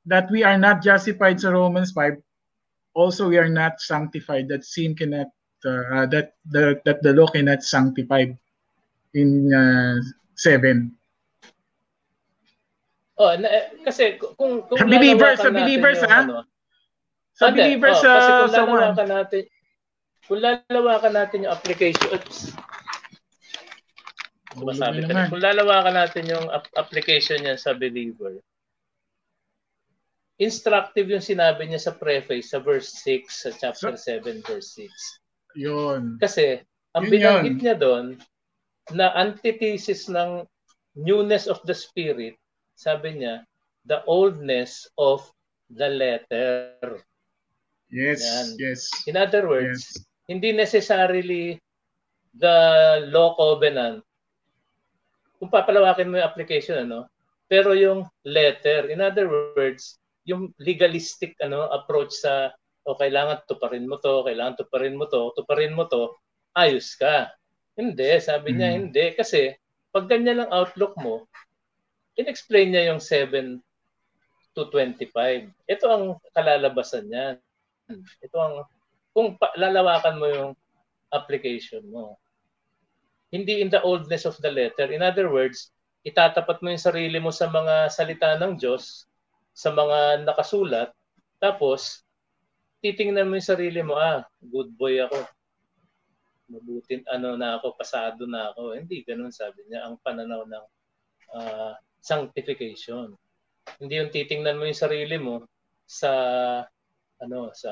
A: that we are not justified sa Romans 5, also we are not sanctified. That sin cannot uh, that the that the law cannot sanctify in uh, 7.
B: Oh, na, kasi kung kung
A: Sa believers, sa believers,
B: yung
A: ha?
B: ano,
A: Sa
B: Hindi,
A: believers
B: oh,
A: sa
B: kasi kung
A: sa 1.
B: lalawakan natin kung lalawakan natin yung application oops, sumasabi ka rin. Kung lalawakan natin yung ap- application niya sa believer, instructive yung sinabi niya sa preface sa verse 6 sa chapter 7 verse 6.
A: Yun.
B: Kasi ang
A: Yun
B: binanggit
A: yun.
B: niya doon na antithesis ng newness of the spirit, sabi niya, the oldness of the letter.
A: Yes,
B: Yan.
A: yes.
B: In other words,
A: Yes.
B: hindi necessarily the law covenant. Kung papalawakin mo yung application, ano, pero yung letter, in other words, yung legalistic ano approach sa o kailangan tuparin mo to, kailangan tuparin mo to, tuparin mo to, ayos ka. Hindi, sabi niya
A: Mm.
B: hindi kasi pag ganyan ang outlook mo, in-explain niya yung 7 to 25. Ito ang kalalabasan niya. Ito ang kung pa- lalawakan mo yung application mo. Hindi in the oldness of the letter. In other words, itatapat mo yung sarili mo sa mga salita ng Diyos, sa mga nakasulat, tapos titingnan mo yung sarili mo, ah, good boy ako. Mabutin ano na ako, pasado na ako. Hindi ganun sabi niya ang pananaw ng ah, sanctification. Hindi yung titingnan mo yung sarili mo sa ano sa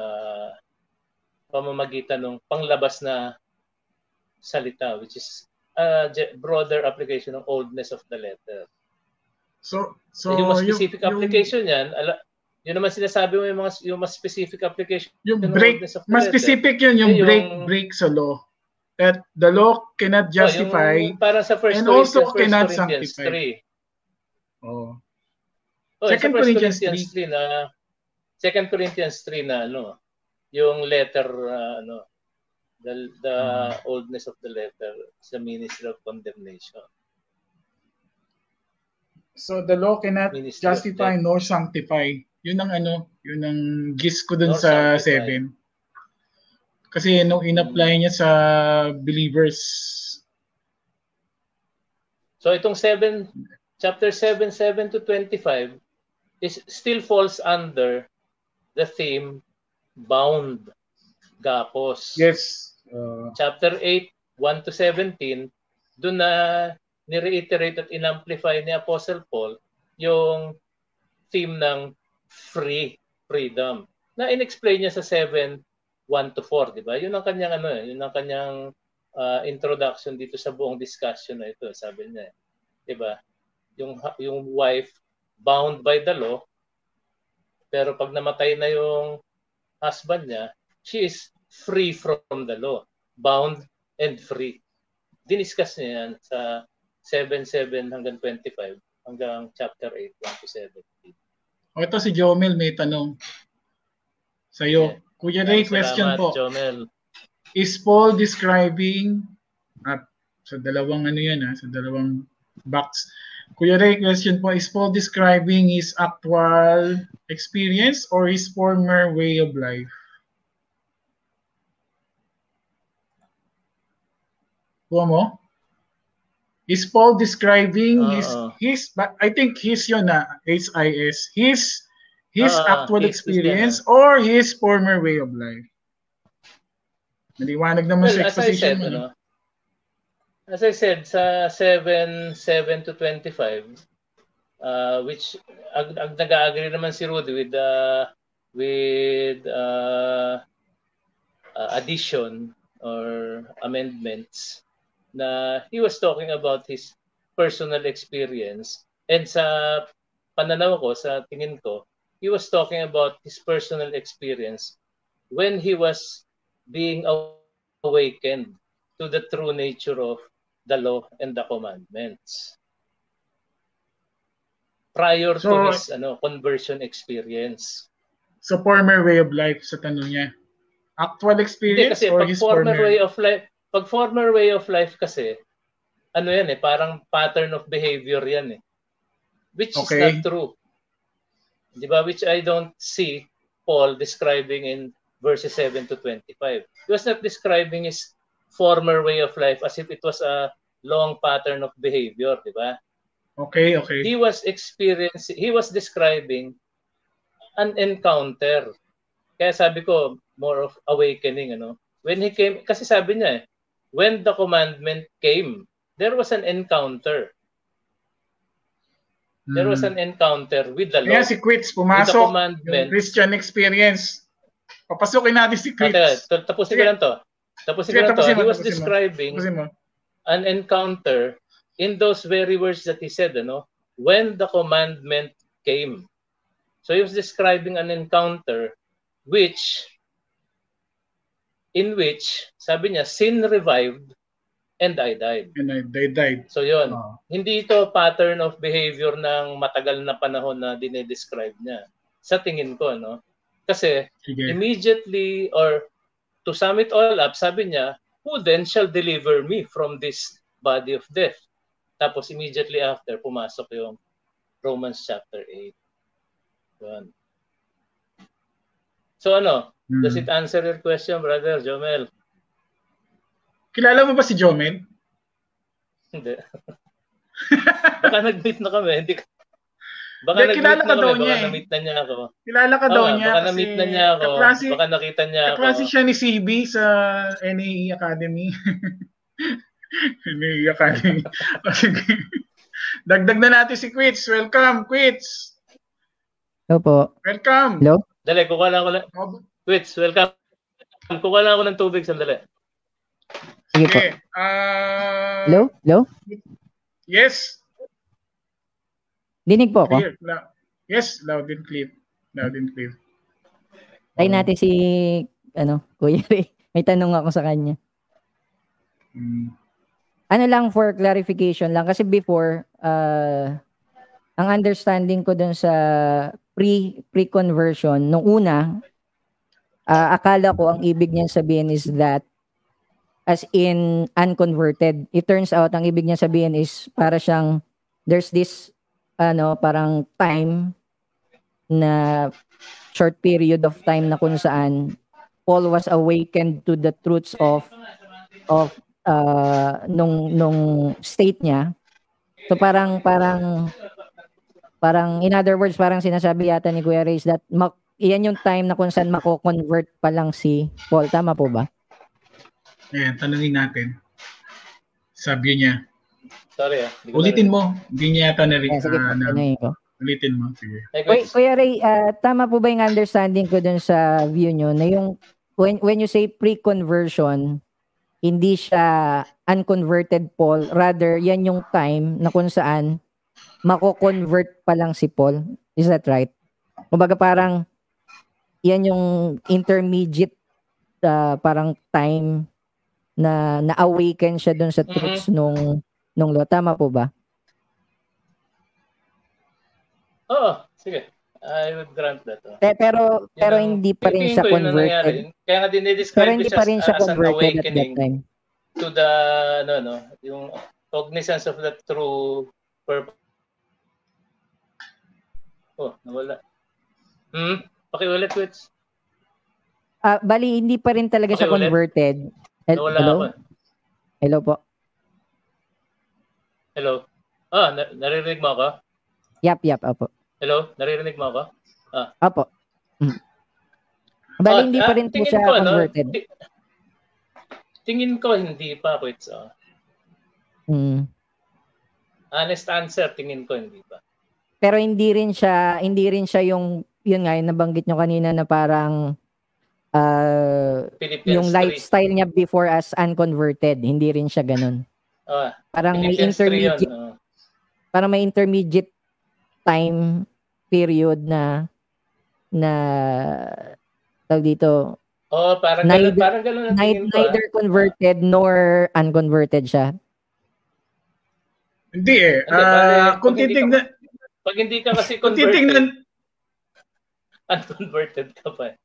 B: pamamagitan ng panglabas na salita which is a broader application ng oldness of the letter.
A: So, so
B: yung mas specific
A: yung,
B: application yan, ala, yun naman sinasabi mo yung mga yung mas specific application
A: yung,
B: ng
A: break, mas
B: letter.
A: specific yun, yung
B: Yung-
A: break, break sa law. That the law cannot justify.
B: Oh, yung, para sa First
A: and also
B: First
A: cannot sanctify.
B: 3.
A: oh.
B: Oh,
A: Second
B: sa
A: Corinthians
B: Corinthians 3 na Second Corinthians 3 na ano, yung letter uh, ano the the
A: Hmm.
B: oldness of the letter sa ministry of condemnation.
A: So the law cannot
B: Ministry
A: justify nor sanctify. Yun ang ano, yun ang gist ko dun
B: Nor
A: sa
B: sanctify.
A: 7. Kasi nung in-apply niya sa believers,
B: So itong 7 chapter 7 7 to 25 is still falls under the theme bound gapos.
A: yes, uh,
B: chapter 8, 1 to 17, doon na ni-reiterate at in-amplify ni Apostle Paul yung theme ng free, freedom. Na in-explain niya sa 7, 1 to 4, di ba? Yun ang kanyang ano, eh, yun ang kanyang uh, introduction dito sa buong discussion na ito, sabi niya. eh. Di ba? Yung yung wife bound by the law, pero pag namatay na yung husband niya, she is free from the law, bound and free. Diniscuss niya yan sa 7.7 hanggang 25 hanggang chapter 8, 1 to 17.
A: o ito si Jomel may tanong sa'yo.
B: Yeah.
A: Kuya Ray,
B: Salamat,
A: question po.
B: Jomel.
A: Is Paul describing, uh, Sa dalawang ano yan ha, sa dalawang box. Kuya Ray, question po, is Paul describing his actual experience or his former way of life? Kuha mo? Is Paul describing
B: Oo.
A: his his but I think his yun na HIS his his
B: Oo,
A: actual
B: his- his
A: experience or his former way of life. Naliwanag naman
B: Well,
A: sa
B: as I
A: exposition
B: said,
A: mo.
B: ano, as I said, sa 7, 7 to 25, uh, which ag, ag nag-agree naman si Rudy with uh, with uh, uh, addition or amendments na he was talking about his personal experience and sa pananaw ko sa tingin ko he was talking about his personal experience when he was being awakened to the true nature of the law and the commandments prior to
A: So-
B: his ano conversion experience
A: Sa former way of life sa tanong niya. Actual
B: Hindi
A: experience
B: kasi
A: or his
B: former
A: former?
B: way of life, pag former way of life kasi, ano yan eh, parang pattern of behavior yan eh. Which
A: Okay.
B: is not true. Di ba? Which I don't see Paul describing in verses 7 to 25. He was not describing his former way of life as if it was a long pattern of behavior, di ba?
A: Okay, okay.
B: He was experiencing, he was describing an encounter. Kaya sabi ko, more of awakening, ano? When he came, kasi sabi niya eh, when the commandment came, there was an encounter. There was
A: Hmm.
B: an encounter with the law.
A: Kaya si Quits
B: with the
A: pumasok
B: commandment.
A: Christian experience. Papasukin natin si Quits.
B: t- tapusin ko lang to. Tapusin ko lang to. He was describing an encounter in those very words that he said, ano, when the commandment came. So he was describing an encounter which in which sabi niya sin revived and I died.
A: And I, they died.
B: So yon.
A: Oh.
B: Hindi ito pattern of behavior ng matagal na panahon na dinedescribe niya. Sa tingin ko, no? Kasi
A: Sige.
B: immediately or to sum it all up, sabi niya, who then shall deliver me from this body of death? Tapos immediately after, pumasok yung Romans chapter 8. Yun. So ano,
A: Hmm.
B: does it answer your question, brother Jomel?
A: Kilala mo ba si Jomen?
B: Hindi. Baka nag-meet na kami. Hindi ka- Baka
A: Hindi, kilala
B: nag-meet
A: ka
B: na
A: daw
B: kami.
A: niya
B: Baka
A: eh.
B: na-meet na niya ako.
A: Kilala ka
B: Oo
A: daw niya
B: baka
A: kasi
B: na-meet na niya ako.
A: kaklase,
B: Baka nakita niya ako.
A: kaklase siya ni CB sa NAE Academy. NAE Academy. Dagdag na natin si Quits. Welcome, Quits.
C: Hello po.
A: Welcome.
C: Hello?
B: Dali, kukuha lang ako lang. Twits, welcome. Kukuha lang ako ng tubig sandali.
C: Sige po.
A: Okay. Ah,
C: Hello? Hello?
A: Yes.
C: Dinig po ako.
A: Clear. La- yes, loud and clear. Loud and clear.
C: Try natin si, ano, Kuya Ray. May tanong ako sa kanya.
A: Mm.
C: Ano lang for clarification lang. Kasi before, uh, ang understanding ko dun sa pre, pre-conversion, nung una, ah, akala ko ang ibig niya sabihin is that as in unconverted. It turns out, ang ibig niya sabihin is para siyang, there's this, ano, parang time na short period of time na kung saan Paul was awakened to the truths of of uh, nung nung state niya. So parang parang parang in other words parang sinasabi yata ni Kuya Ray is that ma- iyan yung time na kung saan mako-convert pa lang si Paul. Tama po ba?
A: Ayan, tanungin natin. Sabi niya.
B: Sorry ah.
A: Ulitin mo. Hindi niya yata na,
C: Ayan, sige po,
A: ah, na
C: tanungin ko.
A: Ulitin mo. Sige.
B: Hey,
C: Kuya, Ray, ah, tama po ba yung understanding ko dun sa view nyo na yung when, when you say pre-conversion, hindi siya unconverted Paul, rather yan yung time na kung saan mako-convert pa lang si Paul. Is that right? Kumbaga parang yan yung intermediate ah, parang time na na-awaken siya dun sa truths nung nung law. Tama po ba?
B: Oo, sige. I would grant that. oh.
C: Pe- Pero
B: Yun
C: pero
B: ang-
C: hindi pa rin siya converted.
B: Kaya nga
C: Pero
B: dinidescribe
C: hindi
B: ko
C: pa rin siya
B: as an
C: converted at that
B: awakening.
C: time.
B: to the ano no, yung cognizance of the true purpose. Oh, nawala. Hmm, pakiulit, Twitch.
C: Ah, bali hindi pa rin talaga siya
B: Pakiulit.
C: converted. Hel-
B: Nawala
C: Hello?
B: ako.
C: Hello po.
B: Hello. Ah, na- naririnig mo ako?
C: Yap, yap, opo.
B: Hello, naririnig mo ako?
C: Opo. Mm. Bali
B: Ah,
C: hindi
B: ah,
C: pa rin po
B: tingin
C: siya
B: ko, ano,
C: converted.
B: ti- tingin ko hindi pa, Twitch. Oh.
C: Mm.
B: Honest answer, tingin ko hindi pa.
C: Pero hindi rin siya hindi rin siya yung yun nga yung nabanggit nyo kanina na parang
B: Philippines
C: yung
B: 3.
C: lifestyle niya before as unconverted, hindi rin siya ganun.
B: Ah,
C: Parang may
B: Philippines 3 yun.
C: intermediate
B: oh.
C: parang may intermediate time period na na tawag dito
B: Oh, parang
C: Neither-
B: ganun, parang ganun ang
C: nei-
B: tingin ko. ah.
C: neither converted nor unconverted siya.
A: Hindi eh.
B: Hindi, bale,
A: Ah, kung
B: pag hindi ka-
A: titignan,
B: Pag hindi ka kasi
A: kung
B: converted,
A: titignan,
B: unconverted ka pa. eh.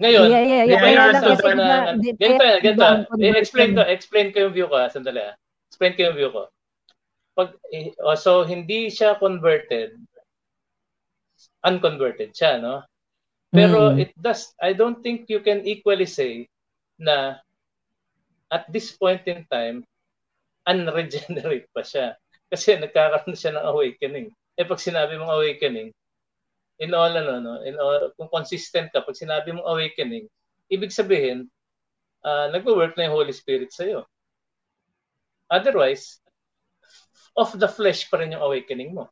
B: Ngayon,
C: yeah, yeah,
A: yeah.
C: kasi
B: usapan
C: iba,
B: na, ganito, ganito. I-explain ko, explain ko yung view ko, ah. sandali. ah. Explain ko yung view ko. Pag, eh, oh, so, hindi siya converted, unconverted siya, no? Pero
C: Mm.
B: it does, I don't think you can equally say na at this point in time, unregenerate pa siya. Kasi nagkakaroon siya ng awakening. Eh pag sinabi mong awakening, in all ano no, in all, kung consistent ka pag sinabi mong awakening, ibig sabihin uh, nagwo-work na yung Holy Spirit sa iyo. Otherwise, of the flesh pa rin yung awakening mo.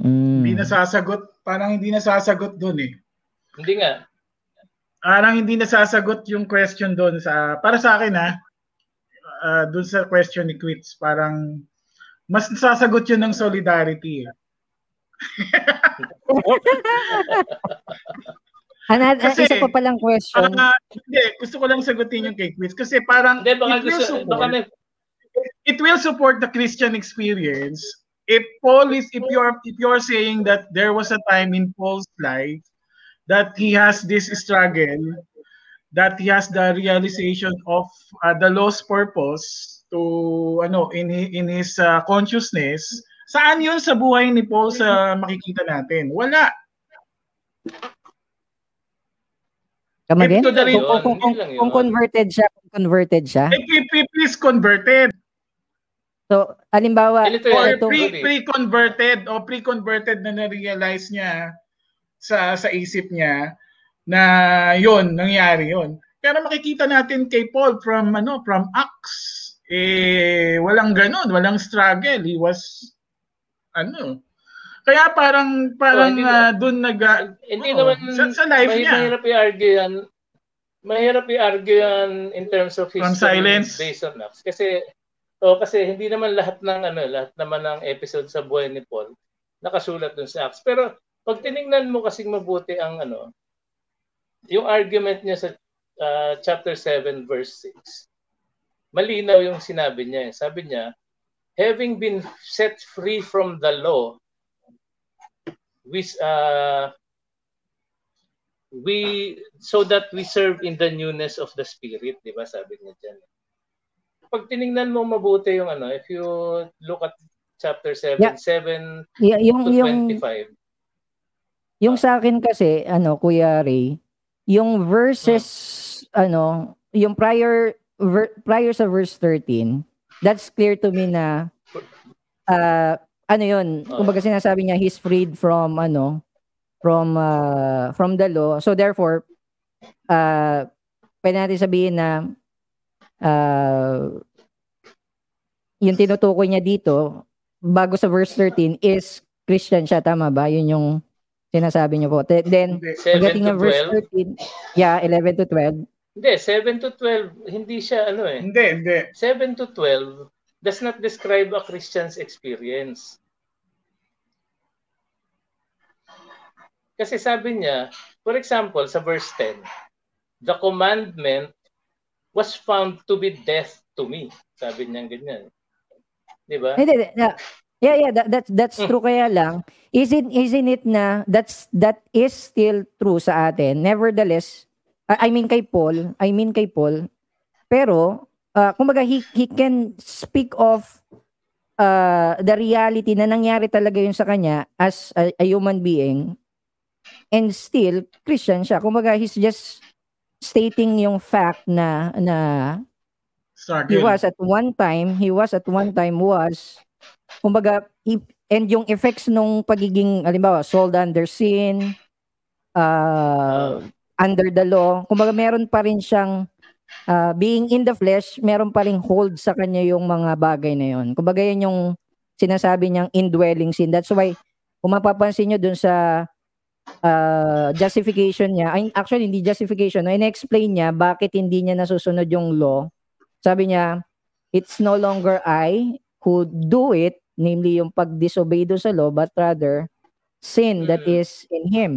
C: Mm.
A: hindi nasasagot, parang hindi nasasagot doon eh.
B: Hindi nga.
A: Parang hindi nasasagot yung question doon sa, para sa akin ha, ah, doon sa question ni Quits, parang mas nasasagot yun ng solidarity eh.
C: Another,
A: Kasi-
C: isa pa palang question.
A: Ah, hindi, gusto ko lang sagutin yung kay Quits kasi parang
B: Hindi, baka
A: it will
B: gusto,
A: support,
B: baka may,
A: it will support the Christian experience if Paul is if you're if you're saying that there was a time in Paul's life that he has this struggle that he has the realization of uh, the lost purpose to ano in in his uh, consciousness saan yun sa buhay ni Paul sa makikita natin? Wala.
C: Come again? Kung, kung, kung, kung converted siya, kung converted siya.
A: he's converted.
C: So, halimbawa,
B: Ganito
A: or
C: ito,
A: pre pre-converted o pre-converted na na-realize niya sa sa isip niya na yon nangyari yon pero makikita natin kay Paul from ano from Acts. Eh walang ganun walang struggle. He was ano kaya parang parang
B: hindi
A: ah, doon nag
B: hindi
A: oo,
B: naman,
A: sa, sa life
B: mahi-
A: niya
B: mahirap i-argue yan. Mahirap i-argue yan in terms of history
A: From silence.
B: based on Acts. Kasi, oh, kasi hindi naman lahat ng ano, lahat naman ng episode sa buhay ni Paul nakasulat dun sa Acts. Pero pag tiningnan mo kasing mabuti ang ano, yung argument niya sa ah, chapter 7 verse 6. Malinaw yung sinabi niya. eh. Sabi niya, having been set free from the law, we uh, we so that we serve in the newness of the spirit, 'di ba? Sabi niya diyan. Pag tiningnan mo mabuti yung ano, if you look at chapter 7,
C: Yeah.
B: 7
C: y- yung,
B: to
C: yung,
B: 25.
C: yung sa akin kasi, ano, Kuya Ray, yung verses, ano, yung prior, ver, prior sa verse 13, that's clear to me na, uh, ano yun, kumbaga sinasabi niya, he's freed from, ano, from, uh, from the law. So therefore, uh, pwede natin sabihin na, uh, yung tinutukoy niya dito, bago sa verse 13, is Christian siya, tama ba? Yun yung sinasabi niyo po. Then,
A: Hindi.
B: 7
C: pagdating ng verse
B: 12.
C: 13, yeah, 11 to 12,
B: Hindi, 7 to 12, hindi siya ano eh.
A: hindi hindi
B: 7 to 12 does not describe a Christian's experience. Kasi sabi niya, for example, sa verse 10, the commandment was found to be death to me. Sabi niya ganyan. Di ba?
C: Hindi, hindi, yeah, yeah, yeah, that, that's that's
B: Hmm.
C: true kaya lang. Isn't isn't it na that's that is still true sa atin. Nevertheless, I mean kay Paul, I mean kay Paul, pero uh, kumbaga he, he can speak of uh, the reality na nangyari talaga yun sa kanya as a, a human being and still Christian siya. Kumbaga he's just stating yung fact na na
A: Struggle.
C: he was at one time, he was at one time was kumbaga he, and yung effects nung pagiging halimbawa sold under sin uh, under the law, kumbaga meron pa rin siyang uh, being in the flesh, meron pa rin hold sa kanya yung mga bagay na yon. Kumbaga yan yung sinasabi niyang indwelling sin. That's why kung mapapansin niyo dun sa uh, justification niya, actually hindi justification, no, in-explain niya bakit hindi niya nasusunod yung law. Sabi niya, it's no longer I who do it, namely yung pag-disobey do sa law, but rather sin that
B: Mm.
C: is in him.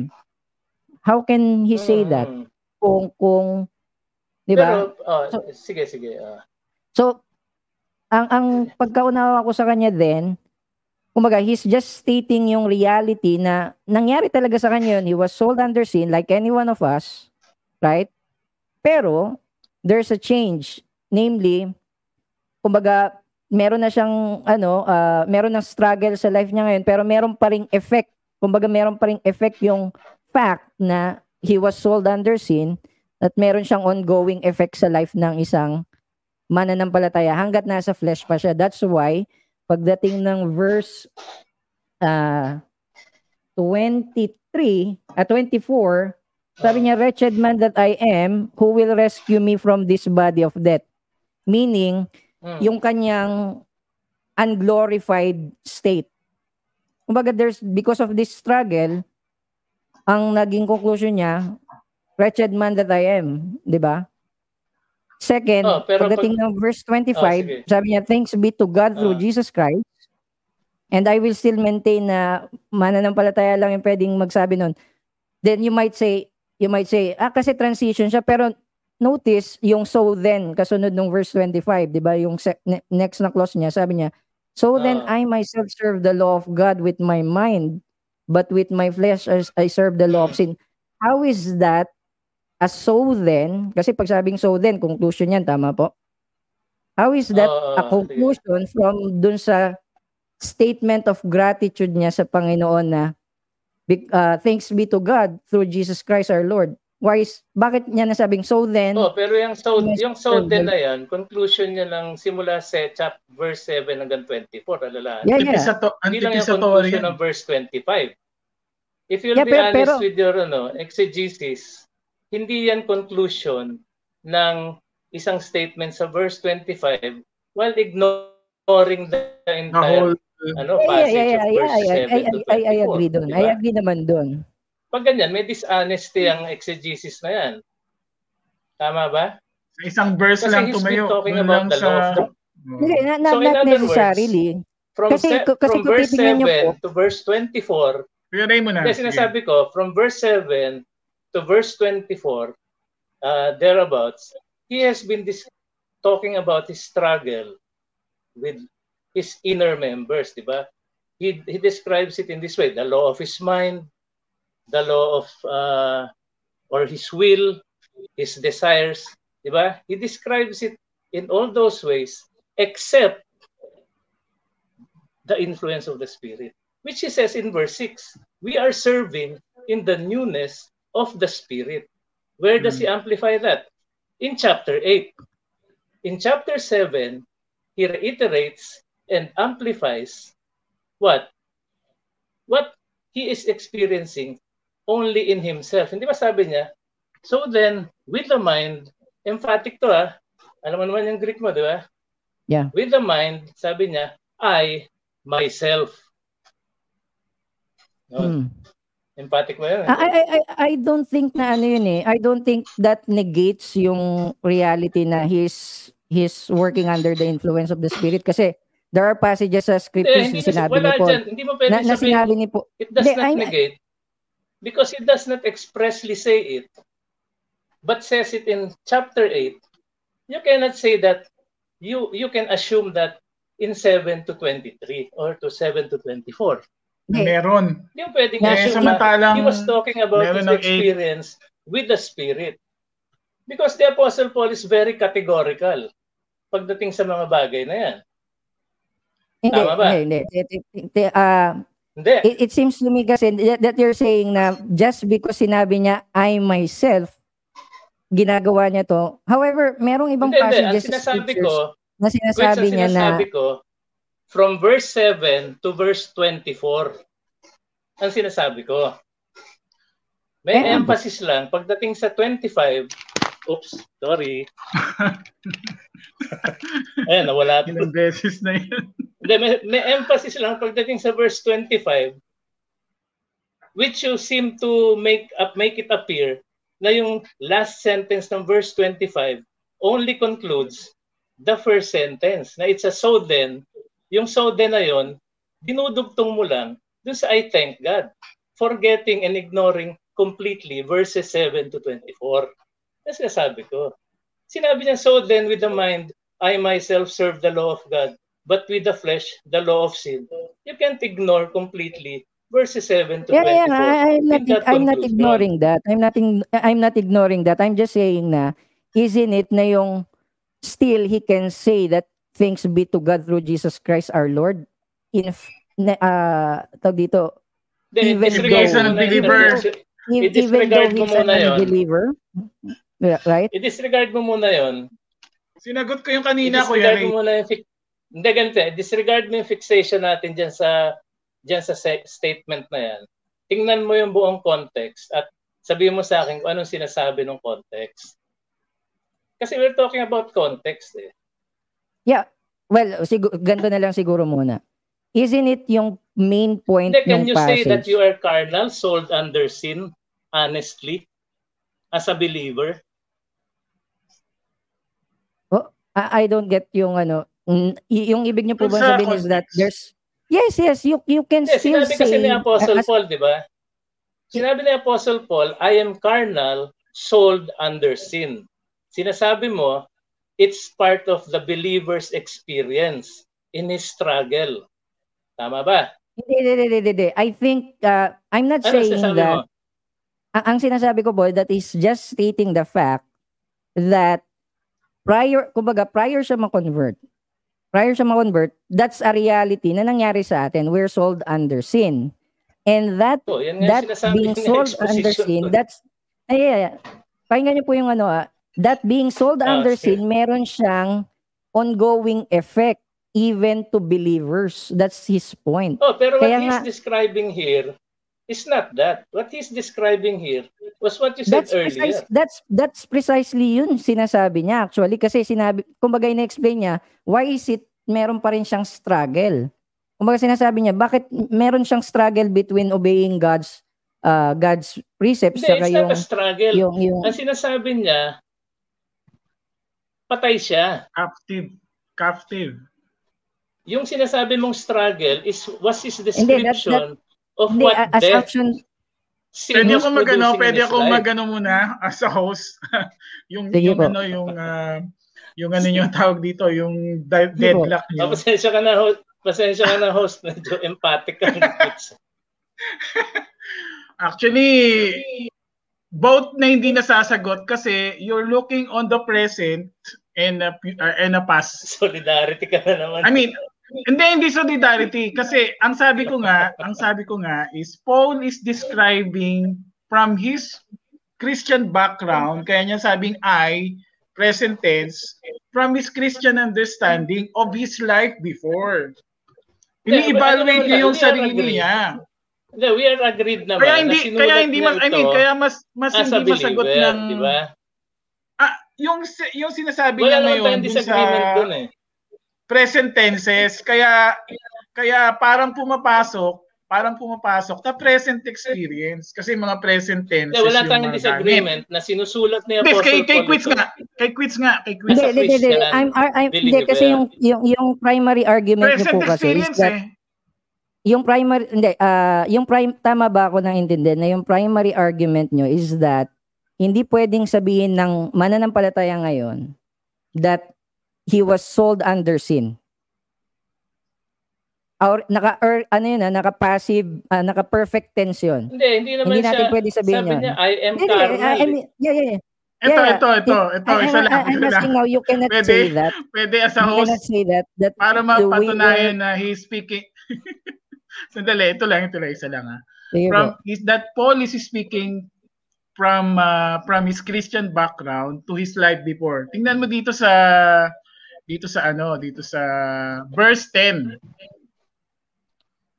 C: How can he say that?
B: Mm.
C: Kung, kung, di ba?
B: Pero, ah,
C: So-
B: sige, sige. ah.
C: So, ang ang pagkaunawa ko sa kanya then, kumbaga, he's just stating yung reality na nangyari talaga sa kanya yun. He was sold under sin like any one of us, right? Pero, there's a change. Namely, kumbaga, meron na siyang, ano, ah, meron ng struggle sa life niya ngayon, pero meron pa ring effect. Kumbaga, meron pa ring effect yung fact na he was sold under sin at meron siyang ongoing effect sa life ng isang mananampalataya hanggat nasa flesh pa siya. That's why, pagdating ng verse uh, 23, at 24, sabi niya, Wretched man that I am, who will rescue me from this body of death? Meaning,
B: Mm.
C: yung kanyang unglorified state. Kumbaga, there's, because of this struggle, ang naging conclusion niya, wretched man that I am. di ba? Second,
B: Oh, pero
C: pagdating ng verse 25,
B: Oh, sige.
C: sabi niya, thanks be to God through
B: Ah.
C: Jesus Christ. And I will still maintain na mananampalataya lang yung pwedeng magsabi nun. Then you might say, you might say, ah, kasi transition siya, pero notice yung so then, kasunod ng verse 25, di ba? Yung se- ne- next na clause niya, sabi niya, So then
B: Ah.
C: I myself serve the law of God with my mind, but with my flesh I, I serve the law of sin. How is that a so then? Kasi pag sabing so then, conclusion yan, tama po? How is that
B: Oo,
C: a conclusion from dun sa statement of gratitude niya sa Panginoon na "Be- uh, thanks be to God through Jesus Christ our Lord. Why is, bakit niya nasabing so then?
B: Oh, pero yung so
C: Yes,
B: yung so din na yan, conclusion niya lang simula sa chap verse 7 hanggang 24, alala.
C: yeah, yeah.
A: Antipisato-
B: Hindi lang yung conclusion ng verse 25. If you'll
C: Yeah,
B: be
C: pero-
B: honest
C: pero-
B: with your ano, exegesis, hindi yan conclusion ng isang statement sa verse 25 while ignoring the
A: The
B: entire
A: whole,
B: ano,
C: Yeah,
B: passage
C: yeah, yeah,
B: of
C: yeah,
B: verse
C: I,
B: 7
C: I,
B: to
C: I, I
B: 24.
C: agree doon.
B: di
C: I agree naman doon.
B: Pag ganyan, may dishonesty ang exegesis na yan. Tama ba?
A: sa isang verse
B: Kasi
A: lang
B: he's
A: tumayo.
B: been talking about
A: lang
B: the law of
A: sa...
B: the
C: Hindi, not,
B: So,
C: not,
B: in
C: not
B: other words,
C: necessarily.
B: From,
C: Kasi-
B: se-
C: kasi
B: from
C: kung
B: verse
C: titignan niyo
B: 7 to verse 24,
A: Kuya Raymond na.
B: kasi sinasabi ko, from verse 7 to verse 24, uh, thereabouts, he has been dis- talking about his struggle with his inner members, di ba? He, he describes it in this way, the law of his mind, the law of, uh, or his will, his desires, di ba? He describes it in all those ways, except the influence of the Spirit, which he says in verse 6, we are serving in the newness of the Spirit. Where does he amplify that? In chapter 8. In chapter 7, he reiterates and amplifies what? What he is experiencing only in himself. Hindi ba sabi niya? So then, with the mind, emphatic to ah. Alam mo naman yung Greek mo, di ba?
C: Yeah.
B: With the mind, sabi niya, I, myself. No,
C: Hmm.
B: Emphatic mo yun.
C: I, I, I, I don't think na ano yun eh. I don't think that negates yung reality na he's he's working under the influence of the Spirit kasi there are passages sa scriptures
B: hindi
C: na
B: na,
C: sinabi ni Paul.
B: dyan. Hindi mo pwede
C: Na, na
B: sabihin,
C: sinabi ni Paul.
B: it does
C: Hindi,
B: not
C: I-
B: negate because it does not expressly say it but says it in chapter 8 you cannot say that you you can assume that in 7 to 23 or to 7 to 24
C: Hindi.
A: Meron.
B: hindi mo pwedeng
C: Yeah,
B: assume na
A: samantalang
B: he was talking about his
A: ng eight.
B: experience with the spirit Because the Apostle Paul is very categorical pagdating sa mga bagay na yan.
C: Hindi,
B: Tama ba?
C: hindi, hindi. Ah,
B: Hindi.
C: it, it seems to me kasi that, that you're saying na just because sinabi niya, I myself, ginagawa niya to. However, merong ibang
B: Hindi, hindi.
C: Passages sa
B: sinasabi
C: scriptures
B: ko,
C: na sinasabi niya na,
B: sinasabi ko, from verse 7 to verse 24, ang sinasabi ko. May
C: Eh,
B: emphasis lang, pagdating sa 25, oops, sorry. Ayan, nawala.
A: Ilang beses na yun.
B: Hindi, may, may emphasis lang pagdating sa verse 25, which you seem to make up make it appear na yung last sentence ng verse 25 only concludes the first sentence na it's a so then yung so then na yon dinudugtong mo lang dun sa I thank God forgetting and ignoring completely verses 7 to 24 na sinasabi ko sinabi niya so then with the mind I myself serve the law of God but with the flesh the law of sin you can't ignore completely verses 7 to
C: yeah,
B: 24
C: yeah, I, I'm not, I'm not ignoring that. I'm not, in- I'm not ignoring that. I'm just saying na, isn't it na yung, still he can say that thanks be to God through Jesus Christ our Lord. In, uh, tawag dito,
B: Then,
C: Even
A: though-
B: muna
A: believer.
C: even
B: I-disregard
C: though
B: mo
C: he's an unbeliever, Yeah, right?
B: I-disregard mo muna yon.
A: Sinagot ko yung kanina, Kuya
B: I-disregard
A: Ray.
B: mo muna yung fi- Hindi, ganito. eh. Disregard mo yung fixation natin dyan sa dyan sa se- statement na yan. Tingnan mo yung buong context at sabihin mo sa akin kung anong sinasabi ng context. Kasi we're talking about context eh.
C: Well, siguro, ganito na lang siguro muna. Isn't it yung main point
B: Hindi, can
C: ng
B: you say that you are carnal, sold under sin, honestly, as a believer?
C: I, I don't get yung ano, yung ibig niyo po ba
A: sa
C: sabihin is that there's Yes, yes, you you can
B: Hindi,
C: still
B: sinabi
C: say
B: kasi ni Apostle
C: as-
B: Paul, di ba? Sinabi ni Apostle Paul, I am carnal, sold under sin. Sinasabi mo, it's part of the believer's experience in his struggle. Tama ba?
C: Hindi, hindi, hindi, hindi. I think uh, I'm not
B: Ano
C: saying that
B: mo?
C: ang, ang sinasabi ko po that is just stating the fact that prior kumbaga prior siya ma-convert. Prior siya ma-convert that's a reality na nangyari sa atin. We're sold under sin. And that
B: Oh, yan nga
C: that being sold under sin that's ay, ay, ay. pakinggan niyo po yung ano ah. That being sold
B: Ah,
C: under sin meron siyang ongoing effect even to believers. That's his point.
B: Oh, pero what
C: Kaya
B: he's
C: nga-
B: describing here is not that. What he's describing here was what you said
C: That's
B: earlier.
C: precise, that's that's precisely yun sinasabi niya actually kasi sinabi kumbaga ina-explain niya why is it meron pa rin siyang struggle. Kumbaga sinasabi niya bakit meron siyang struggle between obeying God's uh, God's precepts
B: Hindi,
C: saka
B: it's
C: yung
B: not a struggle.
C: yung yung
B: Ang sinasabi niya, patay siya.
A: Captive. Captive.
B: yung sinasabi mong struggle is was his
C: Hindi, that-
B: description of
C: hindi
B: what
C: a-
B: death
C: assumption
B: sin
A: Pwede
B: was
A: ako magano, pwede
B: his
A: ako
B: life.
A: magano muna as a host. yung
C: Sige
A: yung
C: po.
A: ano yung ah, yung ano yung tawag dito, yung
C: po.
A: deadlock
B: Oh,
A: niyo.
B: pasensya ka na host. Pasensya ka na host. Medyo empathic ka.
A: Actually, both na hindi nasasagot kasi you're looking on the present and a, pu- uh, and a past.
B: Solidarity ka na naman.
A: I mean, hindi hindi solidarity kasi ang sabi ko nga, ang sabi ko nga is Paul is describing from his Christian background, kaya niya sabing I present tense from his Christian understanding of his life before. Ini-evaluate niya yung sarili niya.
B: Hindi, we are agreed naman
A: Kaya
B: na
A: hindi
B: sinulat
A: kaya hindi mas I mean kaya mas mas
B: as a
A: hindi masagot
B: believer,
A: ng
B: di ba?
A: ah, yung yung sinasabi
B: Wala
A: niya
B: naman
A: ngayon
B: tayong
A: dun
B: disagreement
A: sa
B: dun eh.
A: Present tenses kaya kaya parang pumapasok parang pumapasok na present experience. Kasi mga present tenses
B: Hindi, wala
A: yung
B: tayong disagreement na sinusulat ni
A: gamit. Hindi,
B: Apostle
A: kay, kay quits nga. Kay quits nga kay quits.
C: Hindi, hindi, hindi, I'm, I'm, I'm, hindi, kasi yung, yung, yung primary argument niyo
A: present
C: po kasi is
A: experience
C: that
A: eh.
C: yung primary hindi ah yung prime tama ba ako nang intindihan na yung primary argument nyo is that hindi pwedeng sabihin ng mananampalataya ngayon that he was sold under sin. Or naka or, ano yun, ah, naka passive, naka perfect tense yun.
B: Hindi, hindi naman
C: Hindi natin
B: siya.
C: pwede sabihin
B: sabi
C: yun.
B: niya, I am
C: Hindi,
B: carnal.
C: I- I mean, yeah, yeah, yeah.
A: Ito,
C: Yeah,
A: ito, ito, ito,
C: I,
A: isa
C: I,
A: lang.
C: I, I'm asking now, you cannot
A: Pwede,
C: say that.
A: pwede as a
C: You cannot
A: host,
C: say that. that
A: para mapatunayan na he's speaking. Sandali, ito lang, ito lang, isa lang ha. From, is that Paul is speaking from uh, from his Christian background to his life before. Tingnan mo dito sa dito sa ano, dito sa verse 10.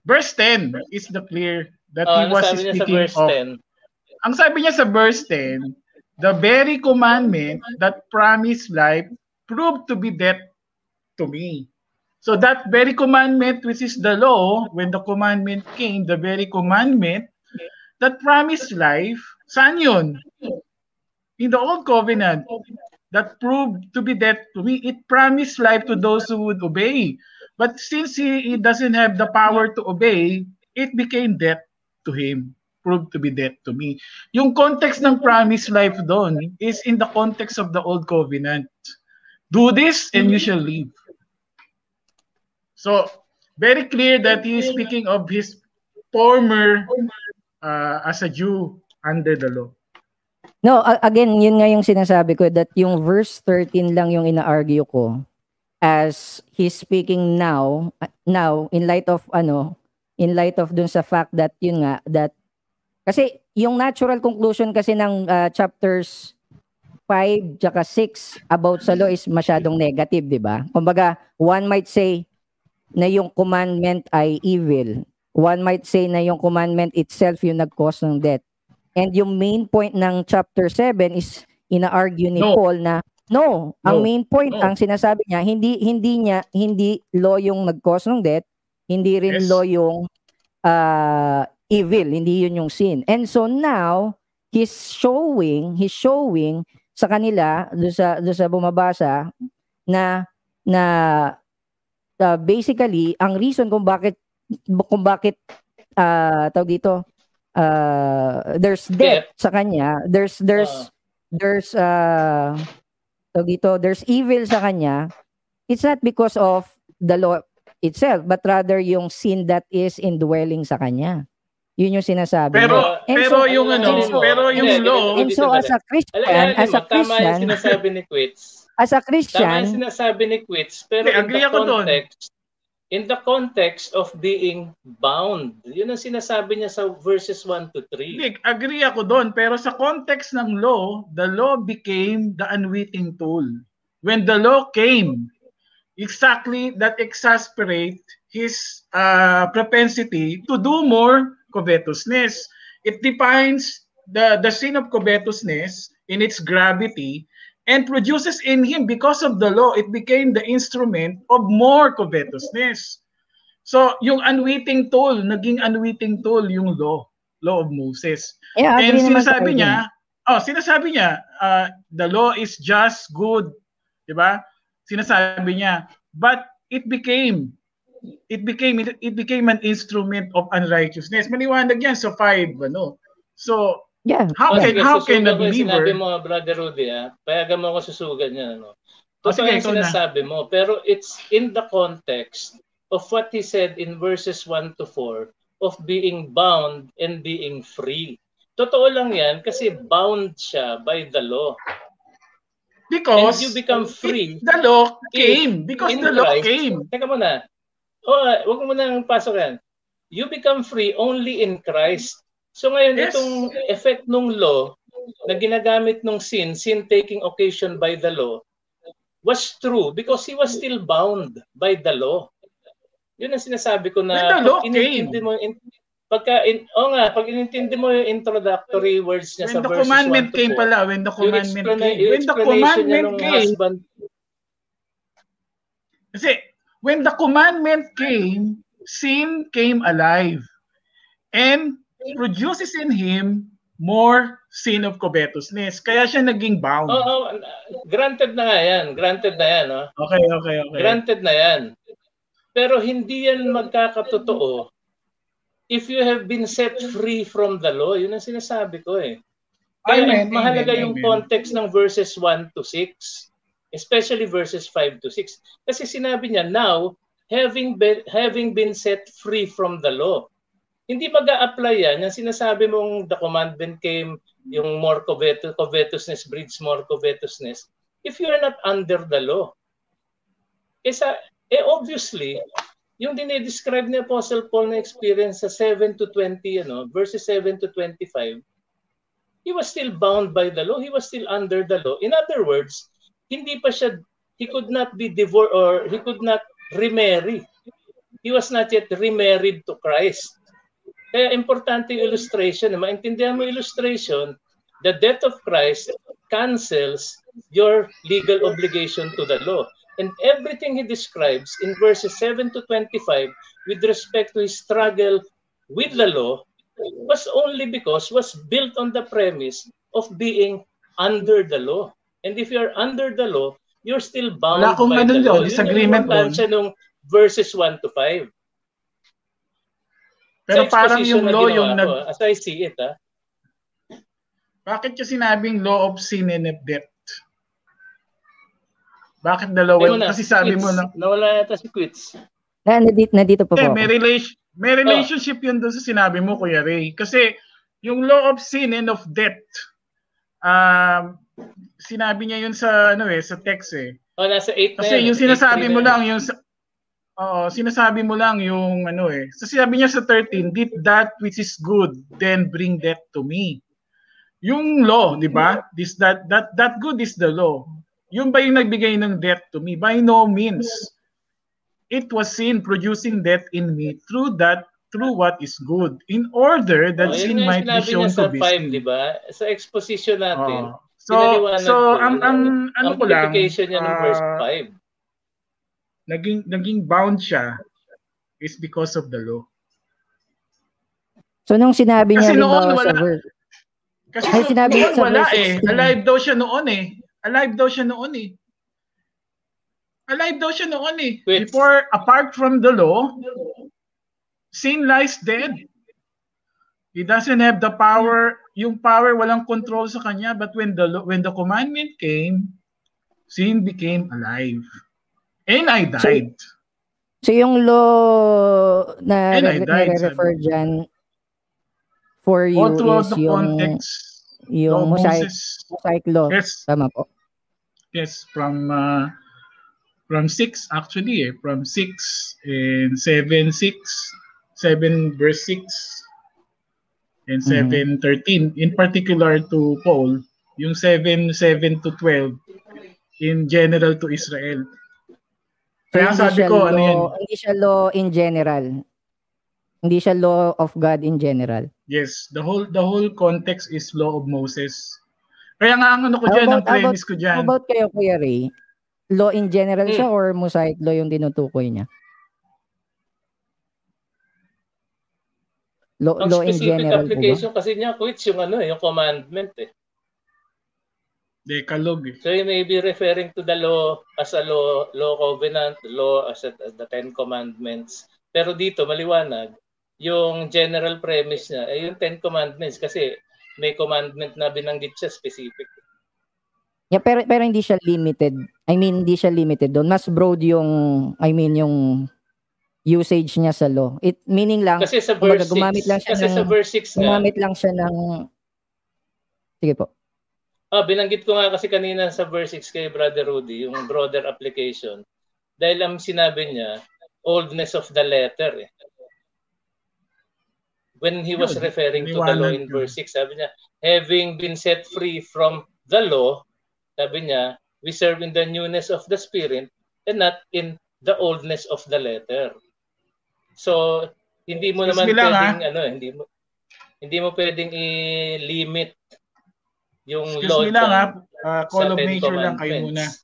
A: Verse 10 is the clear that
B: Oh,
A: he
B: ano
A: was speaking
B: verse
A: of
B: 10?
A: ang sabi niya sa verse 10, the very commandment that promised life proved to be death to me. So that very commandment, which is the law, when the commandment came, the very commandment that promised life, saan yun? In the old covenant, that proved to be death to me. It promised life to those who would obey. But since he, he doesn't have the power to obey, it became death to him. Proved to be death to me. Yung context ng promised life doon is in the context of the old covenant. Do this and you shall live. So, very clear that he is speaking of his former uh, as a Jew under the law.
C: No, again, yun nga yung sinasabi ko that yung verse 13 lang yung ina-argue ko as he's speaking now uh, now in light of ano in light of dun sa fact that yun nga that kasi yung natural conclusion kasi ng uh, chapters 5 tsaka 6 about sa law is masyadong negative, di ba? Kumbaga, one might say na yung commandment ay evil. One might say na yung commandment itself yung nag-cause ng death. And yung main point ng chapter 7 is ina-argue ni
A: No.
C: Paul na no, ang
A: No.
C: main point
A: No.
C: ang sinasabi niya hindi hindi niya hindi law yung nag-cause ng death, hindi rin
A: Yes.
C: law yung uh, evil, hindi yun yung sin. And so now he's showing, he's showing sa kanila do sa do sa bumabasa na na uh, basically ang reason kung bakit kung bakit uh, tawag dito uh, there's death sa kanya there's there's
B: Ah.
C: there's uh dito there's evil sa kanya it's not because of the law itself but rather yung sin that is indwelling sa kanya yun yung sinasabi
A: Pero.
C: And
A: pero
C: so-
A: yung ano,
C: so-
A: pero yung
B: Hindi,
A: law,
C: and so as a Christian
B: Alam
C: as a
B: mo, tama yung
C: Christian
B: sinasabi ni Quits.
C: as a
B: Tama
C: Christian
B: yung sinasabi ni Quits, pero
A: Hindi,
B: in
A: agree
B: the
A: ako doon.
B: In the context of being bound. Yun ang sinasabi niya sa verses 1 to 3.
A: Hindi, agree ako doon. Pero sa context ng law, the law became the unwitting tool. When the law came, exactly that exasperate his uh, propensity to do more covetousness. It defines the, the sin of covetousness in its gravity and produces in him, because of the law, it became the instrument of more covetousness. So, yung unwitting tool, naging unwitting tool yung law, law of Moses.
C: yeah
A: And sinasabi niya, oh, sinasabi niya, uh, the law is just good, 'di ba? Sinasabi niya, but it became it became it, it became an instrument of unrighteousness. Maniwanag yan sa 5 ano. So,
C: yeah
A: how can how can
B: ko yung Sinabi
A: believer
B: mo, Brother Rudy, ah. payagan mo ako susugan niya. Ano?
A: Oh,
B: Totoo
A: sige,
B: yung
A: ikaw na.
B: sinasabi mo, pero it's in the context of what he said in verses 1 to 4 of being bound and being free. Totoo lang yan kasi bound siya by the law.
A: because
B: And you become free
A: it- the law came because
B: in
A: the law
B: Christ-
A: came.
B: Teka muna. Oh, ah, wag mo nang pasok yan. You become free only in Christ. So ngayon,
A: Yes.
B: itong effect ng law na ginagamit ng sin, sin taking occasion by the law, was true because he was still bound by the law. Yun ang sinasabi ko na
A: When the
B: pag inintindi
A: came.
B: mo, in, pagka, in, oh nga, pag inintindi mo yung introductory words niya
A: When
B: sa
A: the
B: verses
A: commandment
B: 1 to
A: came
B: 4,
A: pala, when the commandment came. When the commandment came,
B: husband,
A: Kasi when the commandment came, sin came alive and produces in him more sin of covetousness. Kaya siya naging bound.
B: Oo, oh, granted na nga yan. Granted na yan. Oh.
A: Okay, okay, okay.
B: Granted na yan. Pero hindi yan magkakatotoo if you have been set free from the law. Yun ang sinasabi ko eh. Kaya
A: Amen,
B: mahalaga
A: amen,
B: yung
A: amen.
B: context ng verses 1 to 6. Especially verses 5 to 6. Kasi sinabi niya, now, having been, having been set free from the law. Hindi mag apply yan. Yung sinasabi mong the commandment came yung more covet- covetousness breeds more covetousness if you are not under the law. Kesa, eh obviously, yung dinidescribe ni Apostle Paul na experience sa 7 to 20, ano, verses 7 to 25, he was still bound by the law. He was still under the law. In other words, hindi pa siya, he could not be divorced or he could not remarry. He was not yet remarried to Christ. Kaya importante yung illustration. Maintindihan mo illustration, the death of Christ cancels your legal obligation to the law. And everything he describes in verses 7 to 25 with respect to his struggle with the law was only because was built on the premise of being under the law. And if you're under the law, you're still bound
A: Wala
B: by the law.
A: yun, disagreement
B: Yun yung nung verses 1 to 5.
A: Pero
B: Sa
A: parang yung law yung
B: ko,
A: nag...
B: As I see it, ah,
A: Bakit yung sinabing law of sin and of death? Bakit dalawa?
B: Na,
A: Kasi sabi mo
B: quits.
A: na,
B: Nawala yata si Quits.
C: Na, nandito, nandito pa po
A: eh,
C: ako.
A: may, relation, may relationship yun doon sa sinabi mo, Kuya Ray. Kasi yung law of sin and of death, um, sinabi niya yun sa ano eh, sa text eh.
B: Oh, nasa 8 na
A: Kasi
B: yan.
A: yung sinasabi
B: 8-3
A: mo
B: na
A: lang yung sa- Oo, sinasabi mo lang yung ano eh. So sinabi niya sa 13, did that which is good, then bring that to me. Yung law, di ba? This that that that good is the law. Yung ba yung nagbigay ng death to me? By no means. It was sin producing death in me through that through what is good in order that
B: Oh,
A: sin might be shown to be
B: 5,
A: sin.
B: di ba? Sa exposition natin,
A: Oo. So, so
B: ko,
A: ang ang ano ko lang,
B: niya ng verse
A: ah,
B: 5.
A: Naging naging bound siya is because of the law.
C: So nung sinabi niya
A: noon,
C: halimbawa sa
A: wala.
C: verse,
A: Kasi
C: Ay, sinabi niya
A: noon wala eh.
C: 16.
A: Alive daw siya noon eh. Alive daw siya noon eh. Alive daw siya noon eh.
B: Wait.
A: Before, apart from the law, sin lies dead. He doesn't have the power, yung power walang control sa kanya, but when the when the commandment came, sin became alive. And I died.
C: so yung law na nire-refer dyan for you
A: All throughout
C: is
A: the
C: yung,
A: context,
C: yung mosaic,
A: Moses,
C: mosaic law.
A: yes,
C: Tama po.
A: Yes, from uh, from 6 actually eh, from 6 and 7 6 7 verse 6 and 7 13 in particular to Paul, yung 7 7 to 12 in general to Israel.
C: So
A: Kaya sabi ko
C: law,
A: ano yun?
C: hindi siya law in general. Hindi siya law of God in general.
A: Yes, the whole the whole context is law of Moses. Kaya nga ang ano ko diyan, ang
C: about-
A: premise ko diyan.
C: about kayo, Kuya Ray? Law in general
B: Hmm.
C: siya or mosaic law yung tinutukoy niya? Law,
B: Ang
C: law in general po ba?
B: application kasi niya, Quits, yung ano, eh, yung commandment eh.
A: Decalogue. eh.
B: So you may be referring to the law as a law, law covenant, law as, a, as the Ten Commandments. Pero dito, maliwanag, yung general premise niya, ay yung Ten Commandments kasi may commandment na binanggit siya specific.
C: Yeah, pero pero hindi siya limited. I mean, hindi siya limited doon. Mas broad yung I mean yung usage niya sa law. It meaning lang
B: Kasi sa
C: kumbaga,
B: verse 6,
C: gumamit lang siya
B: kasi
C: ng-
B: sa verse 6 nga,
C: gumamit lang siya ng Sige po.
B: Ah, binanggit ko nga kasi kanina sa verse 6 kay Brother Rudy, yung broader application. Dahil ang sinabi niya, oldness of the letter. Eh. When he was
A: Yun,
B: referring to the law in verse 6, sabi niya, having been set free from the law, sabi niya, we serve in the newness of the spirit and not in the oldness of the letter. So, hindi mo
A: Excuse
B: naman
A: lang,
B: pwedeng ano, eh, hindi mo hindi mo pwedeng i-limit yung
A: Excuse
B: law
A: me lang ha, uh, call
B: sa
A: of nature lang kayo muna.
B: Commandments.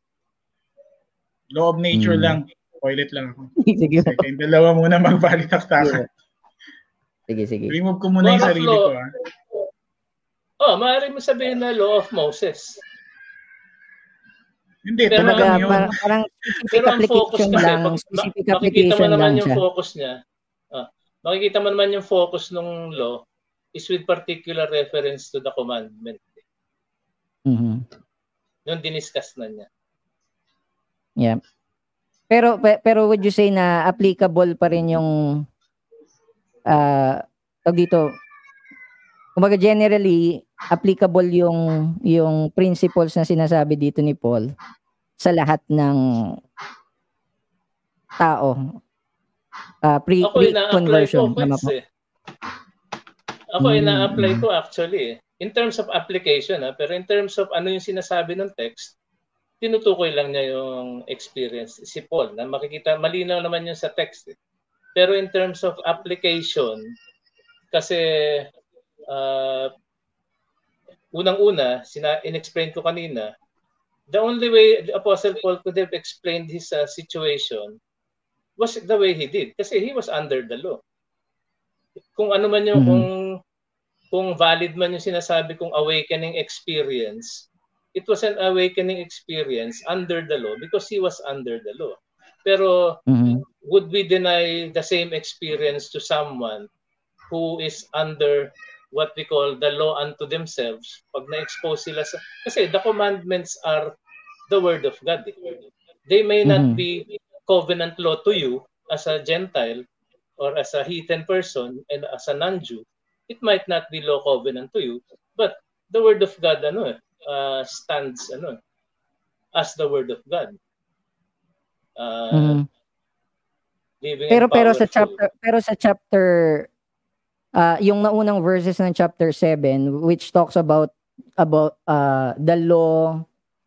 A: Law of nature
C: Hmm.
A: lang. Toilet lang ako.
C: sige
A: yung dalawa muna magbalitaktakan.
C: Sige, sige.
A: Remove ko muna yung
B: Law of
A: sarili
B: law.
A: ko ha.
B: Oh, maaari mo sabihin na law of Moses.
A: Hindi,
B: Pero
C: Kumbaga,
A: yun.
C: parang, parang specific
B: Pero ang focus
C: application
B: kasi,
C: lang, specific
B: ma- makikita mo
C: application
B: naman yung
C: siya.
B: focus niya. Ah, makikita mo naman yung focus ng law is with particular reference to the commandment.
C: Mhm.
B: Yung diniscuss na niya.
C: Yeah. Pero pe- pero would you say na applicable pa rin yung ah tawag dito kumbaga generally applicable yung yung principles na sinasabi dito ni Paul sa lahat ng tao. Uh, pre,
B: Ako
C: pre-conversion.
B: Ko, eh. Ako hmm. ina-apply ko actually eh. In terms of application, ha, pero in terms of ano yung sinasabi ng text, tinutukoy lang niya yung experience si Paul na makikita malinaw naman yun sa text. Eh. Pero in terms of application, kasi uh, unang-una, sina in-explain ko kanina, the only way the Apostle Paul could have explained his uh, situation was the way he did. Kasi he was under the law. Kung ano man yung, mm-hmm. kung kung valid man yung sinasabi kong awakening experience, it was an awakening experience under the law because he was under the law. Pero mm-hmm. would we deny the same experience to someone who is under what we call the law unto themselves pag na-expose sila sa kasi the commandments are the word of God. They may not mm-hmm. be covenant law to you as a Gentile or as a heathen person and as a non-Jew, it might not be law covenant to you, but the word of God ano uh, stands ano as the word of God. Uh, mm-hmm.
C: Pero pero sa chapter pero sa chapter uh, yung naunang verses ng chapter 7 which talks about about uh, the law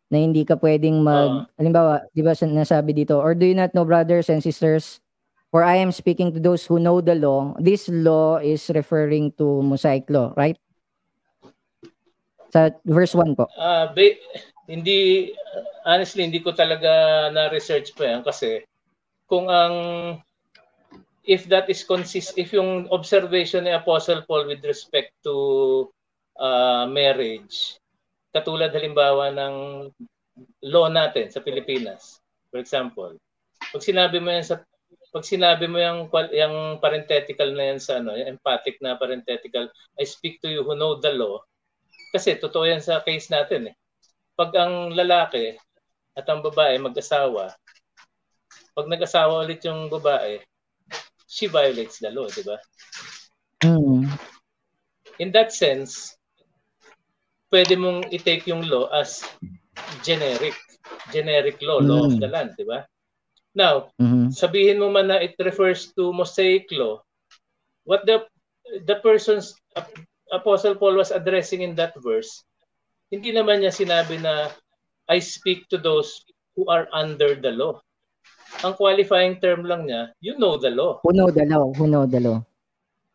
C: na hindi ka pwedeng mag uh, halimbawa 'di ba nasabi dito or do you not know brothers and sisters For I am speaking to those who know the law. This law is referring to Mosaic law, right? Sa verse 1 po.
B: Uh, ba- hindi, honestly, hindi ko talaga na-research pa yan kasi kung ang if that is consist if yung observation ni Apostle Paul with respect to uh, marriage katulad halimbawa ng law natin sa Pilipinas for example pag sinabi mo yan sa pag sinabi mo yung yung parenthetical na yan sa ano, yung emphatic na parenthetical, I speak to you who know the law. Kasi totoo yan sa case natin eh. Pag ang lalaki at ang babae mag-asawa, pag nag-asawa ulit yung babae, she violates the law, di ba?
C: Mm.
B: In that sense, pwede mong i-take yung law as generic, generic law, mm. law of the land, di ba? Now, mm-hmm. sabihin mo man na it refers to Mosaic law, what the the person's Apostle Paul was addressing in that verse, hindi naman niya sinabi na I speak to those who are under the law. Ang qualifying term lang niya, you know the law.
C: Who know the law, who know the law.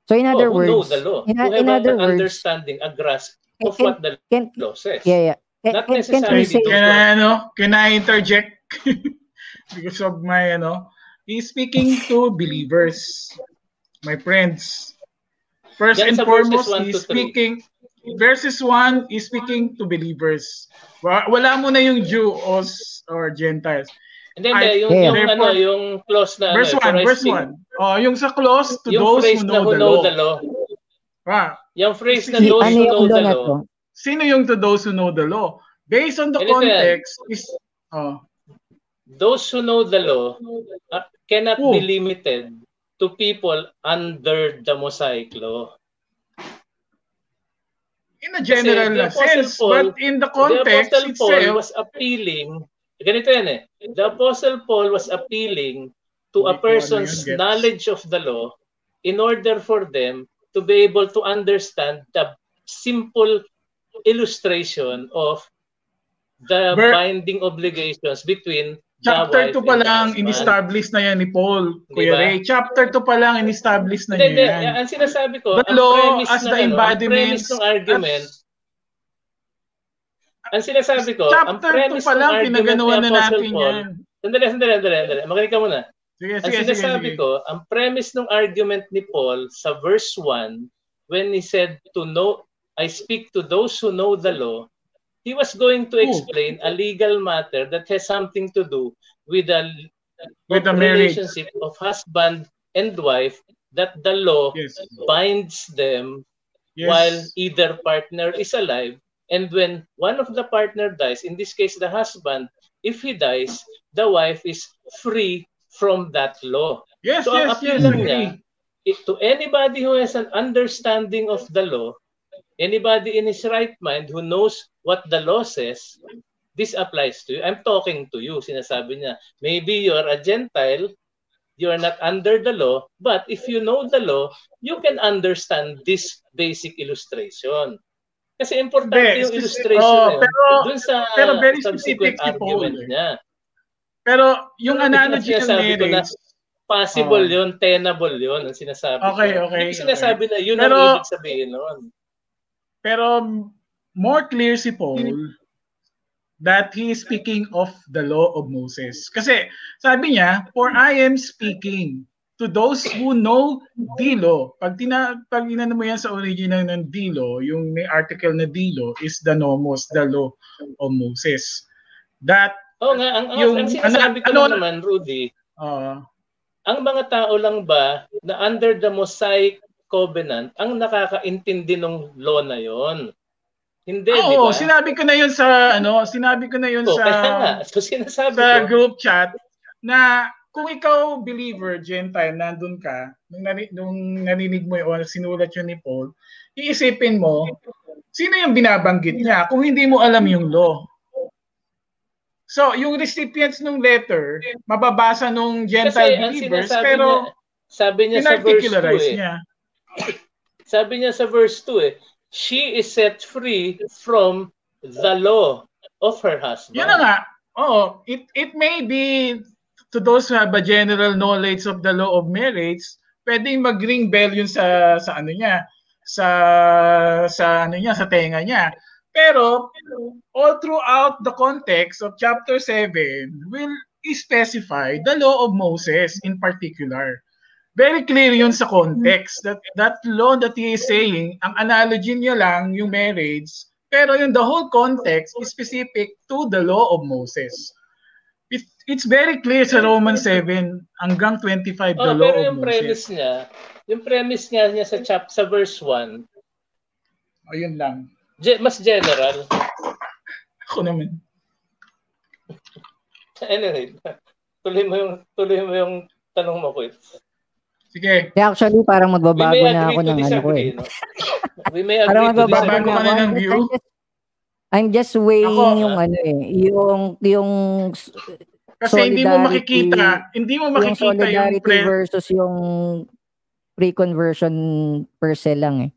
C: So in other
B: oh,
C: words,
B: know the law.
C: In,
B: who
C: in
B: have
C: other
B: an
C: words,
B: understanding, a grasp of can, what the can, law says.
C: Yeah, yeah.
B: Can, Not necessarily.
A: Can, can, I, ano, can I interject? because of my ano, he's speaking to believers, my friends. First and foremost, he's speaking verses 1 is speaking to believers. Wala mo na yung Jews or Gentiles.
B: Hindi, hindi. Yung, yeah. yung, ano, yung clause na
A: verse 1, ano, verse 1. Oh, yung sa clause to those who know, who the, know law. the law.
B: Ah, yung phrase na those who know the law.
A: Sino yung to those who know the law? Based on the context is oh,
B: those who know the law cannot Ooh. be limited to people under the Mosaic law.
A: In a general sense, Paul, but in the context
B: the Apostle
A: itself,
B: Paul was appealing, ganito yan eh, the Apostle Paul was appealing to a person's knowledge of the law in order for them to be able to understand the simple illustration of the Ber- binding obligations between
A: Chapter 2 pa lang, in-establish na yan ni Paul, Kuya diba? Ray. Chapter 2 pa lang, in-establish na
B: hindi,
A: yan.
B: Ang sinasabi ko,
A: the law as the ano,
B: embodiment. Ang ng argument, as, ang sinasabi ko, ang premise
A: pa lang, pinaganawan na natin Paul, yan.
B: Sandali, sandali, sandali, sandali. Makinig ka muna. Sige, ang sige, sinasabi sige, ko, ang premise ng argument ni Paul sa verse 1, when he said to know, I speak to those who know the law, he was going to explain Ooh. a legal matter that has something to do with a with a relationship of husband and wife that the law yes. binds them yes. while either partner is alive and when one of the partner dies in this case the husband if he dies the wife is free from that law
A: yes
B: so
A: yes,
B: ang appeal
A: yes,
B: lang niya to anybody who has an understanding of the law anybody in his right mind who knows what the law says, this applies to you. I'm talking to you, sinasabi niya. Maybe you're a Gentile, you're not under the law, but if you know the law, you can understand this basic illustration. Kasi importante yung illustration
A: oh,
B: na yun.
A: pero-
B: Dun sa
A: pero very
B: subsequent
A: specific si Paul,
B: argument
A: eh.
B: niya.
A: Pero yung
B: Pero
A: analogy ng marriage,
B: Possible
A: Oh.
B: yun, tenable yun, ang sinasabi
A: Okay,
B: ko.
A: okay,
B: ko sinasabi na yun
A: Pero-
B: ang ibig sabihin nun.
A: Pero more clear si Paul that he is speaking of the law of Moses. Kasi sabi niya, for I am speaking to those who know the law. Pag, tina, pag inano mo yan sa original ng the law, yung may article na the law is the nomos, the law of Moses. That,
B: Oo nga, ang, ang,
A: Yung-
B: ang sinasabi ko
A: ano-
B: naman, Rudy,
A: uh,
B: ang mga tao lang ba na under the Mosaic Covenant ang nakakaintindi ng law na yon? Hindi, di
A: oo,
B: ba?
A: sinabi ko na yun sa, ano, sinabi ko na yun
B: Oo,
A: sa,
B: kaya nga. So sinasabi
A: sa
B: ko,
A: group chat na kung ikaw believer, Gentile, nandun ka, nung, nari, nung narinig mo yun, sinulat yun ni Paul, iisipin mo, sino yung binabanggit niya kung hindi mo alam yung law? So, yung recipients ng letter, mababasa nung Gentile believers, pero
B: niya, sabi niya sa verse 2
A: pinarticularize
B: eh,
A: niya.
B: Sabi niya sa verse 2 eh, she is set free from the law of her husband.
A: Yun na nga. Oo, it, it may be to those who have a general knowledge of the law of marriage, pwedeng mag-ring bell yun sa sa ano niya, sa sa ano niya, sa tenga niya. Pero all throughout the context of chapter 7 will specify the law of Moses in particular. Very clear yun sa context that that law that he is saying, ang analogy niya lang yung marriage, pero yung the whole context is specific to the law of Moses. It, it's very clear sa Romans 7 hanggang 25 the
B: Oh,
A: law
B: pero
A: of
B: yung
A: Moses.
B: premise niya, yung premise niya, niya sa chap sa verse 1,
A: Ayun lang.
B: ge- mas general.
A: Ako naman.
B: Anyway, tuloy mo yung tuloy mo yung tanong mo, Quit.
A: Sige.
C: Kaya actually, parang
B: We
C: magbabago
B: may
C: na ako ng ano ko eh.
B: no? We may
C: Parang
B: agree to
C: magbabago
A: ka
C: ako.
A: na ng
C: I'm
A: view?
C: just, I'm just weighing
A: Ako,
C: yung ano eh, yung, yung,
A: Kasi hindi mo
C: Solidarity-
A: makikita, hindi mo
C: yung
A: makikita yung,
C: solidarity
A: pre-
C: versus yung pre-conversion per se lang eh.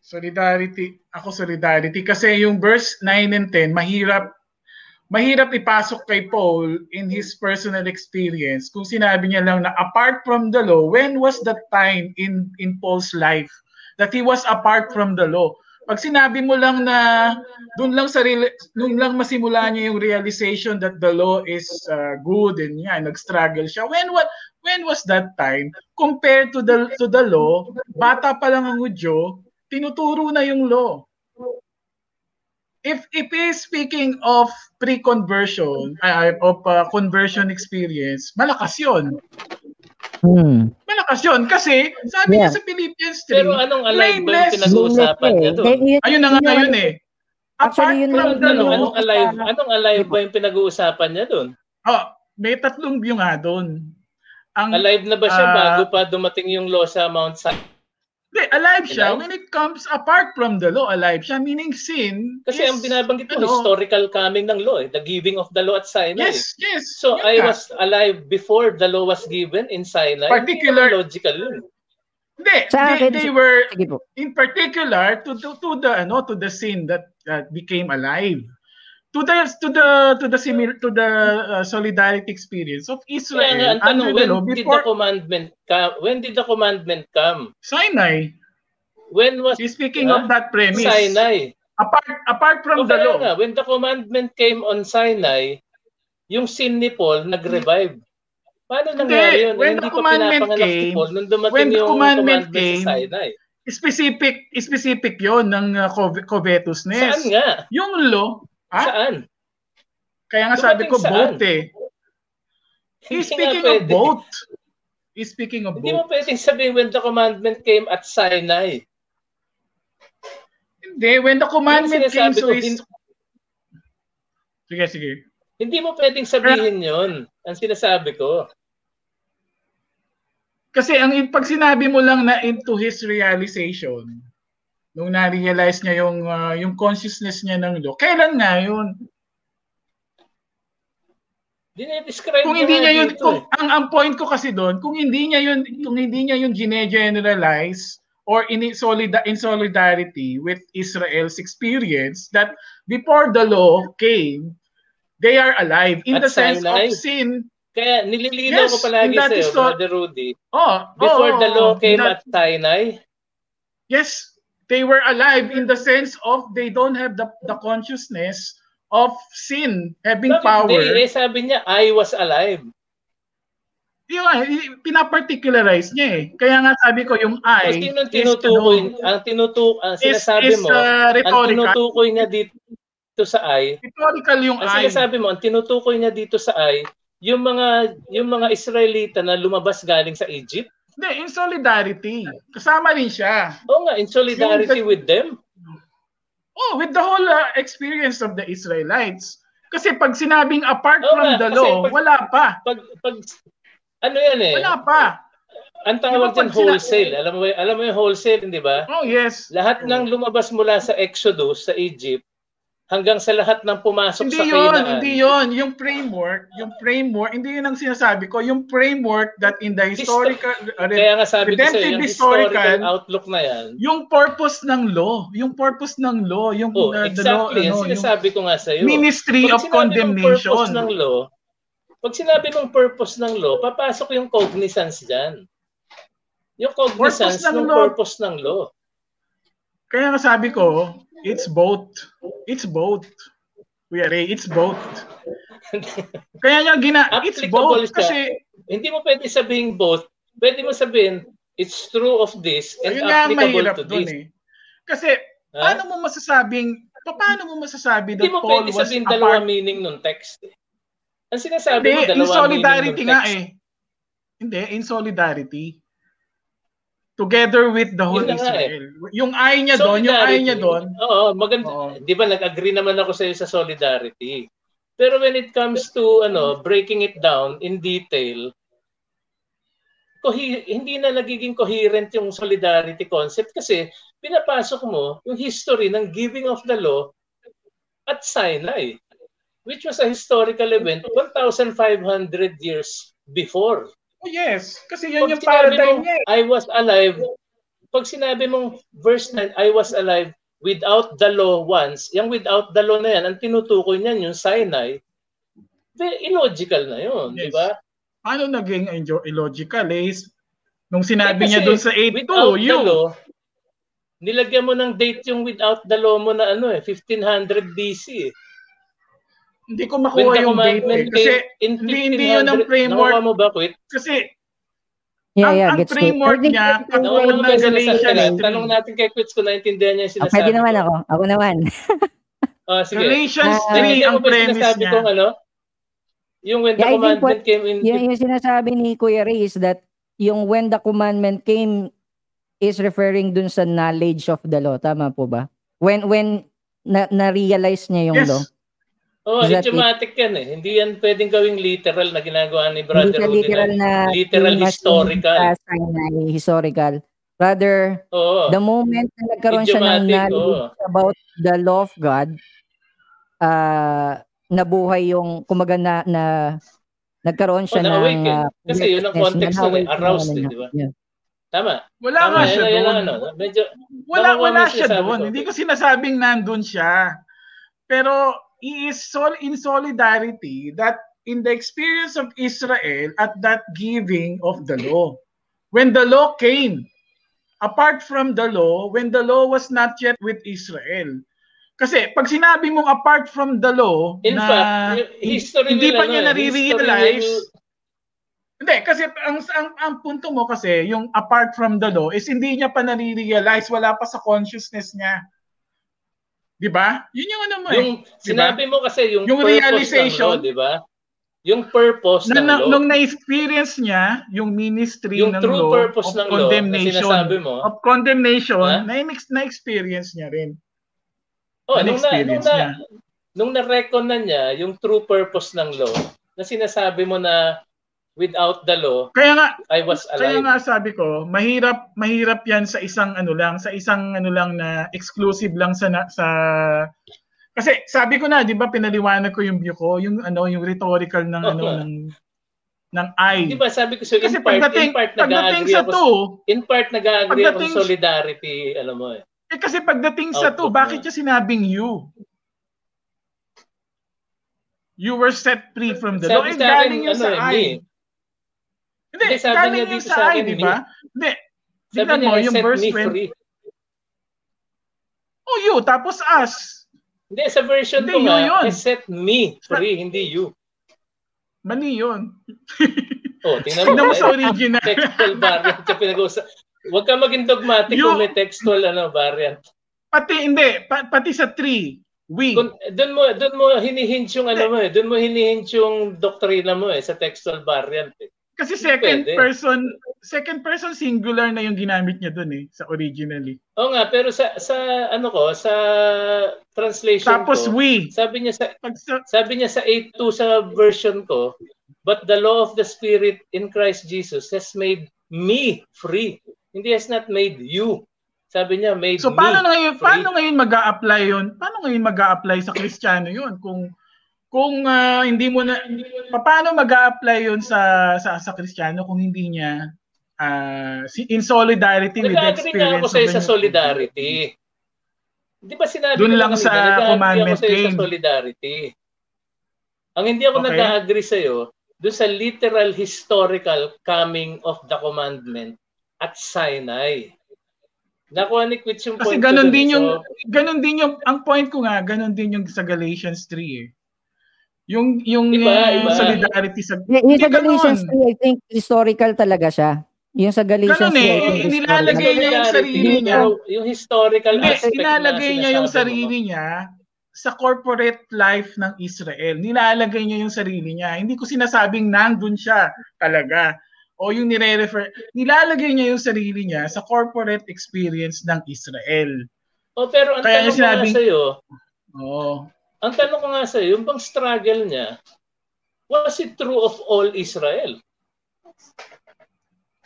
A: solidarity. Ako solidarity kasi yung verse 9 and 10 mahirap mahirap ipasok kay Paul in his personal experience kung sinabi niya lang na apart from the law, when was that time in in Paul's life that he was apart from the law? Pag sinabi mo lang na doon lang sa nung lang masimula niya yung realization that the law is uh, good and yeah, nag-struggle siya. When what when was that time compared to the to the law? Bata pa lang ang Hudyo, tinuturo na yung law. If if he's speaking of pre-conversion, uh, of uh, conversion experience, malakas 'yon.
C: Hmm.
A: Malakas 'yon kasi sabi
C: Yeah.
A: niya sa Philippians 3,
B: Pero anong alive ba yung pinag-uusapan niya doon?
C: Then, yun-
A: ayun na nga
C: yun
A: yun eh.
C: Actually, yun
A: from the law,
B: anong alive? Anong alive ba yung pinag-uusapan niya doon?
A: oh, may tatlong view nga doon. Ang
B: Alive na ba siya
A: Ah.
B: bago pa dumating yung law sa Mount Sinai?
A: Hindi, alive siya
B: Alive?
A: when it comes apart from the law, alive siya meaning sin.
B: Kasi
A: is,
B: ang binabanggit mo,
A: ano,
B: historical coming ng law, eh, the giving of the law at Sinai.
A: Yes, yes.
B: So I was alive before the law was given in Sinai.
A: Particular-
B: logical yun.
A: Hindi, they, they were in particular to, to to the ano to the sin that that became alive to the to the to the similar to the uh, solidarity experience of
B: nga,
A: Israel
B: ang tanong,
A: under the
B: when
A: law
B: did the commandment come? When did the commandment come?
A: Sinai
B: When was
A: speaking
B: Huh?
A: of that premise
B: Sinai?
A: apart apart from
B: O
A: the law
B: nga, when the commandment came on Sinai, yung sin ni Paul nag-revive. Paano nangyari yun?
A: when
B: Hindi
A: the commandment came-
B: Paul nung dumating
A: when the
B: yung
A: commandment
B: commandment
A: came,
B: sa Sinai.
A: specific specific yon ng uh, cov- covetousness
B: Saan nga?
A: yung law ah,
B: Saan?
A: kaya nga sabi ko
B: saan?
A: both eh he's
B: Hindi
A: speaking of both he's speaking of
B: Hindi
A: both
B: mo pwedeng sabihin when the commandment came at Sinai.
A: Hindi, when the commandment came so is...
B: hin-
A: Sige, sige.
B: Hindi mo pwedeng sabihin yon. Ang sinasabi ko.
A: Kasi ang pag sinabi mo lang na into his realization, nung na-realize niya yung uh, yung consciousness niya ng law. Kailan nga yun?
B: Dinedescribe
A: kung hindi niya yun, kung, eh. ang, ang point ko kasi doon, kung hindi niya yun, kung hindi niya yun gine-generalize or in, solid, in solidarity with Israel's experience that before the law came, they are alive in
B: At
A: the sense of sin.
B: Kaya nililinaw yes, ko palagi sa iyo, Brother Rudy.
A: Oh,
B: before
A: oh,
B: the law came
A: that,
B: at Sinai.
A: Yes, they were alive in the sense of they don't have the, the consciousness of sin having
B: Bakit
A: power.
B: They, eh, sabi niya, I was alive.
A: Yung pinaparticularize niya eh. Kaya nga sabi ko yung I
B: so, sino tinutukoy, is, ang tinutukoy, ang sinasabi is, is, mo, uh, ang tinutukoy niya dito sa I,
A: rhetorical yung
B: ang
A: I.
B: Sinasabi mo, ang tinutukoy niya dito sa I, yung mga yung mga Israelita na lumabas galing sa Egypt.
A: Hindi, in solidarity. Kasama rin siya.
B: Oo nga, in solidarity the, with them.
A: Oh, with the whole uh, experience of the Israelites. Kasi pag sinabing apart
B: oh,
A: from
B: nga,
A: the law,
B: pag,
A: wala pa.
B: Pag, pag, ano yan eh?
A: Wala pa.
B: Ang tawag diba, wholesale. Alam mo, alam mo yung wholesale, hindi ba?
A: Oh, yes.
B: Lahat ng lumabas mula sa Exodus, sa Egypt, hanggang sa lahat ng pumasok
A: hindi
B: sa
A: yun,
B: kainaan.
A: Hindi yon Yung framework, yung framework, hindi yun ang sinasabi ko. Yung framework that in the historical,
B: Histo- uh, kaya nga sabi ko sa'yo, yung historical, historical outlook na yan.
A: Yung purpose ng law. Yung purpose ng law. Yung,
B: oh, uh, exactly. The law, ano, yung sinasabi ko nga sa'yo.
A: Ministry
B: pag
A: of condemnation.
B: Purpose ng law, pag sinabi mong purpose ng law, papasok yung cognizance dyan. Yung cognizance ng, ng purpose ng law.
A: Kaya nga sabi ko, it's both. It's both. Kuya Ray, it's both. Kaya niya gina, it's both. Siya. Kasi,
B: hindi mo pwede sabihin both. Pwede mo sabihin, it's true of this and
A: ayun
B: applicable to this.
A: Eh. Kasi, huh? paano mo masasabing, paano mo masasabi that
B: Paul was
A: Hindi mo pwede
B: sabihin dalawa meaning nung text. Ang sinasabi
A: hindi,
B: mo, dalawa
A: in solidarity
B: meaning
A: nga eh. Hindi, in solidarity. Together with the whole Israel. Eh. Yung ay niya doon, yung ay niya doon.
B: Oo, maganda. Oo. Di ba nag-agree naman ako sa iyo sa solidarity. Pero when it comes to ano, breaking it down in detail, kohi- hindi na nagiging coherent yung solidarity concept kasi pinapasok mo yung history ng giving of the law at Sinai, which was a historical event 1,500 years before.
A: Oh yes, kasi yan yung paradigm niya.
B: I was alive. Pag sinabi mong verse 9, I was alive without the law once, yung without the law na yan, ang tinutukoy niyan yung Sinai, illogical na yun, yes. di ba?
A: Ano naging illogical is, nung sinabi eh, niya doon sa 8.2, yung... Law,
B: nilagyan mo ng date yung without the law mo na ano eh, 1500 BC eh.
A: Hindi ko makuha yung date eh. Kasi in hindi, hindi yun ang framework.
B: mo ba, Quit?
A: Kasi
C: Yeah, yeah,
A: ang, ang framework it. niya, katulad ng Galatians
B: 3. Tanong natin kay Quits kung naintindihan niya yung sinasabi.
C: Oh, pwede naman ako. Ako naman.
B: oh, sige.
A: Galatians 3 uh, ang premise niya.
B: Kong, ano? Yung when the yeah, commandment what, came in...
C: Yung, yung sinasabi ni Kuya Ray is that yung when the commandment came is referring dun sa knowledge of the law. Tama po ba? When when na, na-realize niya yung
A: yes.
C: law.
B: Oh, idiomatic yan eh. Hindi yan pwedeng gawing literal na ginagawa ni Brother Rudy.
C: literal na,
B: na literal historical.
C: Uh, historical. Rather,
B: oh,
C: the moment na nagkaroon siya ng knowledge oh. about the law of God, uh, nabuhay yung, kumaga na, na nagkaroon siya
B: oh,
C: ng... Uh,
B: Kasi yun ang context nun eh. Aroused eh, di ba? Yeah. Tama.
A: Wala
B: Tama,
A: nga siya doon.
B: Ano, medyo,
A: wala, wala siya doon. Hindi ko sinasabing nandun siya. Pero he is sol in solidarity that in the experience of Israel at that giving of the law. When the law came, apart from the law, when the law was not yet with Israel. Kasi pag sinabi mong apart from the law,
B: in
A: na
B: fact, history
A: hindi pa niya nare-realize, hindi, kasi ang, ang, ang punto mo kasi, yung apart from the law, is hindi niya pa nare-realize, wala pa sa consciousness niya. 'Di ba? Yun yung ano mo
B: eh. Yung
A: diba?
B: sinabi mo kasi yung,
A: yung realization,
B: 'di ba? Yung purpose
A: na,
B: ng
A: na,
B: law.
A: Nung na-experience niya yung ministry
B: yung
A: ng
B: true
A: law
B: purpose
A: of
B: ng
A: condemnation,
B: law, na mo,
A: of condemnation, ha? na, na-experience niya rin.
B: Oh, nung na, nung na, nung na-recon na niya yung true purpose ng law, na sinasabi mo na without the law,
A: Kaya nga,
B: I was
A: kaya
B: alive.
A: nga sabi ko, mahirap mahirap 'yan sa isang ano lang, sa isang ano lang na exclusive lang sa sa kasi sabi ko na, 'di ba, pinaliwanag ko yung view ko, yung ano, yung rhetorical ng
B: Oo
A: ano ng ng I.
B: Di ba sabi ko sa
A: Kasi
B: in part,
A: pagdating
B: in part
A: pagdating sa
B: ako.
A: 2,
B: In part nag-agree ako sa solidarity, alam mo eh.
A: eh kasi pagdating sa 2,
B: Output
A: bakit
B: na.
A: niya sinabing you? You were set free from the law.
B: Sabi
A: Eh, galing yun
B: ano
A: sa
B: eh,
A: I.
B: me.
A: Hindi,
B: Hindi, sabi niya dito
A: sa
B: sa akin,
A: di
B: me.
A: ba? Hindi.
B: Sabi niya,
A: mo, yung verse
B: me
A: 20.
B: free.
A: Oh, you, tapos us.
B: Hindi, sa version
A: Hindi,
B: ko nga,
A: yun.
B: eh, set me free, hindi you.
A: Mali yun.
B: Oh, tingnan mo.
A: Mo
B: eh,
A: sa original.
B: textual variant sa pinag-uusap. Huwag ka maging dogmatic
A: You-
B: kung may textual ano, variant.
A: Pati, hindi. Pa- pati sa 3. We.
B: Doon mo doon mo hinihint yung ano mo eh, doon mo hinihint yung doktrina mo eh sa textual variant. Eh.
A: Kasi second
B: Pwede.
A: person, second person singular na yung ginamit niya dun eh, sa originally.
B: Oo nga, pero sa sa ano ko, sa translation
A: Tapos
B: ko,
A: we.
B: sabi niya sa
A: Pag sa,
B: sabi niya sa 8.2 sa version ko, but the law of the spirit in Christ Jesus has made me free. Hindi has not made you. Sabi niya made
A: so
B: me.
A: paano na ngayon,
B: free.
A: paano ngayon mag-a-apply yun? Paano ngayon mag-a-apply sa Kristiyano yun? Kung kung ah, hindi mo na paano mag-a-apply yun sa sa sa Kristiyano kung hindi niya si- in solidarity with the
B: Nag-agree ako
A: experience
B: sa'yo
A: of the
B: sa solidarity. Di ba sinabi
A: Doon lang sa
B: nag-agree
A: commandment
B: ako
A: claim.
B: sa solidarity. Ang hindi ako
A: Okay.
B: nag-agree sa'yo, doon sa literal historical coming of the commandment at Sinai. Nakuha ni Quits yung
A: Kasi
B: point ko
A: ganun din
B: eh.
A: yung
B: So,
A: ganun din yung ang point ko nga, ganun din yung sa Galatians 3 eh. Yung yung
B: Iba,
A: uh,
B: iba.
A: solidarity sa
C: Y- yung sa Galatians
A: ganun.
C: 3, I think historical talaga siya. Yung sa Galatians
A: Ganun
C: 3, I
A: eh,
C: think
A: eh,
C: historical.
A: nilalagay niya yung sarili niya.
B: Yung historical
A: Hindi,
B: aspect
A: inalagay
B: na
A: niya yung sarili
B: mo.
A: niya sa corporate life ng Israel. Nilalagay niya yung sarili niya. Hindi ko sinasabing nandun siya talaga. O yung nire-refer, nilalagay niya yung sarili niya sa corporate experience ng Israel.
B: Oh, pero ang
A: Kaya
B: tanong
A: sinabing-
B: sa'yo,
A: Oo.
B: Ang tanong ko nga sa'yo, yung bang struggle niya, was it true of all Israel?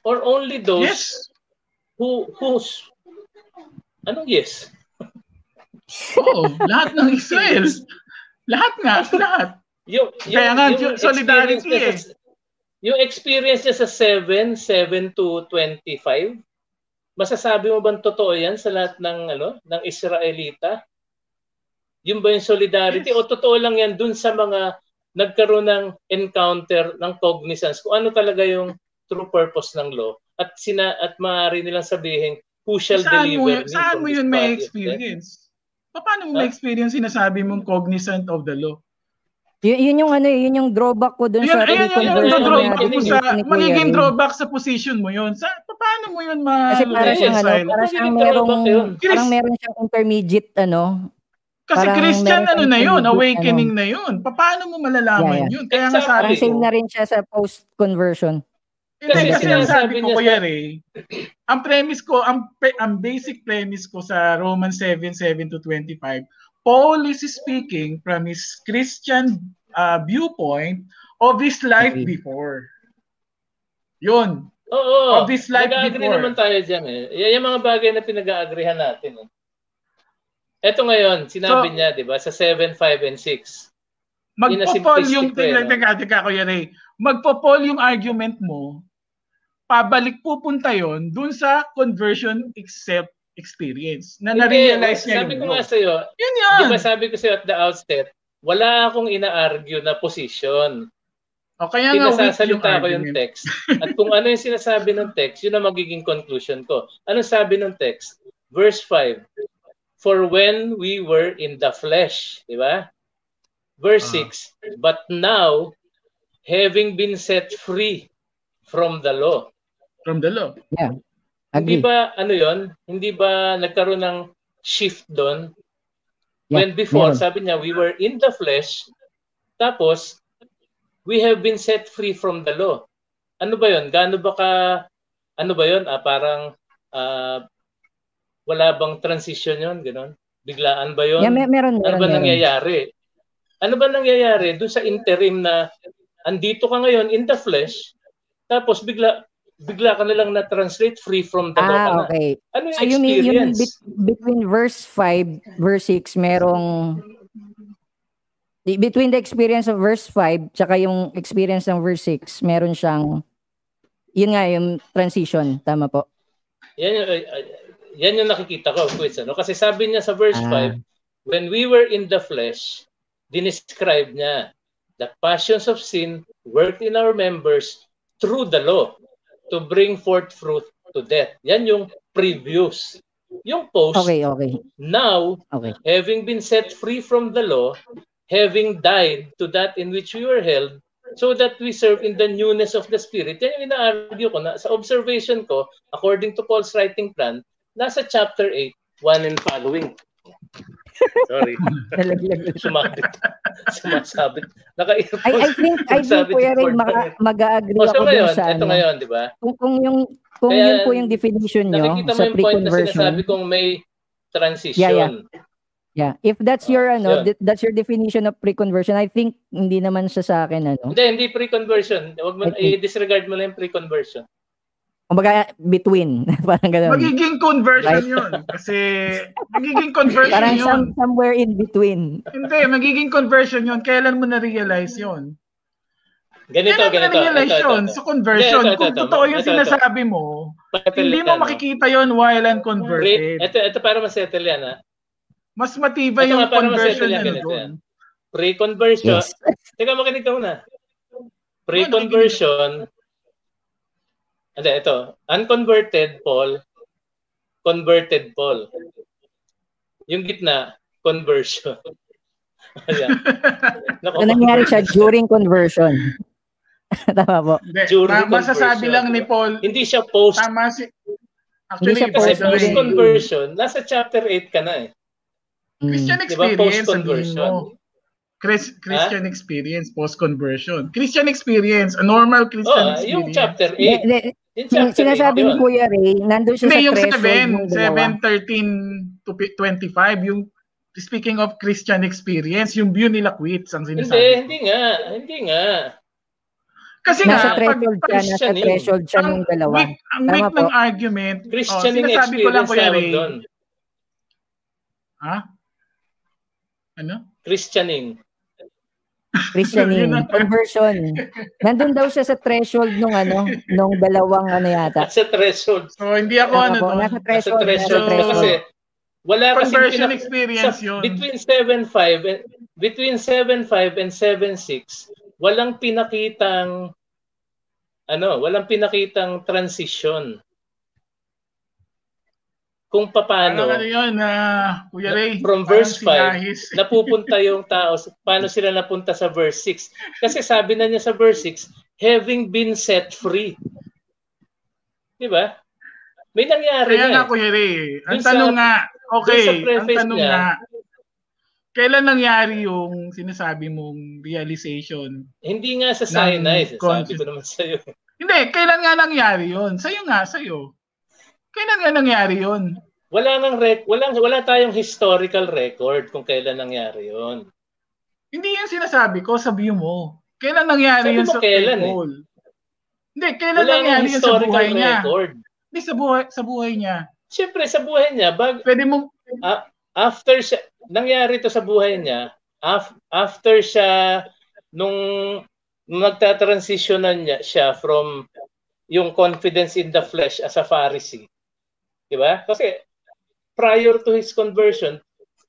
B: Or only those
A: Yes.
B: who whose Anong yes?
A: Oo, lahat ng Israel. Lahat nga, lahat.
B: Yung,
A: Kaya nga, yung solidarity eh.
B: sa, yung experience niya sa 7, 7 to 25, masasabi mo bang totoo yan sa lahat ng ano ng Israelita? Yung ba yung solidarity
A: Yes.
B: o totoo lang yan dun sa mga nagkaroon ng encounter ng cognizance kung ano talaga yung true purpose ng law at sina at maaari nilang sabihin who shall
A: Saan mo,
B: deliver
A: yun-
B: me
A: saan mo yun may experience? Paano mo
B: Huh?
A: may experience sinasabi mong cognizant of the law?
C: Y- yun yung ano, eh, yun yung drawback ko dun
A: Yun,
C: sa
A: ayun, yun, yung
C: reconversion
A: drawback mo
B: Hindi,
A: sa, magiging drawback sa position mo yun. Sa, paano mo yun ma
C: Kasi para siyang ano, para siyang merong,
B: drawback yun.
C: parang meron siyang intermediate ano.
A: Kasi
C: parang
A: Christian ano na yun, awakening na yun. Pa- Paano mo malalaman
C: Yeah, yeah.
A: yun? Kaya nga sabi ko,
C: same na rin siya sa post-conversion.
A: hindi
B: Kasi
A: kasi ang sabi ko kuya Ray, ang premise ko, ang, ang basic premise ko sa Romans 7, 7 to 25, Paul is speaking from his Christian uh, viewpoint of his life
C: Okay.
A: before. Yun.
B: Oo.
A: Of this life
B: Nag-agree
A: before.
B: naman tayo dyan eh. Yan yung mga bagay na pinag-aagrihan natin. Eh. Ito ngayon, sinabi
A: So-
B: niya, di ba, sa 7, 5, and 6. In a
A: Magpo-poll yung teka, teka, teka, Kuya Ray. Magpo-poll yung argument mo, pabalik pupunta yon dun sa conversion except experience na na-realize niya
B: sabi ko nga sa'yo,
A: Yun yan.
B: di ba sabi ko sa'yo at the outset, wala akong ina-argue na position.
A: O kaya nga weak yung
B: ko yung text. At kung ano yung sinasabi ng text, yun ang magiging conclusion ko. Ano sabi ng text? Verse 5. For when we were in the flesh, di ba? Verse
A: Ah.
B: 6. But now, having been set free from the law.
A: From the law.
B: Hindi
C: Agree.
B: ba, ano yon Hindi ba nagkaroon ng shift doon?
C: Yeah,
B: When before,
C: meron.
B: sabi niya, we were in the flesh, tapos, we have been set free from the law. Ano ba yon? Gaano ba ka, ano ba yon? Ah, parang, ah, wala bang transition yon Ganon? Biglaan ba yon?
C: Yeah, mer- meron,
B: ano
C: meron,
B: ba
C: meron.
B: nangyayari? Ano ba nangyayari doon sa interim na andito ka ngayon in the flesh, tapos bigla bigla ka na lang na-translate free from the
C: Ah,
B: na.
C: okay.
B: Ano yung
C: So
B: experience?
C: bet- between verse 5, verse 6, merong between the experience of verse 5 tsaka yung experience ng verse 6, meron siyang yun nga yung transition, tama po.
B: Yan yan yung nakikita ko, Quiz. Ano? Kasi sabi niya sa verse
C: Ah.
B: 5, when we were in the flesh, dinescribe niya, the passions of sin worked in our members through the law to bring forth fruit to death. Yan yung previous. Yung post,
C: Okay, okay.
B: now,
C: Okay.
B: having been set free from the law, having died to that in which we were held, so that we serve in the newness of the Spirit. Yan yung ina-argue ko na sa observation ko, according to Paul's writing plan, nasa chapter 8, 1 and following. Sorry,
C: Nalaglag.
B: sumabit. Sumasabit.
C: I,
B: Naka-earphones.
C: I think, I think Kuya maka,
B: rin.
C: mag-agree
B: O, so
C: ako dun
B: ngayon,
C: sa
B: ito
C: ano.
B: ngayon, di ba?
C: Kung, kung yung, kung
B: Kaya,
C: yun po yung definition nyo
B: Nakikita mo
C: sa
B: yung point na
C: pre-conversion.
B: sinasabi kong may transition.
C: Yeah, yeah. Yeah, if that's your
B: Oh,
C: ano,
B: yun.
C: th- that's your definition of pre-conversion, I think hindi naman siya sa akin ano.
B: Hindi, hindi pre-conversion. Huwag mo,
C: I
B: i-disregard mo lang yung pre-conversion.
C: Kumbaga between, parang gano'n.
A: Magiging conversion
C: Right.
A: yun. Kasi magiging conversion
C: Parang
A: yun.
C: some, somewhere in between.
A: Hindi, magiging conversion yun. Kailan mo na-realize yun?
B: Ganito,
A: Kailan mo
B: ganito.
A: na-realize
B: Ito, ito,
A: yun?
B: ito.
A: Sa conversion.
B: Hindi, ito, ito,
A: Kung
B: ito.
A: totoo yung
B: Ito, ito.
A: sinasabi mo,
B: Settle
A: hindi
B: yan,
A: mo
B: no?
A: makikita yun while unconverted.
B: ito, ito para masettle yan, ha?
A: Mas matibay
B: Ito
A: yung conversion
B: yan,
A: ano
B: ganito
A: doon.
B: yan. Pre-conversion.
C: Yes.
B: Teka, makinig ka muna. Pre-conversion. Hindi, ito. Unconverted Paul, converted Paul. Yung gitna, conversion. Ayan.
C: So, nangyari siya during conversion. Tama po.
B: During
A: ma- masasabi lang ni Paul,
B: Hindi siya post.
A: tama si...
C: Hindi siya
A: Actually,
B: Kasi post-conversion, nasa chapter 8 ka na eh.
C: Mm.
A: Christian
B: Di ba?
A: experience, sabihin
B: Post-conversion.
A: Chris, Christian experience, post-conversion. Christian experience, a normal Christian
B: Oh,
A: experience.
B: yung chapter
C: Hindi,
B: 8.
C: Hindi, sin- sinasabi
B: 8,
C: ni Kuya Ray, nandun siya
A: Hindi,
C: sa
A: yung
C: threshold ng
A: 7,
C: dalawa.
A: 7, 13 to pi- 25, yung speaking of Christian experience, yung view nila quits ang
B: Hindi,
A: sinasabi.
B: hindi nga. Hindi nga.
A: Kasi
C: Nasa
A: nga, pag,
C: threshold siya, nasa threshold siya
A: ang
C: ng dalawa.
A: weak, ang
C: Tama
A: weak
C: po.
A: ng argument, oh,
B: Christianing
A: sinasabi ko lang, Kuya Ray,
B: doon.
A: ha? Ano?
B: Christianing.
C: Christianing, conversion. Nandun daw siya sa threshold nung ano, nung dalawang ano yata.
B: Nasa threshold.
A: So, hindi ako ano
C: po,
A: to.
C: nasa
B: Nasa
C: threshold, nasa
B: threshold.
A: So,
C: threshold.
B: Kasi wala kasi
A: Conversion experience
B: sa,
A: yun.
B: Between 7.5 and between 7.5 and 7.6, walang pinakitang ano, walang pinakitang transition. Kung paano
A: ano yun, ah, Kuya Ray.
B: From verse five,
A: sinahis.
B: napupunta yung tao, paano sila napunta sa verse 6. Kasi sabi na niya sa verse 6, having been set free. Di ba? May nangyari
A: Kaya
B: na
A: nga,
B: eh.
A: Kuya Ray, ang
B: sa-
A: tanong nga, okay,
B: sa
A: ang tanong
B: niya,
A: nga, kailan nangyari yung sinasabi mong realization?
B: Hindi nga sa Sinai, sabi
A: conscious-
B: ko naman sa'yo.
A: Hindi, kailan nga nangyari yun? Sa'yo nga, sa'yo. Kailan nga nangyari yun?
B: Wala nang rec- wala wala tayong historical record kung kailan nangyari 'yon.
A: Hindi yan sinasabi ko, sabi mo. Kailan nangyari
B: Sabi
A: yun sa
B: kailan eh.
A: Hindi, kailan
B: Wala nang
A: nangyari yun sa buhay niya?
B: record.
A: Hindi, sa buhay, sa buhay niya.
B: Siyempre sa buhay niya, bag
A: Pwede mong,
B: after siya, nangyari to sa buhay niya, af, after siya nung nung nagta-transitionan niya siya from yung confidence in the flesh as a Pharisee. 'Di ba? Kasi prior to his conversion,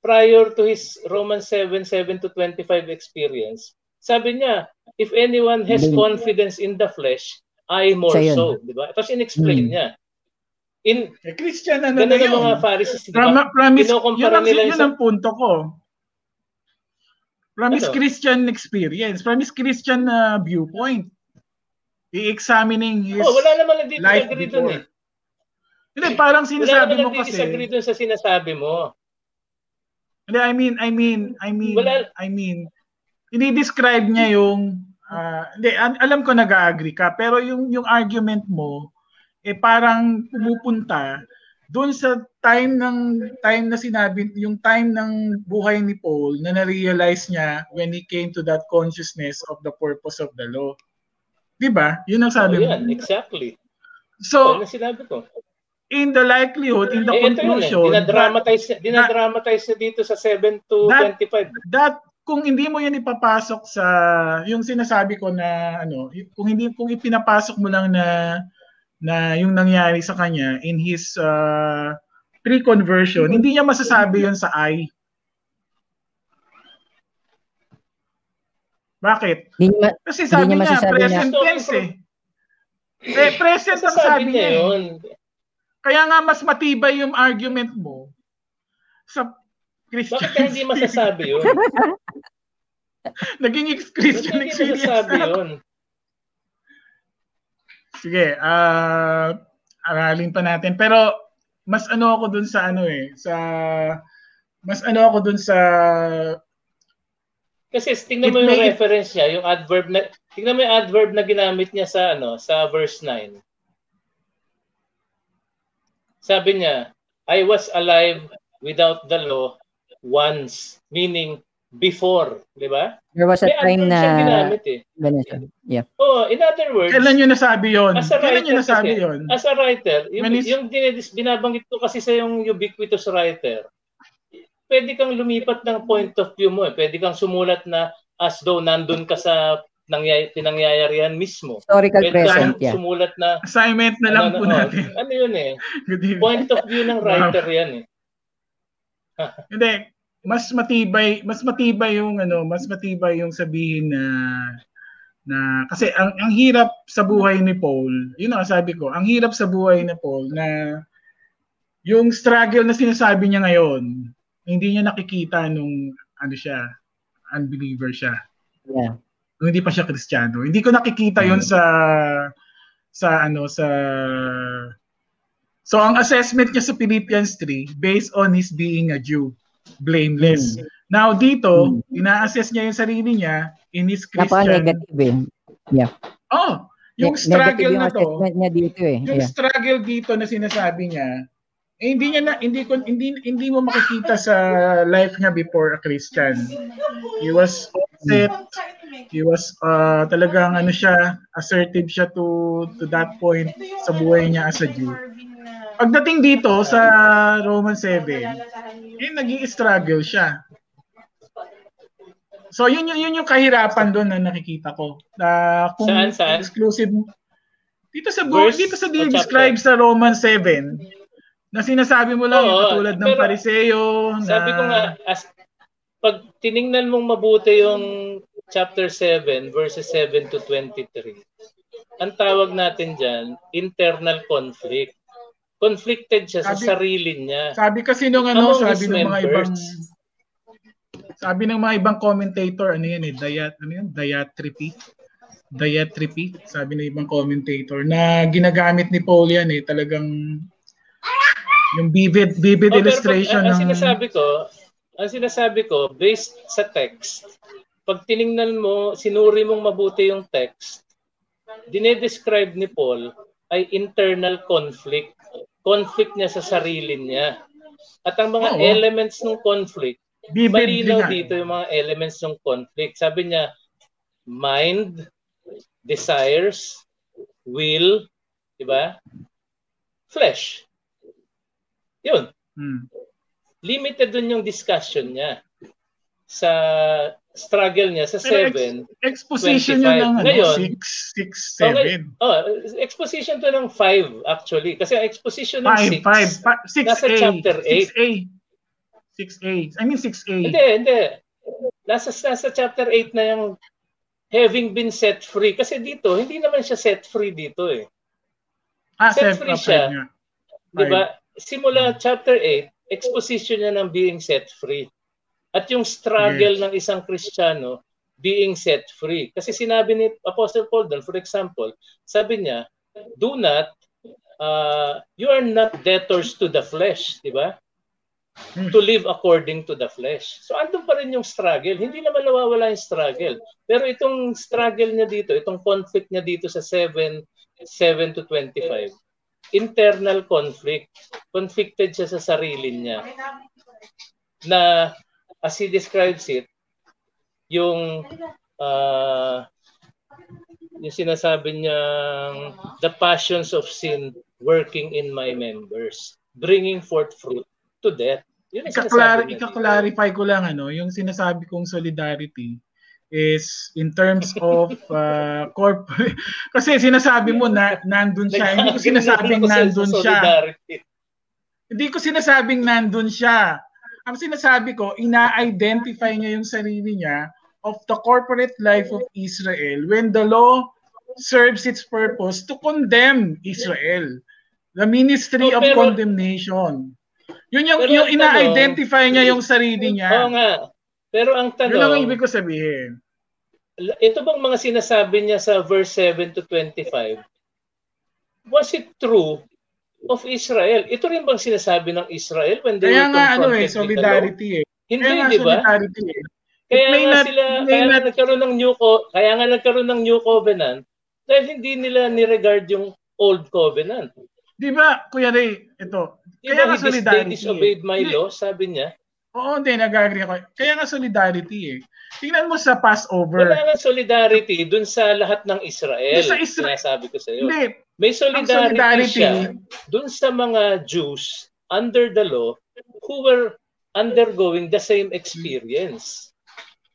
B: prior to his Romans 7, 7 to 25 experience, sabi niya, if anyone has
C: Mm.
B: confidence in the flesh, I more
C: Siya yun.
B: so. Di ba? Tapos in-explain
C: Mm.
B: niya. In,
A: eh, Christian, ano na yun?
B: mga Pharisees, di ba?
A: Prom- promise, yun ang,
B: nila
A: yun ang punto ko. Promise
B: Ano?
A: Christian experience. Promise Christian na viewpoint. I-examining his
B: Oh, wala naman
A: life
B: nagdi-disagree dun eh.
A: Hindi, parang
B: Wala
A: sinasabi mo kasi.
B: nagdi-disagree dun sa sinasabi mo.
A: Hindi, I mean, I mean, I mean,
B: Wala-
A: I mean, ini-describe niya yung, ah, hindi, alam ko nag-agree ka, pero yung, yung argument mo, eh parang pumupunta doon sa time ng time na sinabi yung time ng buhay ni Paul na na-realize niya when he came to that consciousness of the purpose of the law. Di ba? Yun ang sabi
B: oh,
A: mo.
B: yan, exactly.
A: So,
B: Ano sinabi ko?
A: In the likelihood, in the
B: Eh, ito yun eh.
A: conclusion, that,
B: Dinadramatize, dinadramatize niya dito sa 7 to
A: That-
B: 25.
A: that kung hindi mo yan ipapasok sa yung sinasabi ko na ano, kung hindi kung ipinapasok mo lang na na yung nangyari sa kanya in his uh, pre-conversion, hindi niya masasabi yon sa I. Bakit?
C: Hindi niya
A: Kasi sabi
C: niya
A: present
B: na-
A: tense eh. Eh, present ang sabi
B: niya
A: niya eh.
B: yun.
A: Kaya nga mas matibay yung argument mo sa Christian.
B: Bakit hindi masasabi yun?
A: Naging ex-
B: Bakit hindi
A: experience
B: masasabi
A: na.
B: yun?
A: Sige, ah aralin pa natin. Pero mas ano ako dun sa ano eh, sa mas ano ako dun sa
B: Kasi tingnan mo yung
A: may-
B: reference niya, yung adverb na tingnan mo yung adverb na ginamit niya sa ano, sa verse 9. Sabi niya, I was alive without the law once, meaning before, di ba?
C: there was a
B: May
C: time na
B: ginamit eh.
C: Yeah.
B: Oh, in other words,
A: kailan niyo nasabi yon?
B: As a
A: Kailan niyo nasabi
B: kasi,
A: yon?
B: as a writer, yung,
A: When is-
B: yung binabanggit ko kasi sa yung ubiquitous writer, pwede kang lumipat ng point of view mo. Eh. Pwede kang sumulat na as though nandun ka sa nangyay, pinangyayarihan mismo.
C: Historical
B: Pwede
C: present, yeah.
B: sumulat na
A: Assignment na lang
B: ano,
A: po
B: ano,
A: natin.
B: ano yun eh. Point of view ng writer yan eh.
A: Hindi, mas matibay, mas matibay yung ano, mas matibay yung sabihin na na kasi ang ang hirap sa buhay ni Paul, yun ang sabi ko, ang hirap sa buhay ni Paul na yung struggle na sinasabi niya ngayon, hindi niya nakikita nung ano siya, unbeliever siya.
C: Yeah.
A: Nung hindi pa siya Kristiyano. Hindi ko nakikita yon sa sa ano sa So ang assessment niya sa Philippians 3 based on his being a Jew, blameless. Now dito, ina-assess niya yung sarili niya in his Christian.
C: Napaka-negative eh.
A: Oh, yung
C: Ne-
A: struggle
C: yung
A: na to,
C: niya dito eh.
A: yung
C: Yeah.
A: struggle dito na sinasabi niya, eh, hindi niya na hindi ko hindi hindi mo makikita sa life niya before a Christian. He was set, he was uh, talagang ano siya, assertive siya to to that point sa buhay niya as a Jew. Pagdating dito sa Roman 7, eh naging struggle siya. So yun yun, yun yung kahirapan doon na nakikita ko. Na kung
B: Saan, saan?
A: exclusive dito sa
B: Verse
A: dito sa describe sa Roman 7 na sinasabi mo lang yung
B: Oo,
A: katulad ng pariseo na
B: Sabi ko nga, as, pag tiningnan mong mabuti yung chapter 7, verses 7 to 23, ang tawag natin dyan, internal conflict. Conflicted siya sa
A: Sabi-
B: sarili niya.
A: sabi kasi nung ano,
B: Among
A: sabi ng mga ibang sabi ng mga ibang commentator, ano yan eh, diat, ano yan, diatripi. Diatripi, sabi ng ibang commentator, na ginagamit ni Paul yan eh, talagang yung vivid, vivid
B: Oh,
A: illustration
B: pag, ang
A: ng...
B: sinasabi ko, ang sinasabi ko, based sa text, pag tiningnan mo, sinuri mong mabuti yung text, dinedescribe ni Paul ay internal conflict. Conflict niya sa sarili niya. At ang mga
A: Oo.
B: elements ng conflict,
A: Vivid
B: malinaw dito yung mga elements ng conflict. Sabi niya, mind, desires, will, di ba? Flesh. Yun.
A: Hmm.
B: Limited dun yung discussion niya sa struggle niya sa
A: Pero
B: 7.
A: Exposition
B: 25.
A: yun ng ano,
B: Ngayon,
A: 6, 6,
B: Okay.
A: 7.
B: Oh, exposition to ng 5 actually. Kasi ang exposition ng
A: 5, 5,
B: 6.
A: 6A.
B: Nasa chapter 8.
A: 6A. 6A. I mean 6A.
B: Hindi, hindi. Nasa, nasa chapter 8 na yung having been set free. Kasi dito, hindi naman siya set free dito eh.
A: ah,
B: set
A: 7
B: free siya.
A: nga.
B: Di ba? Simula chapter 8, exposition niya ng being set free. At yung struggle
A: Yes.
B: ng isang Kristiyano being set free. Kasi sinabi ni Apostle Paul doon, for example, sabi niya, do not, uh, you are not debtors to the flesh, di ba?
A: Hmm.
B: To live according to the flesh. So andun pa rin yung struggle. Hindi naman nawawala yung struggle. Pero itong struggle niya dito, itong conflict niya dito sa 7, 7 to 25, internal conflict. Conflicted siya sa sarili niya. Na, as he describes it, yung uh, yung sinasabi niyang the passions of sin working in my members, bringing forth fruit to death. Yun
A: Ika-clar- ika-clarify ko lang ano, yung sinasabi kong solidarity is in terms of uh, corp kasi sinasabi mo na nandun siya. Hindi ko sinasabing nandun siya. hindi ko sinasabing nandun siya. Ang sinasabi ko ina-identify niya yung sarili niya of the corporate life of Israel when the law serves its purpose to condemn Israel the ministry
B: Oh,
A: of condemnation. Yun yung,
B: Pero
A: yung ina-identify niya yung sarili niya.
B: Oo nga. Pero ang
A: yun ang
B: tanong,
A: ibig ko sabihin
B: ito bang mga sinasabi niya sa verse 7 to 25, was it true of Israel? Ito rin bang sinasabi ng Israel when they
A: Kaya
B: were
A: nga ano eh, solidarity eh.
B: Hindi,
A: Kaya
B: di ba?
A: solidarity eh.
B: Kaya nga
A: not-
B: sila, kaya nga
A: not-
B: nagkaroon ng new co- kaya nga nagkaroon ng new covenant dahil hindi nila ni-regard yung old covenant.
A: Di ba, Kuya Ray, ito. Kaya
B: ba
A: nga
B: dis- they
A: solidarity
B: disobeyed my law, sabi niya.
A: Oo, hindi, nag-agree ako. Kaya nga solidarity eh. Tingnan mo sa Passover.
B: Wala nga solidarity dun sa lahat ng Israel.
A: Sa Isra-
B: Sinasabi ko sa iyo.
A: Hindi,
B: May
A: ang
B: solidarity,
A: solidarity,
B: siya dun sa mga Jews under the law who were undergoing the same experience.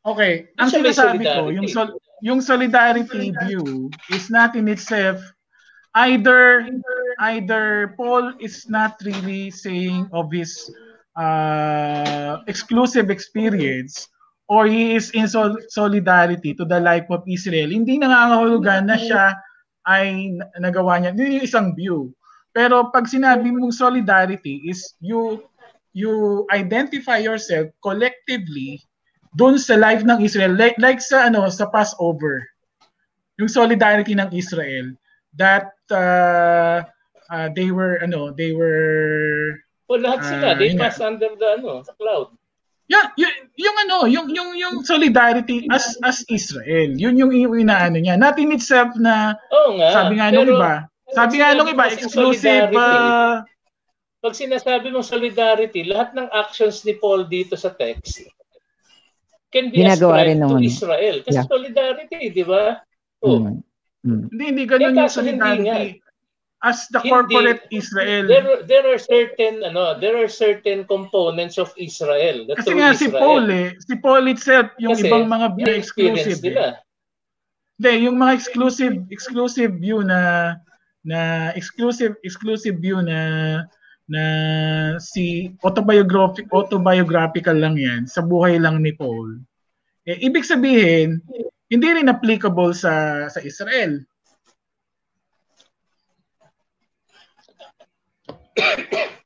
A: okay, ang
B: Siya may
A: sinasabi ko, yung, sol- yung solidarity view is not in itself either either Paul is not really saying of his uh, exclusive experience or he is in sol- solidarity to the life of Israel. Hindi nangangahulugan na siya ay na- nagawa niya. Yung isang view. Pero pag sinabi mong solidarity is you you identify yourself collectively doon sa life ng Israel like, like sa ano sa Passover yung solidarity ng Israel that uh, uh, they were ano they were
B: O lahat sila,
A: Ah,
B: they
A: yun
B: pass under the ano, sa cloud.
A: yeah, yung, yung ano yung yung yung solidarity as as Israel yun yung, yung inaano niya not in itself na
B: Oo nga.
A: sabi nga nung iba sabi nga nung iba exclusive
B: solidarity.
A: uh,
B: Pag sinasabi mong solidarity, lahat ng actions ni Paul dito sa text can be
C: Ginagawa rin
B: ascribed
C: ng
B: to. Israel. Kasi
C: Yeah.
B: solidarity, di ba? Oh,
C: Mm. Mm.
A: hindi hindi ganun
B: Eh,
A: yung
B: kaso hindi
A: solidarity as the
B: Hindi.
A: corporate Israel
B: there there are certain ano, there are certain components of Israel. The
A: kasi nga si
B: Israel.
A: Paul eh si Paul itself yung
B: Kasi
A: ibang mga view exclusive eh.
B: nila.
A: Hindi, yung mga exclusive exclusive view na na exclusive exclusive view na na si autobiographic autobiographical lang 'yan sa buhay lang ni Paul. Eh, ibig sabihin, hindi rin applicable sa sa Israel.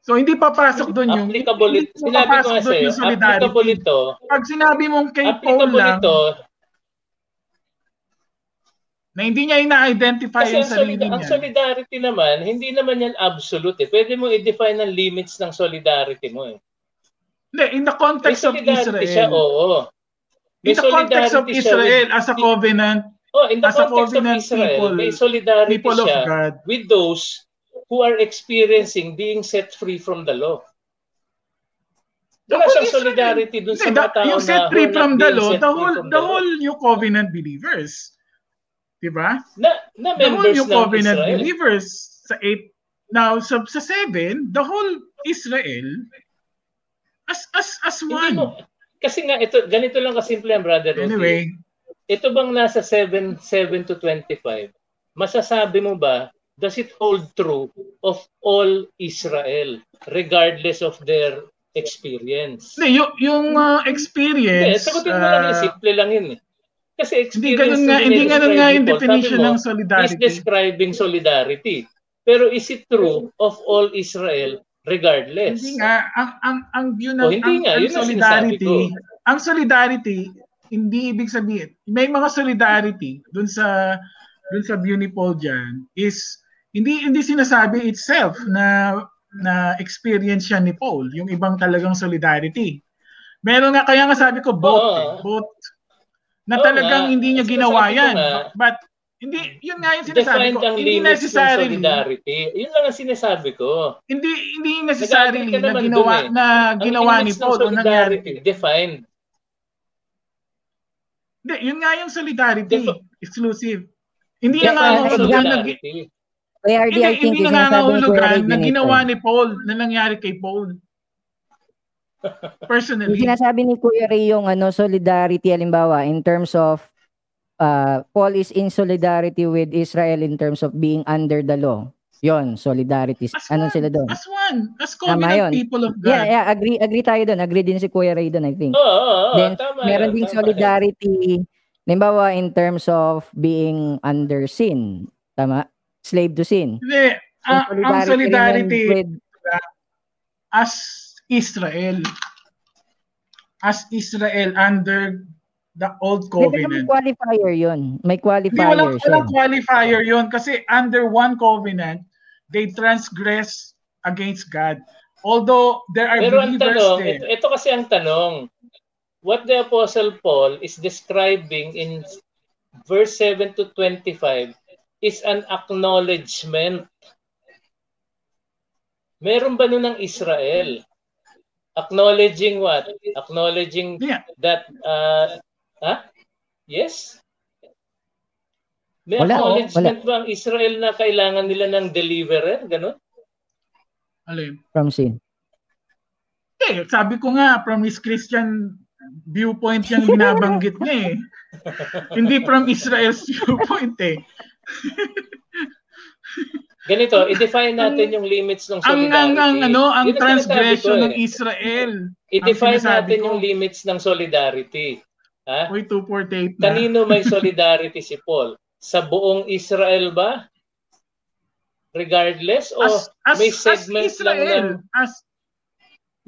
A: So hindi papasok doon yung
B: Applicable ito. Sinabi ko nga sa'yo, applicable ito.
A: Pag sinabi mong kay Paul lang
B: ito
A: na hindi niya ina-identify
B: Kasi
A: yung
B: ang,
A: sarili
B: solid- ang
A: niya.
B: solidarity naman, hindi naman yan absolute eh. Pwede mo i-define ang limits ng solidarity mo eh.
A: Hindi, in the context of Israel.
B: siya, oo.
A: in the context of Israel
B: with-
A: as a covenant
B: Oh, in the
A: as a
B: context of
A: covenant
B: Israel,
A: people,
B: may solidarity
A: people of
B: siya
A: God.
B: with those who are experiencing being set free from the law. Wala siyang solidarity dun sa mga tao
A: yung set free from the law, the whole the whole new covenant believers. 'Di ba?
B: na, na
A: The whole new covenant
B: Israel.
A: believers sa 8 now sa sa 7, the whole Israel as as as one.
B: mo, kasi nga, ito, ganito lang kasimple yan, brother.
A: Anyway,
B: ito bang nasa 7, 7 to 25, masasabi mo ba, does it hold true of all Israel, regardless of their experience?
A: hindi, yung, yung uh,
B: Hindi,
A: experience
B: sagutin mo lang yun,
A: uh,
B: simple lang yun. eh. Kasi
A: hindi
B: experience
A: ganun nga, hindi ganun nga yung definition
B: mo,
A: ng solidarity.
B: describing solidarity. Pero is it true of all Israel regardless?
A: Hindi nga ang ang ang view ng
B: Oh, hindi
A: ang,
B: nga,
A: ang
B: yun
A: solidarity, ang solidarity hindi ibig sabihin may mga solidarity dun sa dun sa view ni Paul Jan is hindi hindi sinasabi itself na na experience siya ni Paul, yung ibang talagang solidarity. Meron nga kaya nga sabi ko both,
B: Oo.
A: eh, both na
B: Oo
A: talagang
B: nga.
A: hindi niya ginawa yan.
B: nga.
A: But hindi yun nga yung sinasabi
B: Defined
A: ko. Hindi necessarily
B: solidarity. Yun lang ang sinasabi ko.
A: hindi hindi
B: ka
A: na ginawa
B: eh.
A: na ginawa ni Paul o nangyari.
B: defined.
A: Hindi, yun nga yung solidarity.
B: Defi-
A: exclusive. Hindi
C: Yeah,
A: na nangangahulugan na,
B: solidarity.
C: Kaya RD,
A: hindi,
C: I think,
A: hindi
C: yung sinasabi ni Kuya
A: na ginawa ni Paul na nangyari kay Paul.
C: Yung
A: Personally.
C: sinasabi ni Kuya Ray yung ano, solidarity, halimbawa, in terms of uh, Paul is in solidarity with Israel in terms of being under the law. Yon, solidarity.
A: As
C: Ano
A: one,
C: sila doon?
A: As one. As covenant people of God.
C: Yeah, yeah, agree agree tayo doon. Agree din si Kuya Ray doon, I think.
B: Oo, oo, oo,
C: Then,
B: tama
C: Meron
B: yan,
C: ding
B: tama
C: solidarity, halimbawa, in terms of being under sin. Tama? Slave to sin.
A: Hindi.
C: Yung
A: ah, ang solidarity
C: with
A: as Israel. As Israel under the old
C: Hindi, pero may
A: covenant.
C: qualifier yun. May
A: Hindi, walang,
C: qualifier
A: walang qualifier yun kasi under one covenant, they transgress against God. Although there are
B: Pero ang
A: believers
B: tanong,
A: there.
B: ito, ito kasi ang tanong, what the Apostle Paul is describing in verse 7 to 25 is an acknowledgement. Meron ba nun ng Israel? Acknowledging what? Acknowledging
A: Yeah.
B: that, uh, ha? Yes? May
C: Wala, oh,
B: acknowledgement ba ang Israel na kailangan nila ng deliverer? Ganon?
A: Alin?
C: from sin.
A: Eh, sabi ko nga, from his Christian viewpoint yung binabanggit niya eh. Hindi from Israel's viewpoint eh.
B: Ganito, i-define natin yung limits ng solidarity.
A: ang, ang, ano, ang
B: sinasabi
A: transgression
B: ko
A: ng
B: eh.
A: Israel.
B: I-define natin
A: ko.
B: yung limits ng solidarity. Ha?
A: Uy, 248 na.
B: Kanino may solidarity si Paul? Sa buong Israel ba? Regardless? O
A: As, as,
B: may
A: as
B: segment lang
A: Israel.
B: ng...
A: As,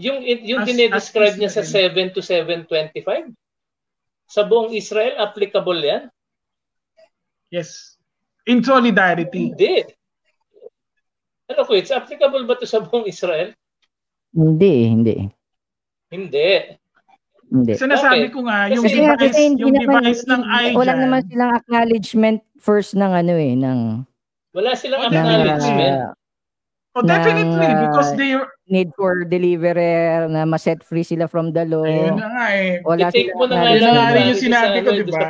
B: Yung, yung
A: as-
B: dinedescribe
A: as
B: niya sa 7 to 725? Sa buong Israel, applicable yan?
A: yes. In solidarity.
B: Hindi. Ano ko, it's applicable ba to sa buong Israel?
C: Hindi, hindi.
B: Hindi.
C: Hindi.
A: Sinasabi
B: Okay.
A: ko nga, yung
B: Kasi-
A: device,
C: hindi
A: yung
C: naman-
A: device ng I
C: Wala naman silang acknowledgement first ng ano eh, ng,
B: Wala silang
A: Oh,
C: ng
B: acknowledgement.
C: uh,
A: Oh, definitely,
C: ng,
A: because
C: uh,
A: they are,
C: need for deliverer na ma-set free sila from the law.
A: ayun na nga eh.
C: Wala
B: I-take mo na nga
A: Yun na
B: lang
A: nga
C: acknowledgement.
A: rin yung sinabi ko, di ba?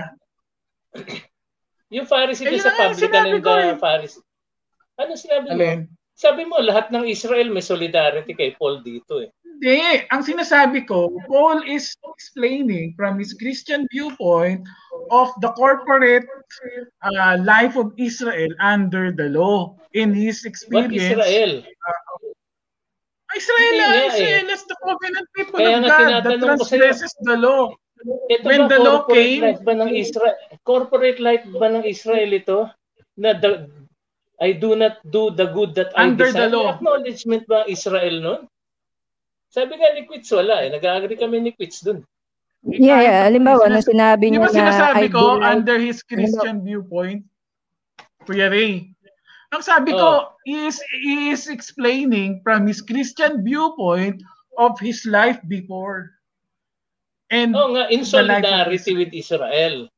B: Yung Pharisee doon sa
A: na nga yung
B: the
A: eh.
B: Pharisee. Ano sinabi mo?
A: Alin?
B: Sabi mo, lahat ng Israel may solidarity kay Paul dito eh.
A: Hindi. Ang sinasabi ko, Paul is explaining from his Christian viewpoint of the corporate uh, life of Israel under the law. In his
B: What
A: experience,
B: Israel?
A: Israel,
B: Hindi nga eh.
A: Israel is the covenant people
B: Kaya
A: of God that
B: tinatanong ko sa'yo.
A: transgresses the law.
B: Ito
A: When
B: ba
A: the law
B: corporate
A: came-
B: life ba ng Israel? Corporate life ba ng Israel ito? Na the, I do not do the good that I
A: Under the
B: desire.
A: law.
B: May acknowledgement ba ang Israel nun? Sabi nga ni Quits, wala eh. Nag-agree kami ni Quits dun.
C: Yeah, yeah. Halimbawa, nung sinabi
A: Di
C: niya
A: ba
C: na
A: sinasabi
C: I
A: ko,
C: do not-
A: under his Christian viewpoint, Kuya Ray, ang sabi ko, he is, he is explaining from his Christian viewpoint of his life before. And
B: Oo nga, in solidarity with Israel.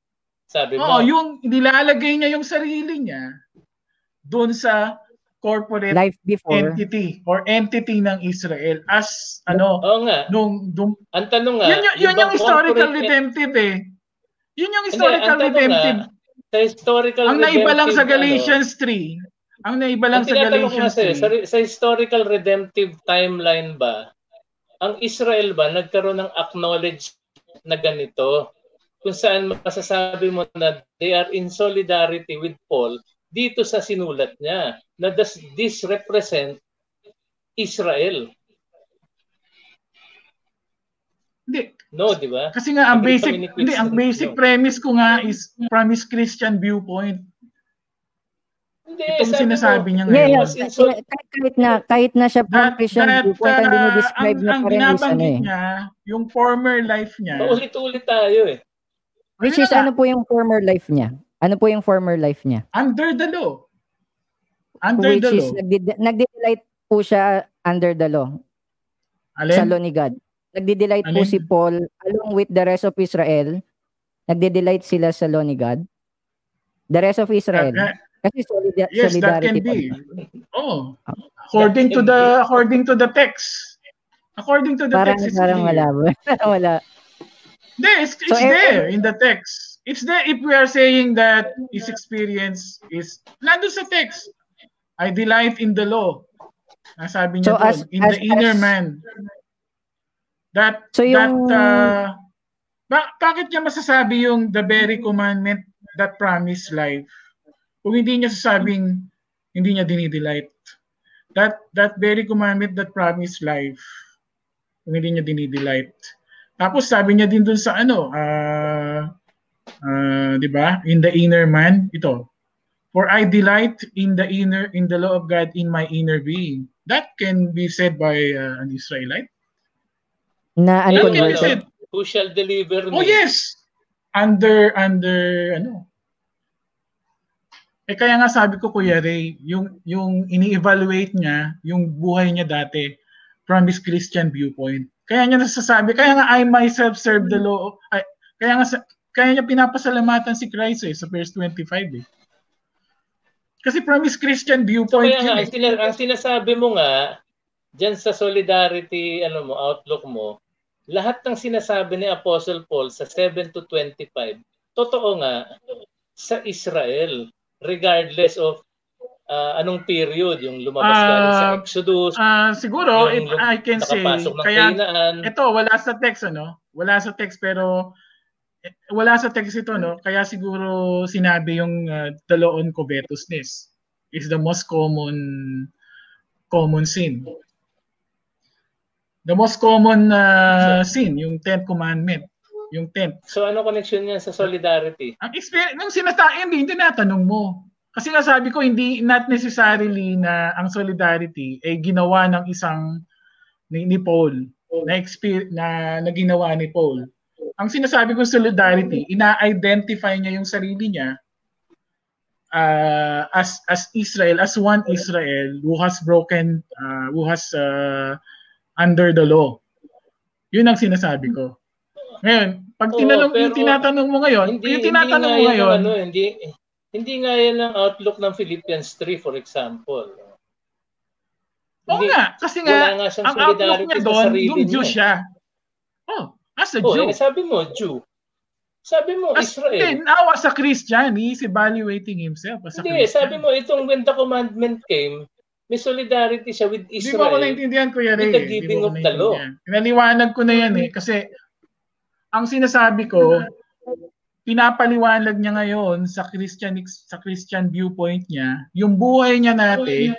B: Sabi mo.
A: yung nilalagay niya yung sarili niya doon sa corporate
C: life before.
A: entity or entity ng Israel as ano
B: Oo nga.
A: nung, nung
B: Ang tanong nga,
A: yun, yung, yun
B: bang
A: yung historical
B: corporate-
A: redemptive eh. Yun yung
B: Hindi,
A: historical
B: tanong
A: redemptive.
B: nga, sa historical
A: ang naiba lang sa
B: redemptive,
A: Galatians 3. Ang naiba
B: ano,
A: lang
B: ang
A: sa Galatians
B: kasi, sa,
A: 3.
B: sa historical redemptive timeline ba, ang Israel ba nagkaroon ng acknowledge na ganito? Kung saan masasabi mo na they are in solidarity with Paul dito sa sinulat niya na does this represent Israel?
A: Hindi.
B: No, di ba?
A: Kasi nga ang basic hindi ang basic
B: no?
A: premise ko nga is from his Christian viewpoint.
B: Hindi,
A: Itong
B: sabi
A: sinasabi niya
C: Yeah,
A: ngayon.
C: yeah.
B: was in sol-
C: Kahit, kahit na kahit na siya
A: That,
C: Christian
A: that,
C: viewpoint, ang
A: uh,
C: dinidescribe
A: ang,
C: niya pa rin is ano
A: binabanggit
C: eh.
A: niya, yung former life niya,
B: paulit-ulit tayo eh.
C: Which is ano po yung former life niya? Ano po yung former life niya?
A: under the law. Under
C: Which
A: the
C: is
A: law.
C: nagdi- nagdi-delight po siya under the law
A: Alin?
C: sa law ni God. Nagdi-delight po si Paul along with the rest of Israel. Nagdi-delight sila sa law ni God. The rest of Israel.
A: Uh, uh,
C: Kasi solida-
A: yes, that can be. Oh. According to the according to the text. According to the
C: Parang
A: text, it's
C: parang
A: clear.
C: wala. wala.
A: Hindi, it's, it's
C: So, every-
A: there in the text. It's there if we are saying that his experience is nandun sa text. I delight in the law. Nasabi niya
C: So,
A: doon,
C: as-
A: in
C: as-
A: the inner
C: as-
A: man. That,
C: So, yung-
A: that, uh, ba- bakit niya masasabi yung the very commandment that promise life? Kung hindi niya sasabing, hindi niya dinidelight. That, that very commandment that promise life, kung hindi niya dinidelight. Tapos sabi niya din dun sa ano, ah, ah, 'di ba? In the inner man, ito. For I delight in the inner in the law of God in my inner being. That can be said by uh, an Israelite.
C: Na
A: said.
B: Who shall deliver me?
A: Oh yes. Under under ano? Eh kaya nga sabi ko Kuya Ray, yung yung ini-evaluate niya yung buhay niya dati from his Christian viewpoint. Kaya niya nasasabi, kaya nga I myself serve the law. Ay, kaya nga kaya niya pinapasalamatan si Christ eh, sa verse 25 eh. Kasi from his Christian viewpoint
B: Kaya nga,
A: eh.
B: sina- ang sinasabi mo nga, dyan sa solidarity, ano mo, outlook mo, lahat ng sinasabi ni Apostle Paul sa 7 to 25, totoo nga, sa Israel, regardless of ah, anong period, yung lumabas
A: Ah,
B: galing sa Exodus,
A: Ah, siguro,
B: yung lum-
A: I can say, kaya
B: Canaan,
A: ito wala sa text ano? Wala sa text pero eh, wala sa text ito no? Kaya siguro sinabi yung uh, the law on covetousness is the most common common sin. The most common uh, sin yung 10th commandment yung 10th
B: so ano connection niya sa solidarity?
A: ang experience nung sinata hindi tinatanong mo kasi nga sabi ko hindi not necessarily na ang solidarity ay ginawa ng isang ni, ni Paul na exper- na na ginawa ni Paul. Ang sinasabi ko solidarity, ina-identify niya yung sarili niya uh, as as Israel, as one Israel who has broken uh, who has uh, under the law. Yun ang sinasabi ko. Ngayon, pag
B: Oo,
A: tinanong,
B: pero
A: yung tinatanong mo ngayon,
B: hindi,
A: yung tinatanong
B: hindi
A: mo ngayon,
B: ano, hindi, hindi nga yan ang outlook ng Philippians 3, for example.
A: Oo
B: Hindi-
A: nga, kasi nga,
B: nga
A: ang outlook niya doon, yung Jew siya. Oh, as a
B: Oh,
A: Jew.
B: eh, sabi mo, Jew. Sabi mo,
A: As,
B: Israel.
A: eh, now as a Christian, he is evaluating himself as a
B: Hindi,
A: Christian.
B: sabi mo, itong when the commandment came, may solidarity siya with
A: Hindi mo ako
B: Israel.
A: naintindihan, Kuya Ray.
B: with the
A: eh.
B: giving of the law.
A: Pinaliwanag ko na yan eh. Kasi, ang sinasabi ko, pinapaliwanag niya ngayon sa Christian sa Christian viewpoint niya, yung buhay niya natin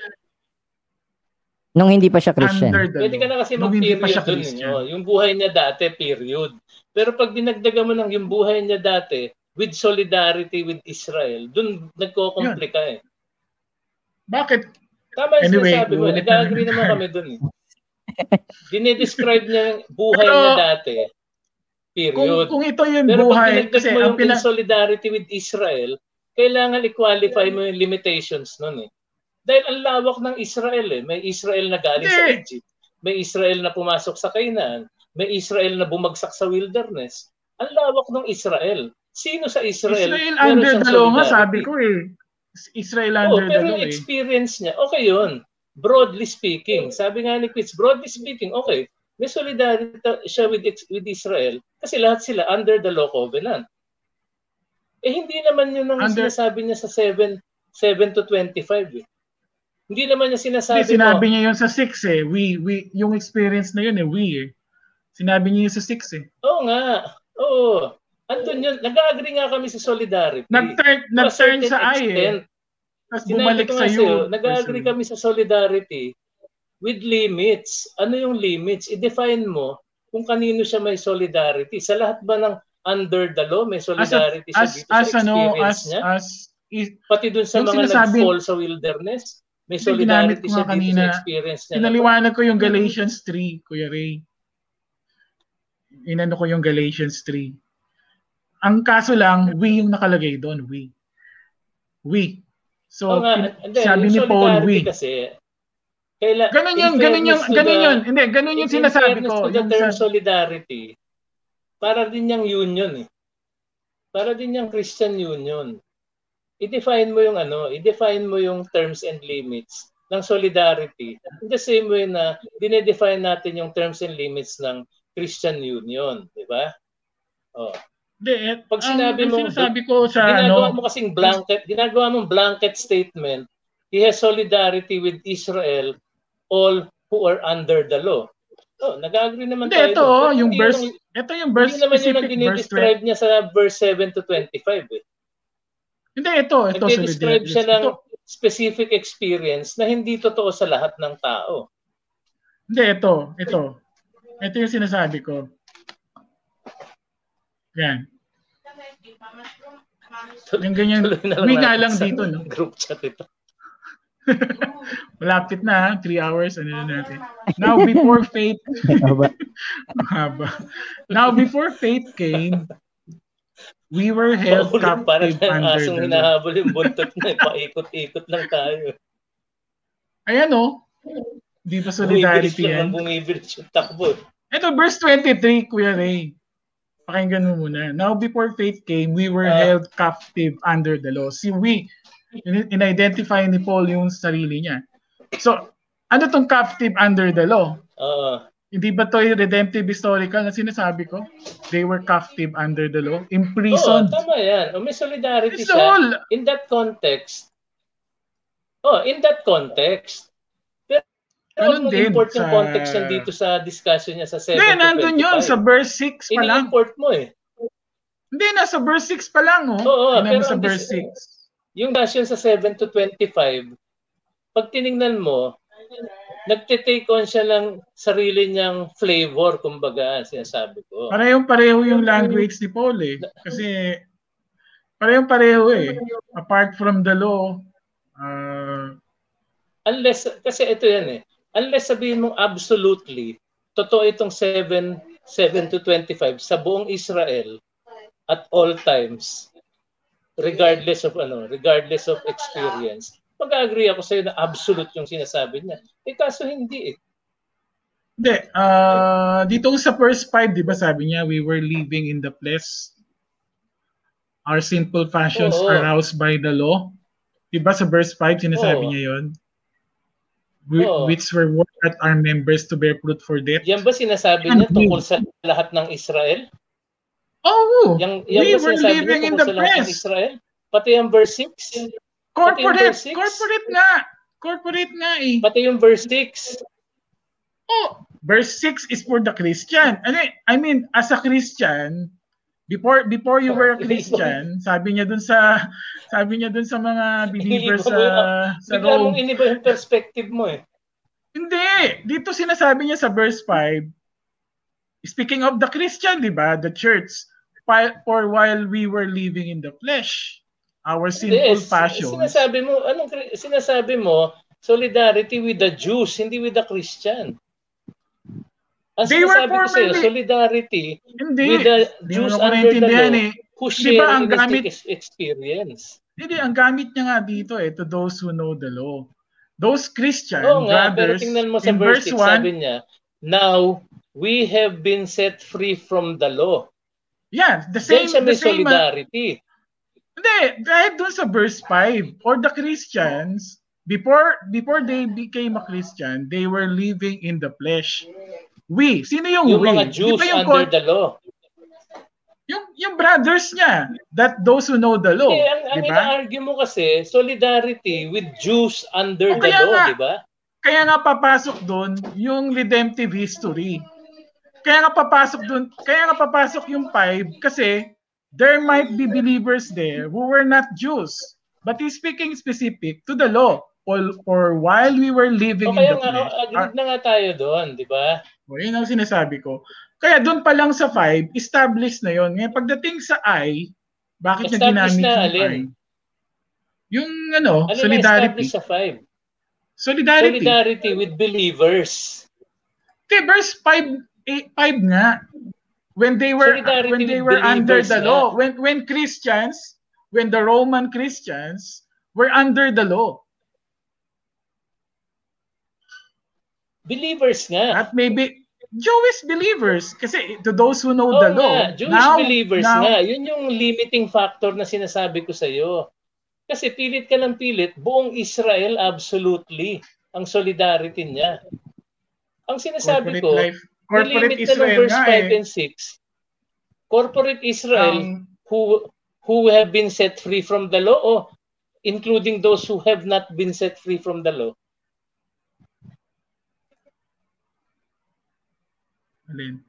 C: Nung hindi pa siya Christian.
A: the
B: Pwede ka na kasi
A: pa
B: mag-period
A: siya
B: dun.
A: Christian.
B: No? Yung buhay niya dati, period. Pero pag dinagdagan mo ng yung buhay niya dati, with solidarity with Israel, dun nagko-komplika eh.
A: Bakit?
B: Tama yung
A: Anyway,
B: sinasabi mo. Nag-agree
A: naman
B: kami dun eh. Dinidescribe niya yung buhay
A: Pero,
B: niya dati.
A: Kung,
B: Period.
A: kung ito yung
B: Pero
A: buhay, kasi
B: mo
A: ang
B: yung
A: pina...
B: in solidarity with Israel, kailangan i-qualify mo yung limitations nun eh. Dahil ang lawak ng Israel eh. May Israel na galing sa
A: Hindi.
B: Egypt. May Israel na pumasok sa Canaan. May Israel na bumagsak sa wilderness. Ang lawak ng Israel. Sino sa Israel?
A: Israel under the law nga, sabi ko eh. Israel under the
B: pero
A: law
B: yung
A: eh.
B: experience niya, okay yun. Broadly speaking. Sabi nga ni Quits, broadly speaking, okay. May solidarity siya with, with Israel kasi lahat sila under the law covenant. Eh hindi naman yun ang
A: Under-
B: sinasabi niya sa 7, 7 to 25 eh. Hindi naman niya sinasabi
A: Hindi, sinabi
B: mo,
A: niya yun sa 6 eh. We, we, yung experience na yun eh, we eh. Sinabi niya yun sa 6 eh.
B: oo nga, oo. Andun yun, nag-agree nga kami sa solidarity.
A: Nag-turn, nag-turn sa I eh. Tapos
B: Sinabi
A: bumalik sa
B: sa'yo, nag-agree kami sa solidarity with limits. Ano yung limits? I-define mo kung kanino siya may solidarity. Sa lahat ba ng under the law may
A: As, a,
B: solidarity siya
A: as,
B: dito
A: as
B: sa
A: ano,
B: experience
A: as,
B: niya?
A: as, i-
B: Pati dun sa mga nag-fall sa wilderness, may solidarity siya dito
A: kanina.
B: sa experience niya.
A: pinaliwanag ko yung Galatians 3, Kuya Ray. Inano ko yung Galatians 3. Ang kaso lang, we yung nakalagay doon, we. We. So,
B: Oo nga, hindi,
A: sabi ni Paul,
B: solidarity
A: we.
B: kasi, kaila,
A: Ganun
B: in
A: yung, ganun
B: to
A: ganun yun. Hindi, ganun yung
B: in
A: sinasabi ko.
B: to the
A: Yung
B: term
A: sa,
B: solidarity, para din yung union eh. Para din yung Christian union. I-define mo yung ano, i-define mo yung terms and limits ng solidarity. In the same way na dinedefine natin yung terms and limits ng Christian union, di ba? Oh.
A: Hindi, eh,
B: Pag sinabi
A: ang
B: mo,
A: sinasabi ko sa
B: ginagawa
A: ano,
B: mo kasing blanket, ginagawa mong blanket statement, he has solidarity with Israel, all who are under the law. Oh, nag-agree naman
A: hindi,
B: tayo.
A: ito, oh,
B: Pero
A: yung
B: hindi
A: verse,
B: yun
A: ito yung verse
B: hindi naman
A: specific, 20.
B: dinidescribe niya sa verse 7 to 25. Eh.
A: Hindi, ito, ito, solidarity.
B: siya ng
A: Ito,
B: specific experience na hindi totoo sa lahat ng tao.
A: Hindi, ito, ito. Ito yung sinasabi ko. Yan. Yung ganyan, may nga lang dito, no?
B: Group chat ito.
A: Malapit na, 3 hours, ano na natin. Now, before faith, haba. Now, before faith came, we were held
B: para
A: captive
B: na
A: under
B: asong
A: the law.
B: hinahabol yung buntot na paikot-ikot lang tayo.
A: Ayan, oh. Di pa solidarity yan.
B: bumibilis yung takbo.
A: Ito, verse 23, Kuya Ray. Pakinggan mo muna. Now, before faith came, we were
B: Ah.
A: held captive under the law. Si we, in-identify ni Paul yung sarili niya. So, ano tong captive under the law?
B: Oo.
A: Hindi ba to yung redemptive historical na sinasabi ko? They were captive under the law,
B: Oo,
A: imprisoned.
B: tama yan. O, may solidarity
A: It's
B: siya.
A: whole,
B: In that context, oh, in that context, pero
A: Ganun
B: ano
A: din
B: import yung
A: sa-
B: context yan dito sa discussion niya sa 7
A: hindi, nandun yun
B: 25?
A: sa verse 6 pa lang.
B: Ini-import mo eh.
A: Hindi, nasa verse 6 pa lang, oh.
B: Oo,
A: mo
B: pero
A: sa verse
B: dis-
A: 6.
B: Yung discussion sa 7 to 25, pag tiningnan mo, nagte-take on siya ng sarili niyang flavor, kumbaga, sinasabi ko.
A: Parehong pareho yung language ni Paul eh. Kasi parehong pareho eh. Apart from the law, uh,
B: Unless, kasi ito yan eh, unless sabihin mong absolutely, totoo itong 7, 7 to 25 sa buong Israel at all times, regardless of ano, regardless of experience, mag-agree ako sa'yo na absolute yung sinasabi niya. Eh kaso hindi eh.
A: hindi, uh, dito sa verse 5, di ba sabi niya, we were living in the flesh. Our simple passions
B: Oo.
A: aroused by the law. Di ba sa verse 5, sinasabi
B: Oo.
A: niya yon We,
B: Oo.
A: which were worked at our members to bear fruit for death.
B: Yan ba sinasabi niya tungkol sa lahat ng Israel?
A: Oh,
B: Yan, yan
A: we were living in the flesh.
B: Israel? Pati yung verse 6?
A: Corporate,
B: verse six?
A: corporate nga. Corporate nga eh.
B: Pati yung verse 6?
A: Oh, verse 6 is for the Christian. Ano, eh, I mean, as a Christian, before before you were a Christian, sabi niya dun sa sabi niya dun sa mga believers sa sa
B: Bigla
A: Rome.
B: iniba yung perspective mo eh.
A: Hindi, dito sinasabi niya sa verse 5, speaking of the Christian, di ba, the church, "While- for while we were living in the flesh, our sinful
B: Yes,
A: passions.
B: Sinasabi mo, anong sinasabi mo? Solidarity with the Jews, hindi with the Christian. Ang
A: They were
B: sinasabi ko sa'yo,
A: formerly-
B: solidarity
A: Hindi,
B: with the
A: hindi
B: Jews under the law
A: eh.
B: who share
A: ba ang gamit-
B: ex- experience.
A: Hindi, ang gamit niya nga dito eh, to those who know the law. Those Christian
B: Oo nga, pero
A: brothers,
B: tingnan mo sa
A: in
B: verse
A: verse
B: 6,
A: 1,
B: sabi niya, Now, we have been set free from the law.
A: Yeah, the same,
B: siya
A: the same, uh,
B: solidarity.
A: hindi, dahil dun sa verse 5, or the Christians, before before they became a Christian, they were living in the flesh. We, sino yung,
B: yung
A: we?
B: mga
A: Di
B: Jews
A: yung,
B: under
A: con-
B: the law.
A: yung, yung brothers niya, that those who know the law,
B: Eh, ang, ang
A: di ba?
B: ina-argue mo kasi, solidarity with Jews under
A: O
B: the law, di ba?
A: Kaya nga papasok doon yung redemptive history. Kaya nga papasok doon, kaya nga papasok yung 5 kasi there might be believers there who were not Jews. But he's speaking specific to the law. For, for while we were living
B: O
A: in the
B: nga,
A: flesh.
B: oh, agreed na nga tayo doon, di ba?
A: O, yun ang sinasabi ko. Kaya doon pa lang sa 5, established na yon. Ngayon pagdating sa I, bakit
B: Established
A: ginamit
B: na,
A: yung
B: alin?
A: I? Yung ano,
B: Ano na
A: solidarity.
B: sa 5?
A: Solidarity.
B: Solidarity with believers.
A: Okay, verse 5, 5 nga. When they were
B: Solidarity
A: when they were under the
B: nga.
A: law, when when Christians, when the Roman Christians were under the law.
B: Believers nga.
A: At maybe Jewish believers kasi to those who know
B: Oo
A: the law.
B: nga, Jewish
A: now,
B: believers
A: now,
B: nga. Yun yung limiting factor na sinasabi ko sa iyo. Kasi pilit ka ng pilit, buong Israel absolutely ang solidarity niya. Ang sinasabi ko,
A: life, corporate
B: nilimit na
A: Israel
B: verse
A: nga
B: 5
A: eh.
B: and 6, corporate Israel
A: Ang-
B: who who have been set free from the law o including those who have not been set free from the law?
A: alin?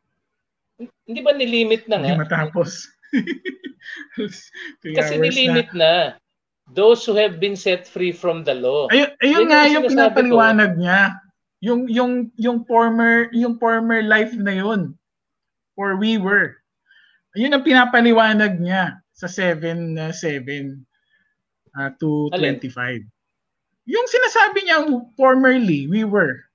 B: Hindi ba nilimit na
A: Hindi
B: nga?
A: matapos. Three
B: Kasi nilimit na. Those who have been set free from the law.
A: Ayun, ayun
B: Yun
A: nga
B: yung
A: pinapaliwanag niya. Yung yung yung former yung former life na yun. Or we were. Ayun ang pinapaliwanag niya sa 7 uh, 7 uh, to
B: Alin?
A: 25. Yung sinasabi niya formerly we were.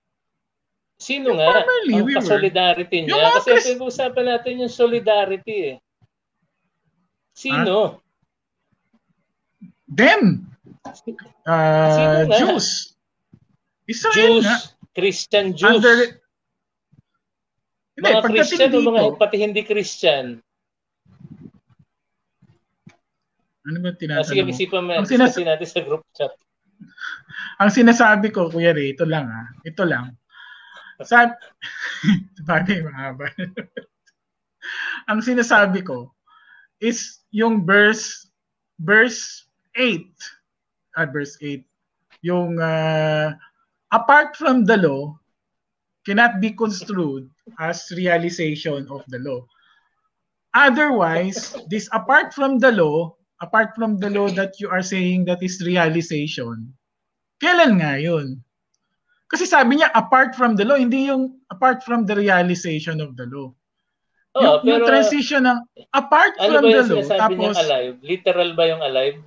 B: Sino
A: Yung
B: nga?
A: formerly,
B: Ang
A: we
B: solidarity
A: Yung
B: niya.
A: mga
B: Kasi
A: Chris-
B: pinag-uusapan natin yung solidarity eh. Sino?
A: Them. Uh,
B: Sino nga?
A: Jews. Israel
B: Jews,
A: nga.
B: Christian Jews.
A: Under, hindi,
B: mga Christian o
A: dito,
B: mga pati hindi Christian.
A: ano ba
B: Ah, sige,
A: tinatanong
B: isipan mo
A: Ang sinas-
B: natin sa group chat.
A: ang sinasabi ko, Kuya Ray, ito lang ah. Ito lang. Sa bagay mahaba. ang sinasabi ko is yung verse verse 8 at verse 8 yung uh, apart from the law cannot be construed as realization of the law. Otherwise, this apart from the law, apart from the law that you are saying that is realization, kailan nga yun? Kasi sabi niya, apart from the law, hindi yung apart from the realization of the law.
B: Oh,
A: yung, yung
B: pero
A: transition ng apart
B: ano
A: from the
B: yung
A: law, tapos
B: niyang alive? Literal ba yung alive?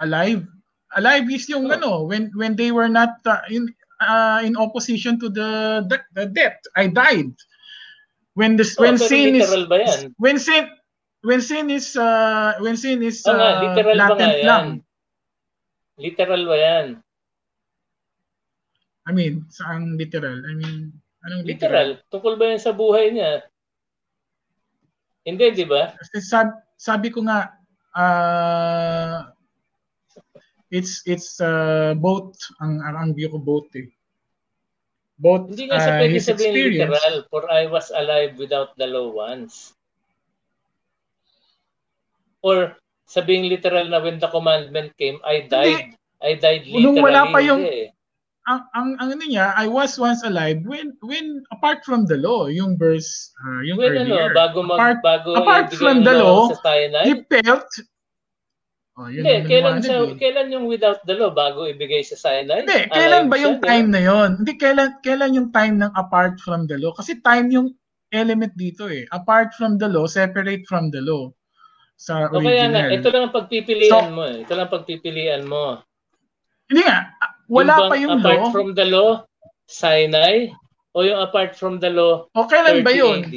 A: alive. Alive is yung
B: Oh.
A: ano, when when they were not uh, in uh, in opposition to the, the the death. I died. When this
B: Oh,
A: when sin is
B: literal ba yan?
A: when sin when sin is uh, when sin is
B: nga,
A: uh,
B: literal ba nga
A: latent
B: yan?
A: lang.
B: Literal ba yan?
A: I mean, saan literal? I mean, anong
B: Literal. Tungkol ba yan sa buhay niya? Hindi, di ba?
A: Kasi sab, sabi ko nga uh, it's it's uh, both ang ang view ko both eh. Both
B: Hindi nga sa
A: uh,
B: pwede sabihin
A: experience.
B: literal, for I was alive without the law once. Or sabihin literal na when the commandment came, I died. I died literally.
A: Nung wala pa yung-
B: Hindi eh.
A: ang ang ang ano niya, I was once alive when when apart from the law, yung verse uh, yung
B: When ano,
A: earlier.
B: bago mag,
A: apart,
B: bago
A: apart from the law, he felt Oh, yun
B: Hindi, kailan, siya,
A: eh.
B: kailan yung without the law bago ibigay sa Sinai?
A: Hindi, kailan
B: Alive
A: ba yung
B: siya,
A: time na yon? Hindi kailan kailan yung time ng apart from the law? Kasi time yung element dito eh. Apart from the law, separate from the law. Sa
B: O kaya nga,
A: original.
B: ito lang ang pagpipilian
A: So-
B: mo eh. Ito lang ang pagpipilian mo.
A: Hindi nga, wala
B: bang
A: pa yung
B: apart
A: law.
B: from the law, Sinai, o yung apart from the law,
A: o kailan ba
B: 30
A: yun?
B: AD?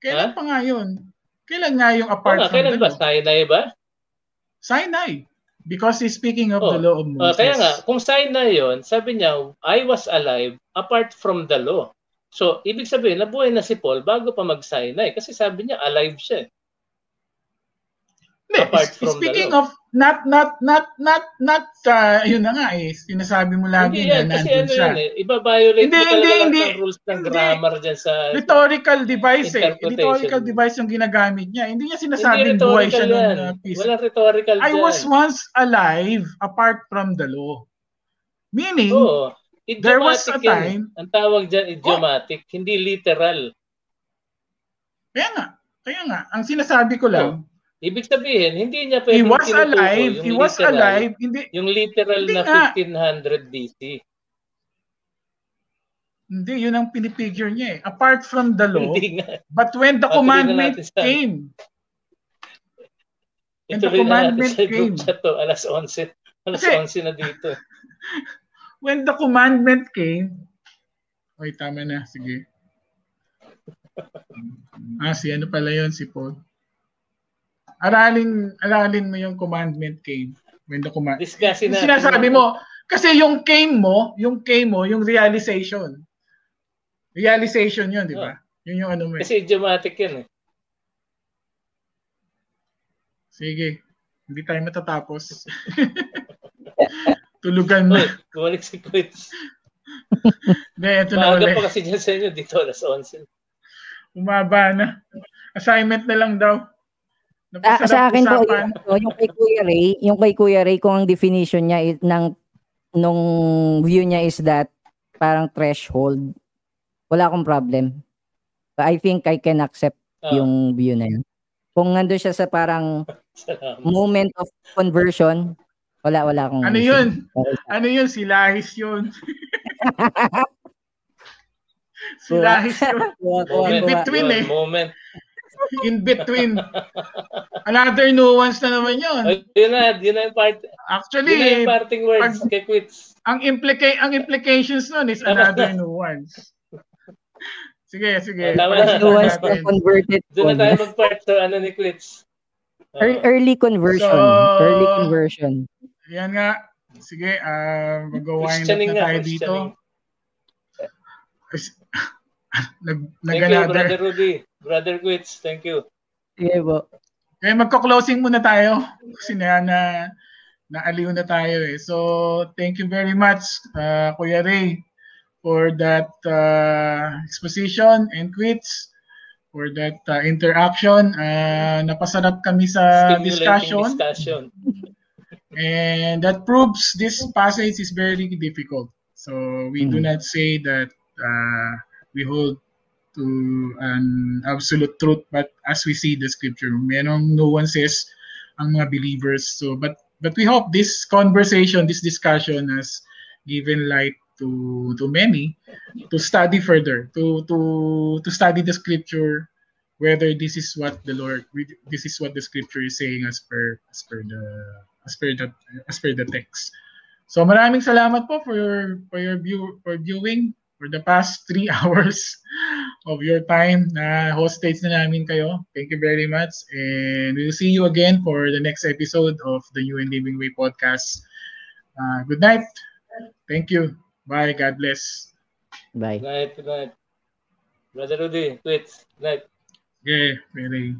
A: Kailan
B: Ha?
A: pa nga yun? Kailan nga yung
B: O
A: apart
B: nga,
A: from
B: kailan
A: the
B: ba?
A: law?
B: Sinai ba?
A: Sinai. Because he's speaking of
B: Oh,
A: the law of Moses.
B: kaya nga, kung Sinai yun, sabi niya, I was alive apart from the law. So, ibig sabihin, nabuhay na si Paul bago pa mag-Sinai. Kasi sabi niya, alive siya. Eh.
A: Hindi,
B: the
A: speaking of not not not not not uh, yun na nga eh sinasabi mo lagi
B: Hindi
A: na
B: yan, kasi ano
A: siya.
B: yan eh. Iba-violate
A: Hindi, hindi, hindi.
B: ng rules ng
A: Hindi.
B: grammar dyan sa...
A: Rhetorical device eh. Rhetorical device yung ginagamit niya. Hindi niya
B: Hindi
A: sinasabing buhay
B: rhetorical
A: siya
B: yan.
A: nung uh, peace.
B: Walang rhetorical
A: I
B: dyan.
A: was once alive apart from the law. Meaning,
B: Oo.
A: there was a
B: yan.
A: time,
B: Ang tawag dyan, idiomatic, hindi literal.
A: kaya nga, kaya nga, ang sinasabi ko lang,
B: Ibig sabihin, hindi niya
A: he
B: pwedeng
A: was
B: tinutukoy
A: alive,
B: yung
A: he was
B: literal,
A: alive, hindi,
B: Yung literal
A: Hindi
B: na
A: nga.
B: 1500 BC.
A: hindi, yun ang pinipigure niya eh. Apart from the law, but when the
B: Patuloy
A: commandment came, And the
B: na
A: commandment came.
B: to. Alas 11. Alas
A: Kasi-
B: 11 na dito.
A: when the commandment came, Oy, tama na, sige. Ah, si ano pala yun, si Paul. Aralin, aralin mo yung commandment came. When the command...
B: Discussin
A: Yung sinasabi mo, kasi yung came mo, yung came mo, yung realization. Realization yun, di ba? Yun yung ano mo. eh.
B: Kasi idiomatic yan eh.
A: Sige, hindi tayo matatapos. Tulugan na.
B: Uy, bumalik si Quits.
A: Hindi, ito na ulit.
B: pa kasi dyan sa inyo. Dito alas 11.
A: Umaba na. Assignment na lang daw.
C: Ah, sa akin po, yung, ano, yung kay Kuya Ray, yung kay Kuya Ray, kung ang definition niya is, ng, nung view niya is that parang threshold, wala akong problem. I think I can accept uh, yung view na yun. Kung nandun siya sa parang moment of conversion, wala, wala akong...
A: Ano yun? Ano yun? Si Lahis yun. si Lahis yun. In between eh.
B: Moment
A: in between. Another nuance na naman yun.
B: Oh, yun na, yun na yung part.
A: Actually,
B: yun na yung parting words pag, kay Quits.
A: Ang, implica- ang implications nun is another nuance. Sige, sige.
B: Oh, tama.
C: Nuance na converted.
B: Doon na tayo mag-part sa ano ni Quits.
C: Uh, early conversion. So, early conversion.
A: Yan nga. Sige, uh, mag-wind up na tayo dito. Nag, nag
B: Thank you, Brother Rudy. Brother Quits, thank you.
C: Sige po.
A: Eh, magko-closing muna tayo. Kasi na, na naaliw na tayo eh. So, thank you very much, uh, Kuya Ray, for that uh, exposition and quits, for that uh, interaction. Uh, napasarap kami sa discussion.
B: discussion.
A: and that proves this passage is very difficult. So, we mm-hmm. do not say that uh, we hold to an absolute truth but as we see the scripture merong nuances ang mga believers. So but but we hope this conversation this discussion has given light to to many to study further to to to study the scripture whether this is what the lord this is what the scripture is saying as per as per the as per the as per the text. So maraming salamat po for your for your view for viewing for the past three hours of your time na host stage na namin kayo. Thank you very much. And we'll see you again for the next episode of the New and Living Way podcast. Uh, good night. Thank you. Bye. God bless.
C: Bye.
B: Good night. Good night. Brother Rudy, tweets. Good night.
A: Yeah, very.